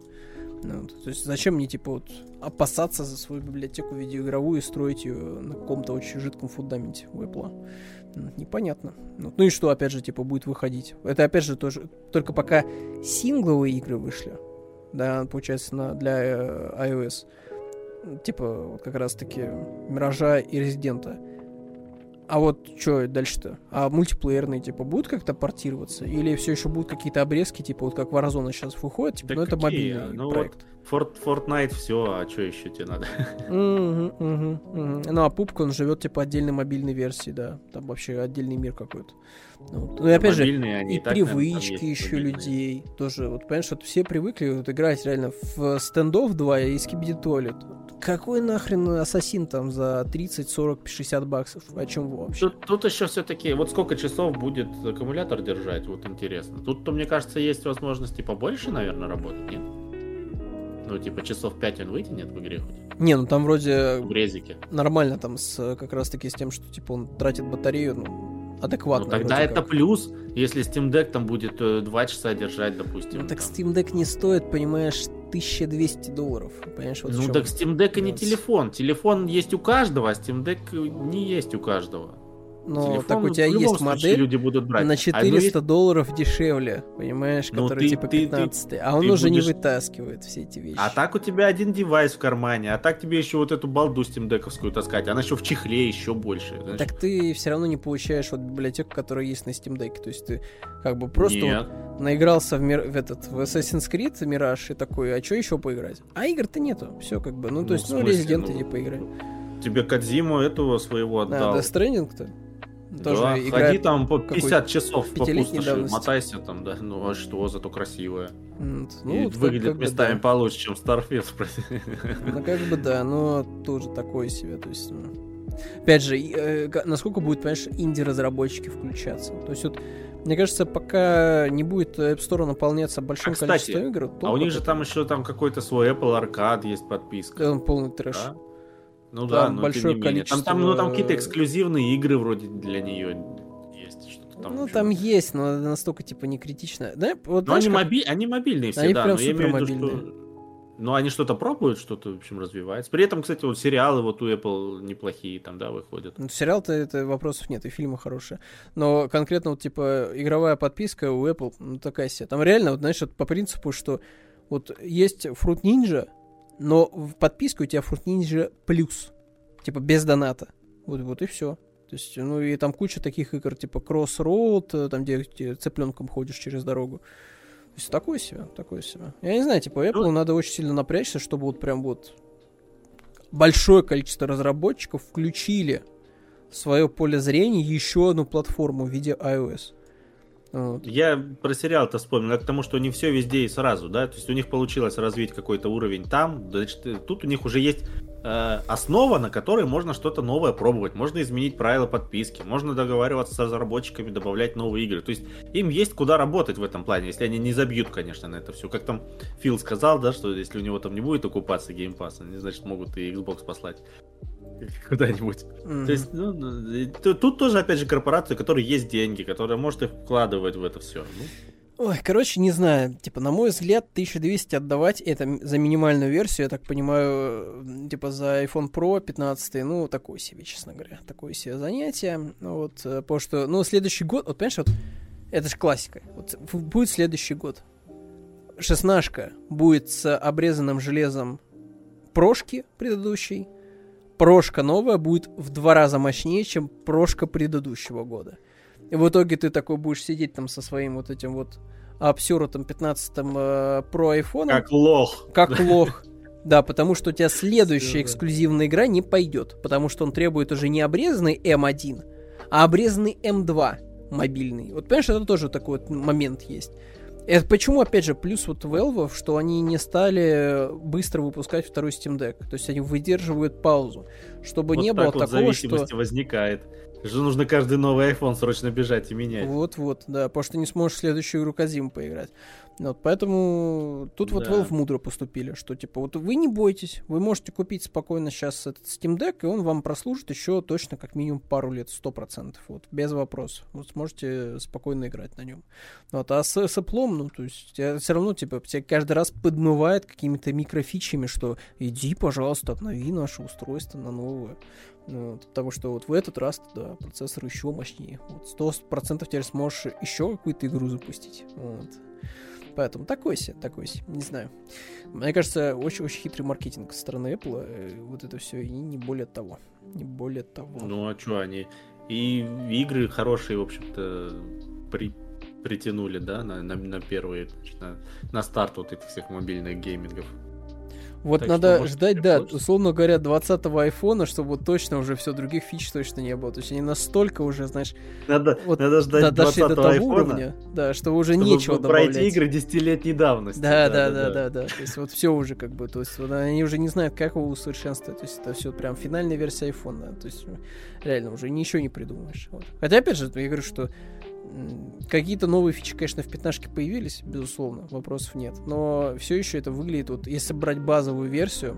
S1: Ну, вот. То есть, зачем мне, типа, вот, опасаться за свою библиотеку видеоигровую и строить ее на каком-то очень жидком фундаменте у Apple? Ну, Непонятно. Ну, ну и что, опять же, типа, будет выходить? Это, опять же, тоже только пока сингловые игры вышли, да, получается, на, для э, iOS. Типа вот как раз-таки Миража и Резидента. А вот что дальше-то? А мультиплеерные, типа, будут как-то портироваться? Или все еще будут какие-то обрезки, типа, вот как Warzone сейчас выходит, типа,
S2: Да
S1: ну это мобильный
S2: Ну
S1: проект.
S2: Форт, Fortnite все, а что еще тебе надо?
S1: Ну, а Пупка, он живет, типа, отдельной мобильной версии, да. Там вообще отдельный мир какой-то. Ну, вот. Ну, и опять же,
S2: они
S1: и
S2: так, наверное,
S1: привычки
S2: есть
S1: еще
S2: мобильные.
S1: людей тоже. Вот понимаешь, вот все привыкли вот играть реально в стендов 2 и Skibidi Toilet. Какой нахрен ассасин там за 30, 40, 60 баксов? О чем вообще?
S2: Тут, тут еще все-таки, вот сколько часов будет аккумулятор держать, вот интересно. Тут-то, мне кажется, есть возможности побольше, наверное, работать, нет? Ну, типа, часов 5 он вытянет в игре хоть?
S1: Не, ну там вроде
S2: В резике.
S1: нормально там с как раз таки с тем, что типа он тратит батарею, ну, адекватно.
S2: Ну, тогда это
S1: как.
S2: плюс, если Steam Deck там будет 2 часа держать, допустим.
S1: Ну так
S2: там.
S1: Steam Deck не стоит, понимаешь, 1200 долларов. Понимаешь, вот
S2: ну так Steam Deck и не телефон. Телефон есть у каждого, а Steam Deck не есть у каждого.
S1: Но
S2: Телефон
S1: Ну, так у тебя есть модель
S2: люди будут брать.
S1: на
S2: А, ну,
S1: 400 долларов дешевле, понимаешь,
S2: Ну,
S1: который
S2: ты-
S1: типа
S2: ты- ты-
S1: 15 а он
S2: ты
S1: уже не
S2: будешь-
S1: вытаскивает все эти вещи.
S2: А так у тебя один девайс в кармане, а так тебе еще вот эту балду Steam Deck'овскую таскать. Она еще в чехле еще больше. знаешь.
S1: Так ты все равно не получаешь вот библиотеку, которая есть на Steam Deck. То есть ты как бы просто
S2: Нет.
S1: вот наигрался в, мир, в этот в Assassin's Creed Mirage и такой, а что еще поиграть? А игр-то нету. Все как бы. Ну, то
S2: Ну,
S1: есть, ну? Resident
S2: Ну,
S1: иди поиграй.
S2: Тебе Кадзиму этого своего
S1: А,
S2: отдал.
S1: Death Stranding-то? Тоже
S2: да, ходи там по 50
S1: какой-
S2: часов по пустоши, мотайся там, да. Ну а что, зато красивая.
S1: М,
S2: И
S1: Ну, вот
S2: выглядит
S1: как
S2: местами
S1: да.
S2: получше, чем Starfield.
S1: Ну, как бы да, но тоже такое себе. То есть, ну, опять же, э, насколько будет, понимаешь, инди-разработчики включаться. То есть, вот, мне кажется, пока не будет App Store наполняться большим
S2: А, кстати,
S1: количеством игр,
S2: А у них же там еще там какой-то свой Apple Arcade есть подписка.
S1: Да, он полный трэш.
S2: да? Ну
S1: Там
S2: да, но
S1: большое
S2: тем не менее. Там, там,
S1: количество-
S2: ну, там какие-то эксклюзивные игры вроде для нее есть. Что-то там
S1: ну,
S2: еще.
S1: там есть, но настолько, типа, не критично. Да, вот,
S2: Ну, они,
S1: как-
S2: моби... они мобильные все,
S1: Они
S2: да,
S1: прям
S2: но я имею в виду, что... Ну, они что-то пробуют, что-то, в общем, развивается. При этом, кстати, вот сериалы вот у Apple неплохие там, да, выходят.
S1: Ну, сериал-то это вопросов нет, и фильмы хорошие. Но конкретно вот, типа, игровая подписка у Apple, ну, такая себе. Там реально, вот, знаешь, вот по принципу, что вот есть Fruit Ninja, но в подписке у тебя Fruit Ninja плюс. Типа, без доната. Вот, вот и все. То есть, ну, и там куча таких игр, типа Crossroad, э, там, где, где цыпленком ходишь через дорогу. То есть, такое себе, такое себе. Я не знаю, типа, Apple
S2: Ну-
S1: надо очень сильно напрячься, чтобы вот прям вот большое количество разработчиков включили в свое поле зрения еще одну платформу в виде iOS.
S2: Я про сериал-то вспомнил, к тому, что не все везде и сразу, да, то есть у них получилось развить какой-то уровень там, значит, э, тут у них уже есть э, основа, на которой можно что-то новое пробовать, можно изменить правила подписки, можно договариваться с разработчиками, добавлять новые игры, то есть им есть куда работать в этом плане, если они не забьют, конечно, на это все, как там Фил сказал, да, что если у него там не будет оккупации геймпасса, они, значит, могут и Xbox послать куда-нибудь.
S1: Мгм.
S2: То есть, ну, ну, тут тоже, опять же, корпорация, у которой есть деньги, которая может их вкладывать в это все.
S1: Ой, короче, не знаю. Типа, на мой взгляд, 1200 отдавать это за минимальную версию, я так понимаю, э, типа за iPhone Pro 15, ну, такое себе, честно говоря. Такое себе занятие. Ну, вот, э, потому что, ну, следующий год, вот, понимаешь, вот, это же классика. Вот будет следующий год. Шестнашка будет с обрезанным железом прошки предыдущей. Прошка новая будет в два раза мощнее, чем прошка предыдущего года. И в итоге ты такой будешь сидеть там со своим вот этим вот обсерутым 15-м э, Pro iPhone.
S2: Как лох.
S1: Как лох. Да, потому что у тебя следующая эксклюзивная игра не пойдет, потому что он требует уже не обрезанный M1, а обрезанный M2 мобильный. Вот понимаешь, это тоже такой вот момент есть. Это почему, опять же, плюс вот Valve, что они не стали быстро выпускать второй Steam Deck. То есть они выдерживают паузу, чтобы
S2: Вот
S1: не было
S2: вот
S1: такого, что...
S2: зависимости возникает. Же нужно каждый новый iPhone срочно бежать и менять.
S1: Вот-вот, да, потому что не сможешь следующую игру Казим поиграть. Вот, поэтому тут вот
S2: Да.
S1: Valve мудро поступили, что типа вот вы не бойтесь, вы можете купить спокойно сейчас этот Steam Deck, и он вам прослужит еще точно как минимум пару лет, сто процентов, вот, без вопросов. Вот сможете спокойно играть на нем. Вот, а с, с Apple, ну, то есть, все равно, типа, тебя каждый раз подмывает какими-то микрофичами, что иди, пожалуйста, обнови наше устройство на новое. Вот, потому что вот в этот раз, да, процессор еще мощнее. Вот, 100% теперь сможешь еще какую-то игру запустить. Вот. Поэтому такой себе, такой себе, не знаю. Мне кажется, очень-очень хитрый маркетинг со стороны Apple, э, вот это все, и не более того. Не более того.
S2: Ну а что они? И игры хорошие, в общем-то, при, притянули, да, на, на, на первые, на, на старт вот этих всех мобильных геймингов.
S1: Вот так надо что, ждать, да, получится. условно говоря, 20-го айфона, чтобы вот точно уже все других фич точно не было. То есть они настолько уже, знаешь,
S2: надо, вот, надо ждать да,
S1: дошли до того
S2: айфона,
S1: уровня, да, что уже чтобы нечего добавлять.
S2: пройти игры десятилетней давности.
S1: Да, да, да, да, да, да. То есть вот все уже как бы, то есть вот они уже не знают, как его усовершенствовать. То есть это все прям финальная версия айфона. То есть реально уже ничего не придумаешь. Вот. Хотя опять же, я говорю, что Какие-то новые фичи, конечно, в пятнашке появились, безусловно, вопросов нет. Но все еще это выглядит, вот если брать базовую версию,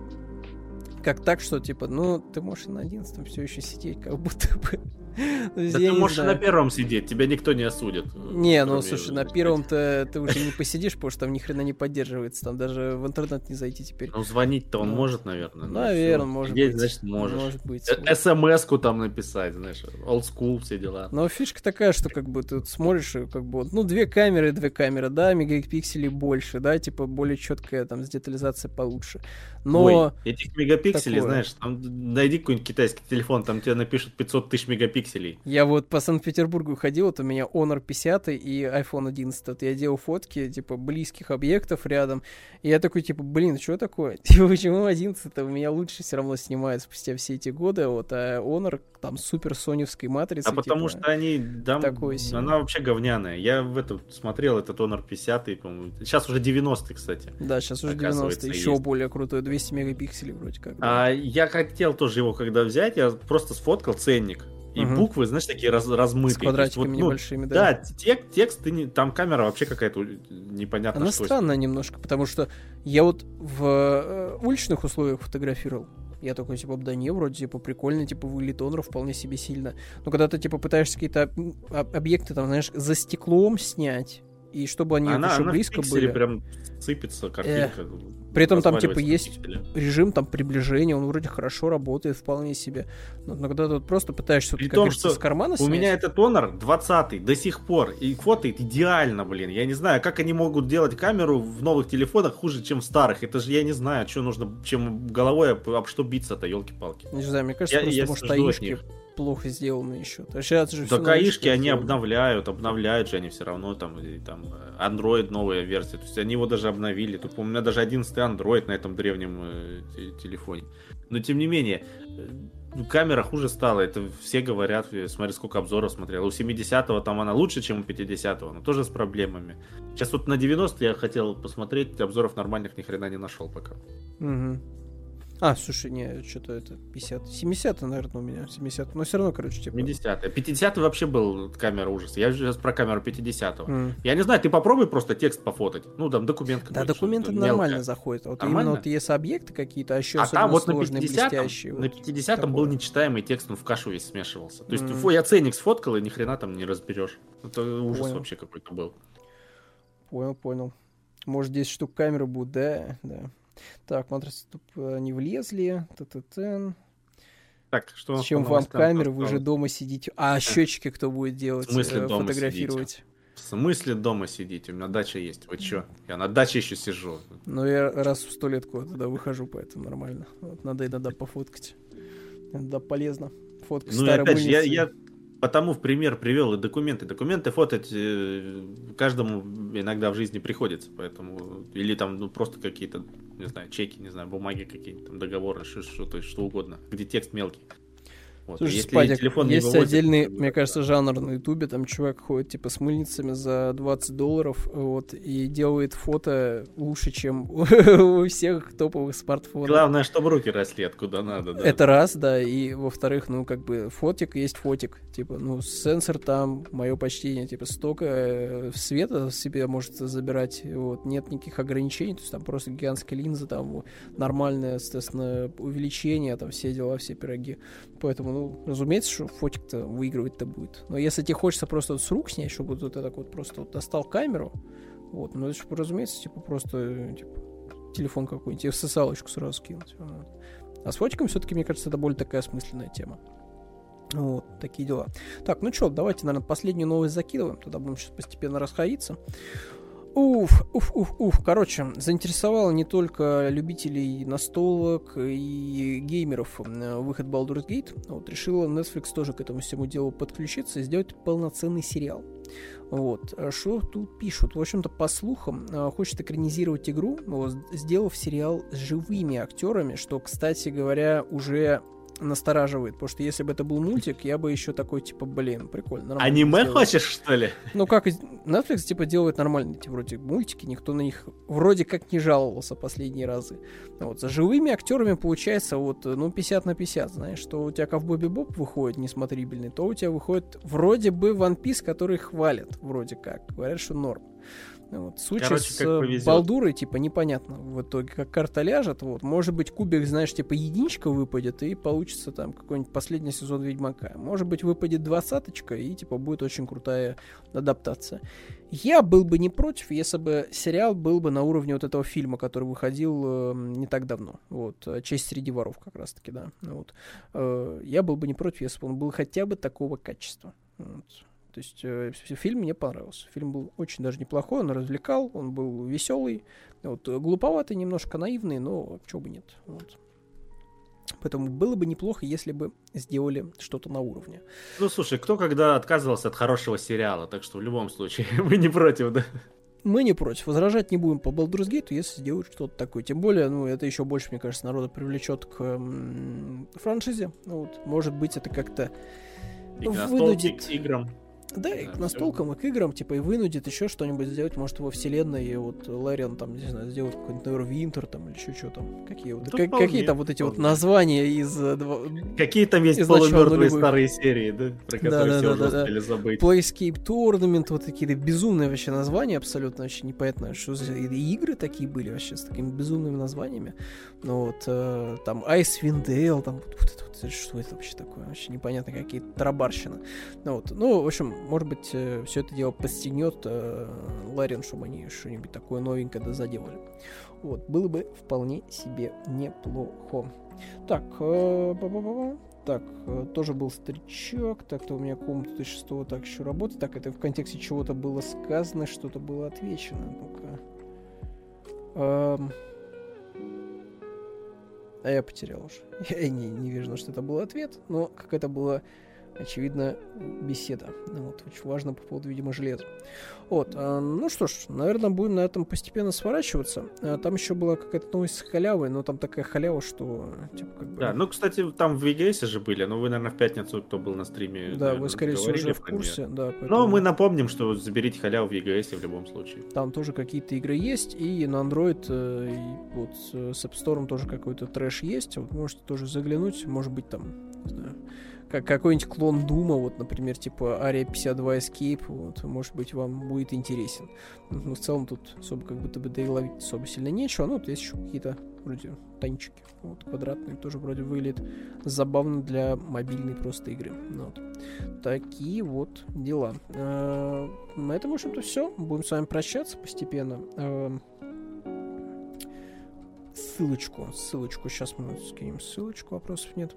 S1: как так, что типа, ну, ты можешь на 11 все еще сидеть, как будто бы.
S2: Да ты можешь на первом сидеть, тебя никто не осудит.
S1: Не, ну слушай, на первом-то ты уже не посидишь, потому что там ни хрена не поддерживается, там даже в интернет не зайти теперь.
S2: Ну звонить-то он может, наверное.
S1: Наверное, может быть.
S2: значит, можешь. Может быть. Э, СМС-ку там написать, знаешь, old school все дела.
S1: Но фишка такая, что как бы ты смотришь, как бы, ну, две камеры, две камеры, да, мегапикселей больше, да, типа более четкая там с детализацией получше. Но...
S2: Этих мегапикселей, знаешь, там найди какой-нибудь китайский телефон, там тебе напишут 500 тысяч мегапикселей.
S1: Я вот по Санкт-Петербургу ходил, вот у меня Honor 50 и iPhone 11. Вот я делал фотки, типа, близких объектов рядом. И я такой, типа, блин, что такое? Типа, почему 11 у меня лучше все равно снимает спустя все эти годы, вот, а Honor там супер соневской матрицы.
S2: А потому типа, что они, там, такой она вообще говняная. Я в этом смотрел, этот Honor 50, по-моему. Сейчас уже 90 кстати.
S1: Да, сейчас уже 90 еще есть. более крутой, 200 мегапикселей вроде как.
S2: Да. А я хотел тоже его когда взять, я просто сфоткал ценник. И угу. буквы, знаешь, такие раз, размытые. С
S1: квадратиками вот, ну, небольшими, да.
S2: Да, тек, текст, ты не, там камера вообще какая-то непонятная.
S1: Она странная немножко, потому что я вот в э, уличных условиях фотографировал. Я такой, типа, да не, вроде, типа, прикольно, типа, выглядит он вполне себе сильно. Но когда ты, типа, пытаешься какие-то объекты, там, знаешь, за стеклом снять, и чтобы они она, еще она близко были.
S2: прям сыпется картинка. Эх.
S1: При этом там типа есть режим там приближения, он вроде хорошо работает вполне себе. Но, когда ты вот просто пытаешься
S2: При вот, том, что с кармана снять... У меня этот Honor 20 до сих пор и фотоет идеально, блин. Я не знаю, как они могут делать камеру в новых телефонах хуже, чем в старых. Это же я не знаю, что нужно, чем головой об, об что биться-то, елки-палки.
S1: Не знаю, мне кажется, я, просто, я может, аишки плохо сделаны еще.
S2: То сейчас же так аишки они сделаны. обновляют, обновляют же они все равно там, и, там Android новая версия. То есть они его даже обновили. Тут у меня даже 11 Android на этом древнем э, телефоне. Но тем не менее, э, камера хуже стала. Это все говорят. Смотри, сколько обзоров смотрел. У 70-го там она лучше, чем у 50-го, но тоже с проблемами. Сейчас вот на 90 я хотел посмотреть, обзоров нормальных ни хрена не нашел пока.
S1: Угу. А, слушай, не, что-то это 50. 70 наверное, у меня. 70 Но все равно, короче, типа...
S2: 50 50 вообще был камера ужаса. Я сейчас про камеру 50 mm. Я не знаю, ты попробуй просто текст пофотать. Ну, там документ
S1: Да, документы нормально мелко. заходят. Вот нормально? именно вот если объекты какие-то, а еще а там вот на 50 блестящие.
S2: На 50 вот, был нечитаемый текст, он в кашу весь смешивался. То есть, mm. я ценник сфоткал, и ни хрена там не разберешь. Это ужас понял. вообще какой-то был.
S1: Понял, понял. Может, 10 штук камеры будет, да, да. Так, матрицы не влезли. Т-т-тен.
S2: Так, что
S1: Чем вам камеры, вы же дома сидите. А счетчики кто будет делать? В смысле э, дома фотографировать? Сидите?
S2: В смысле дома сидите? У меня дача есть. Вы чё? Я на даче еще сижу.
S1: Ну, я раз в сто лет куда-то туда выхожу, поэтому нормально. Вот, надо иногда пофоткать. Иногда полезно.
S2: Фоткать ну, опять же, я, я потому в пример привел и документы. Документы фотать э, каждому иногда в жизни приходится, поэтому или там ну просто какие-то, не знаю, чеки, не знаю, бумаги какие-то, там договоры, что, что, то есть, что угодно, где текст мелкий.
S1: Вот. Слушай, Если Спадик, телефон есть выводит, отдельный, то, мне кажется, жанр на Ютубе, там чувак ходит типа с мыльницами за 20 долларов, вот, и делает фото лучше, чем у всех топовых смартфонов.
S2: Главное, чтобы руки росли откуда надо, да.
S1: Это раз, да, и во-вторых, ну, как бы, фотик есть фотик, типа, ну, сенсор там, мое почтение, типа, столько э, света себе может забирать, вот, нет никаких ограничений, то есть там просто гигантская линза, там нормальное, естественно, увеличение, там все дела, все пироги, поэтому, ну, разумеется, что фотик-то выигрывать-то будет. Но если тебе хочется просто вот с рук снять, чтобы вот так вот просто вот достал камеру, вот, ну, это, разумеется, типа, просто, типа, телефон какой-нибудь, и в сразу скинуть. Вот. А с фотиком все-таки, мне кажется, это более такая осмысленная тема. Вот, такие дела. Так, ну что, давайте, наверное, последнюю новость закидываем, тогда будем сейчас постепенно расходиться. Уф, уф, уф, уф. Короче, заинтересовало не только любителей настолок и геймеров выход Baldur's Gate. Вот решила Netflix тоже к этому всему делу подключиться и сделать полноценный сериал. Вот. А что тут пишут? В общем-то, по слухам, э, хочет экранизировать игру, вот, сделав сериал с живыми актерами, что, кстати говоря, уже настораживает, потому что если бы это был мультик, я бы еще такой, типа, блин, прикольно.
S2: Аниме сделать. хочешь, что ли?
S1: Ну, как Netflix, типа, делает нормальные эти вроде мультики, никто на них вроде как не жаловался последние разы. Вот, за живыми актерами получается вот, ну, 50 на 50, знаешь, что у тебя Ковбой Бибоп выходит несмотрибельный, то у тебя выходит вроде бы One Piece, который хвалят, вроде как, говорят, что норм. Вот. Случае Короче, с э, Балдурой, типа, непонятно в итоге, как карта ляжет. Вот. Может быть, кубик, знаешь, типа, единичка выпадет, и получится там какой-нибудь последний сезон Ведьмака. Может быть, выпадет двадцаточка, и, типа, будет очень крутая адаптация. Я был бы не против, если бы сериал был бы на уровне вот этого фильма, который выходил э, не так давно. Вот. «Честь среди воров» как раз-таки, да. Вот. Э, я был бы не против, если бы он был хотя бы такого качества. Вот. То есть э, фильм мне понравился. Фильм был очень даже неплохой, он развлекал, он был веселый, вот, э, глуповатый, немножко наивный, но чего бы нет. Вот. Поэтому было бы неплохо, если бы сделали что-то на уровне.
S2: Ну, слушай, кто когда отказывался от хорошего сериала, так что в любом случае мы не против, да?
S1: Мы не против. Возражать не будем по Baldur's Gate, если сделают что-то такое. Тем более, ну, это еще больше, мне кажется, народа привлечет к м- франшизе. Ну, вот, может быть, это как-то вынудит...
S2: играм.
S1: Да, и к настолкам, и к играм, типа, и вынудит еще что-нибудь сделать, может, во вселенной, и вот Лариан там, не знаю, сделает какой-нибудь Neverwinter там, или еще что там. Какие, вот, как, какие там вот эти вполне. вот названия из... Э,
S2: какие там есть полумертвые старые серии, да, про которые да, все да, уже
S1: да, успели да. забыть. Playscape Tournament, вот такие безумные вообще названия, абсолютно вообще непонятно, что за игры такие были вообще с такими безумными названиями. Ну вот, э, там Icewind Dale, там вот, вот вот, что это вообще такое, вообще непонятно, какие-то тарабарщина. Ну вот, ну, в общем, может быть, э, все это дело подстегнет э, Ларин, чтобы они что-нибудь такое новенькое да заделали. Вот, было бы вполне себе неплохо. Так, э, так, тоже был старичок. Так, то у меня комната 2006 так еще работает. Так, это в контексте чего-то было сказано, что-то было отвечено. Ну-ка. Эм... А я потерял уже. Я не, не вижу, что это был ответ, но как это было очевидно, беседа. Вот, очень важно по поводу, видимо, железа. Вот, а, ну что ж, наверное, будем на этом постепенно сворачиваться. А, там еще была какая-то новость с халявой, но там такая халява, что, типа, как бы...
S2: Да, ну, кстати, там в VGS же были, но вы, наверное, в пятницу, кто был на стриме,
S1: Да, наверное, вы, скорее всего, уже в курсе, да.
S2: Поэтому... Но мы напомним, что заберите халяву в VGS в любом случае.
S1: Там тоже какие-то игры есть, и на Android, э, и вот с App Store тоже какой-то трэш есть, вот можете тоже заглянуть, может быть, там, не знаю, как какой-нибудь клон Дума, вот, например, типа Ария 52 Escape, вот, может быть, вам будет интересен. Но в целом тут особо как будто бы да и ловить особо сильно нечего, ну, вот есть еще какие-то вроде танчики, вот, квадратные, тоже вроде выглядит забавно для мобильной просто игры. Ну, вот. Такие вот дела. А, на этом, в общем-то, все. Будем с вами прощаться постепенно. А, ссылочку, ссылочку, сейчас мы скинем ссылочку, вопросов нет.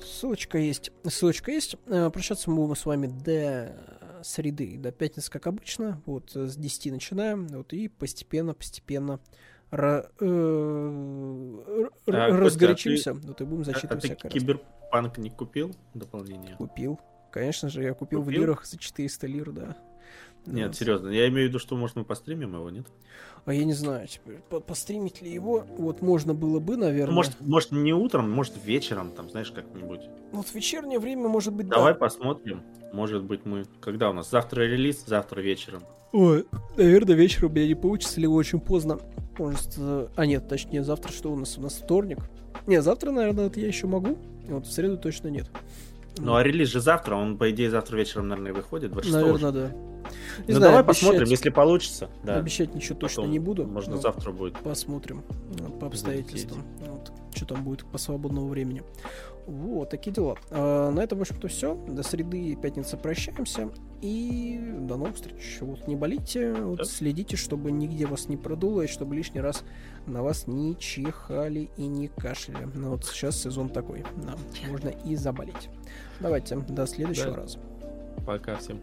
S1: Ссылочка есть. Ссылочка есть. Э, прощаться мы будем с вами до среды, до пятницы, как обычно. Вот с 10 начинаем. Вот и постепенно, постепенно ра, э, так, разгорячимся. Костя, а ты, вот и будем зачитывать
S2: а, а ты Киберпанк не купил дополнение?
S1: Купил. Конечно же, я купил, купил? в лирах за 400 лир, да.
S2: Нет, серьезно, я имею в виду, что, может, мы постримим его, нет?
S1: А я не знаю, теперь по постримить ли его, вот можно было бы, наверное.
S2: Может, может не утром, может вечером, там, знаешь, как-нибудь.
S1: Вот в вечернее время, может быть,
S2: Давай да. посмотрим. Может быть, мы... Когда у нас? Завтра релиз, завтра вечером.
S1: Ой, наверное, вечером у меня не получится, либо очень поздно. Может, э, а нет, точнее, завтра что у нас? У нас вторник. Не, завтра, наверное, это я еще могу. Вот в среду точно нет.
S2: Ну, а релиз же завтра, он, по идее, завтра вечером, наверное, выходит.
S1: 26 Наверное, да.
S2: Не ну, знаю, давай обещать, посмотрим, если получится.
S1: Да. Обещать ничего точно Потом, не буду.
S2: Можно завтра будет.
S1: Посмотрим по обстоятельствам. Вот, что там будет по свободному времени. Вот, такие дела. А, на этом, в общем-то, все. До среды и пятницы прощаемся. И до новых встреч. Вот, не болите, вот, да. следите, чтобы нигде вас не продуло, и чтобы лишний раз на вас не чихали и не кашляли. Ну, вот сейчас сезон такой. Да, можно и заболеть. Давайте, до следующего да. раза.
S2: Пока всем.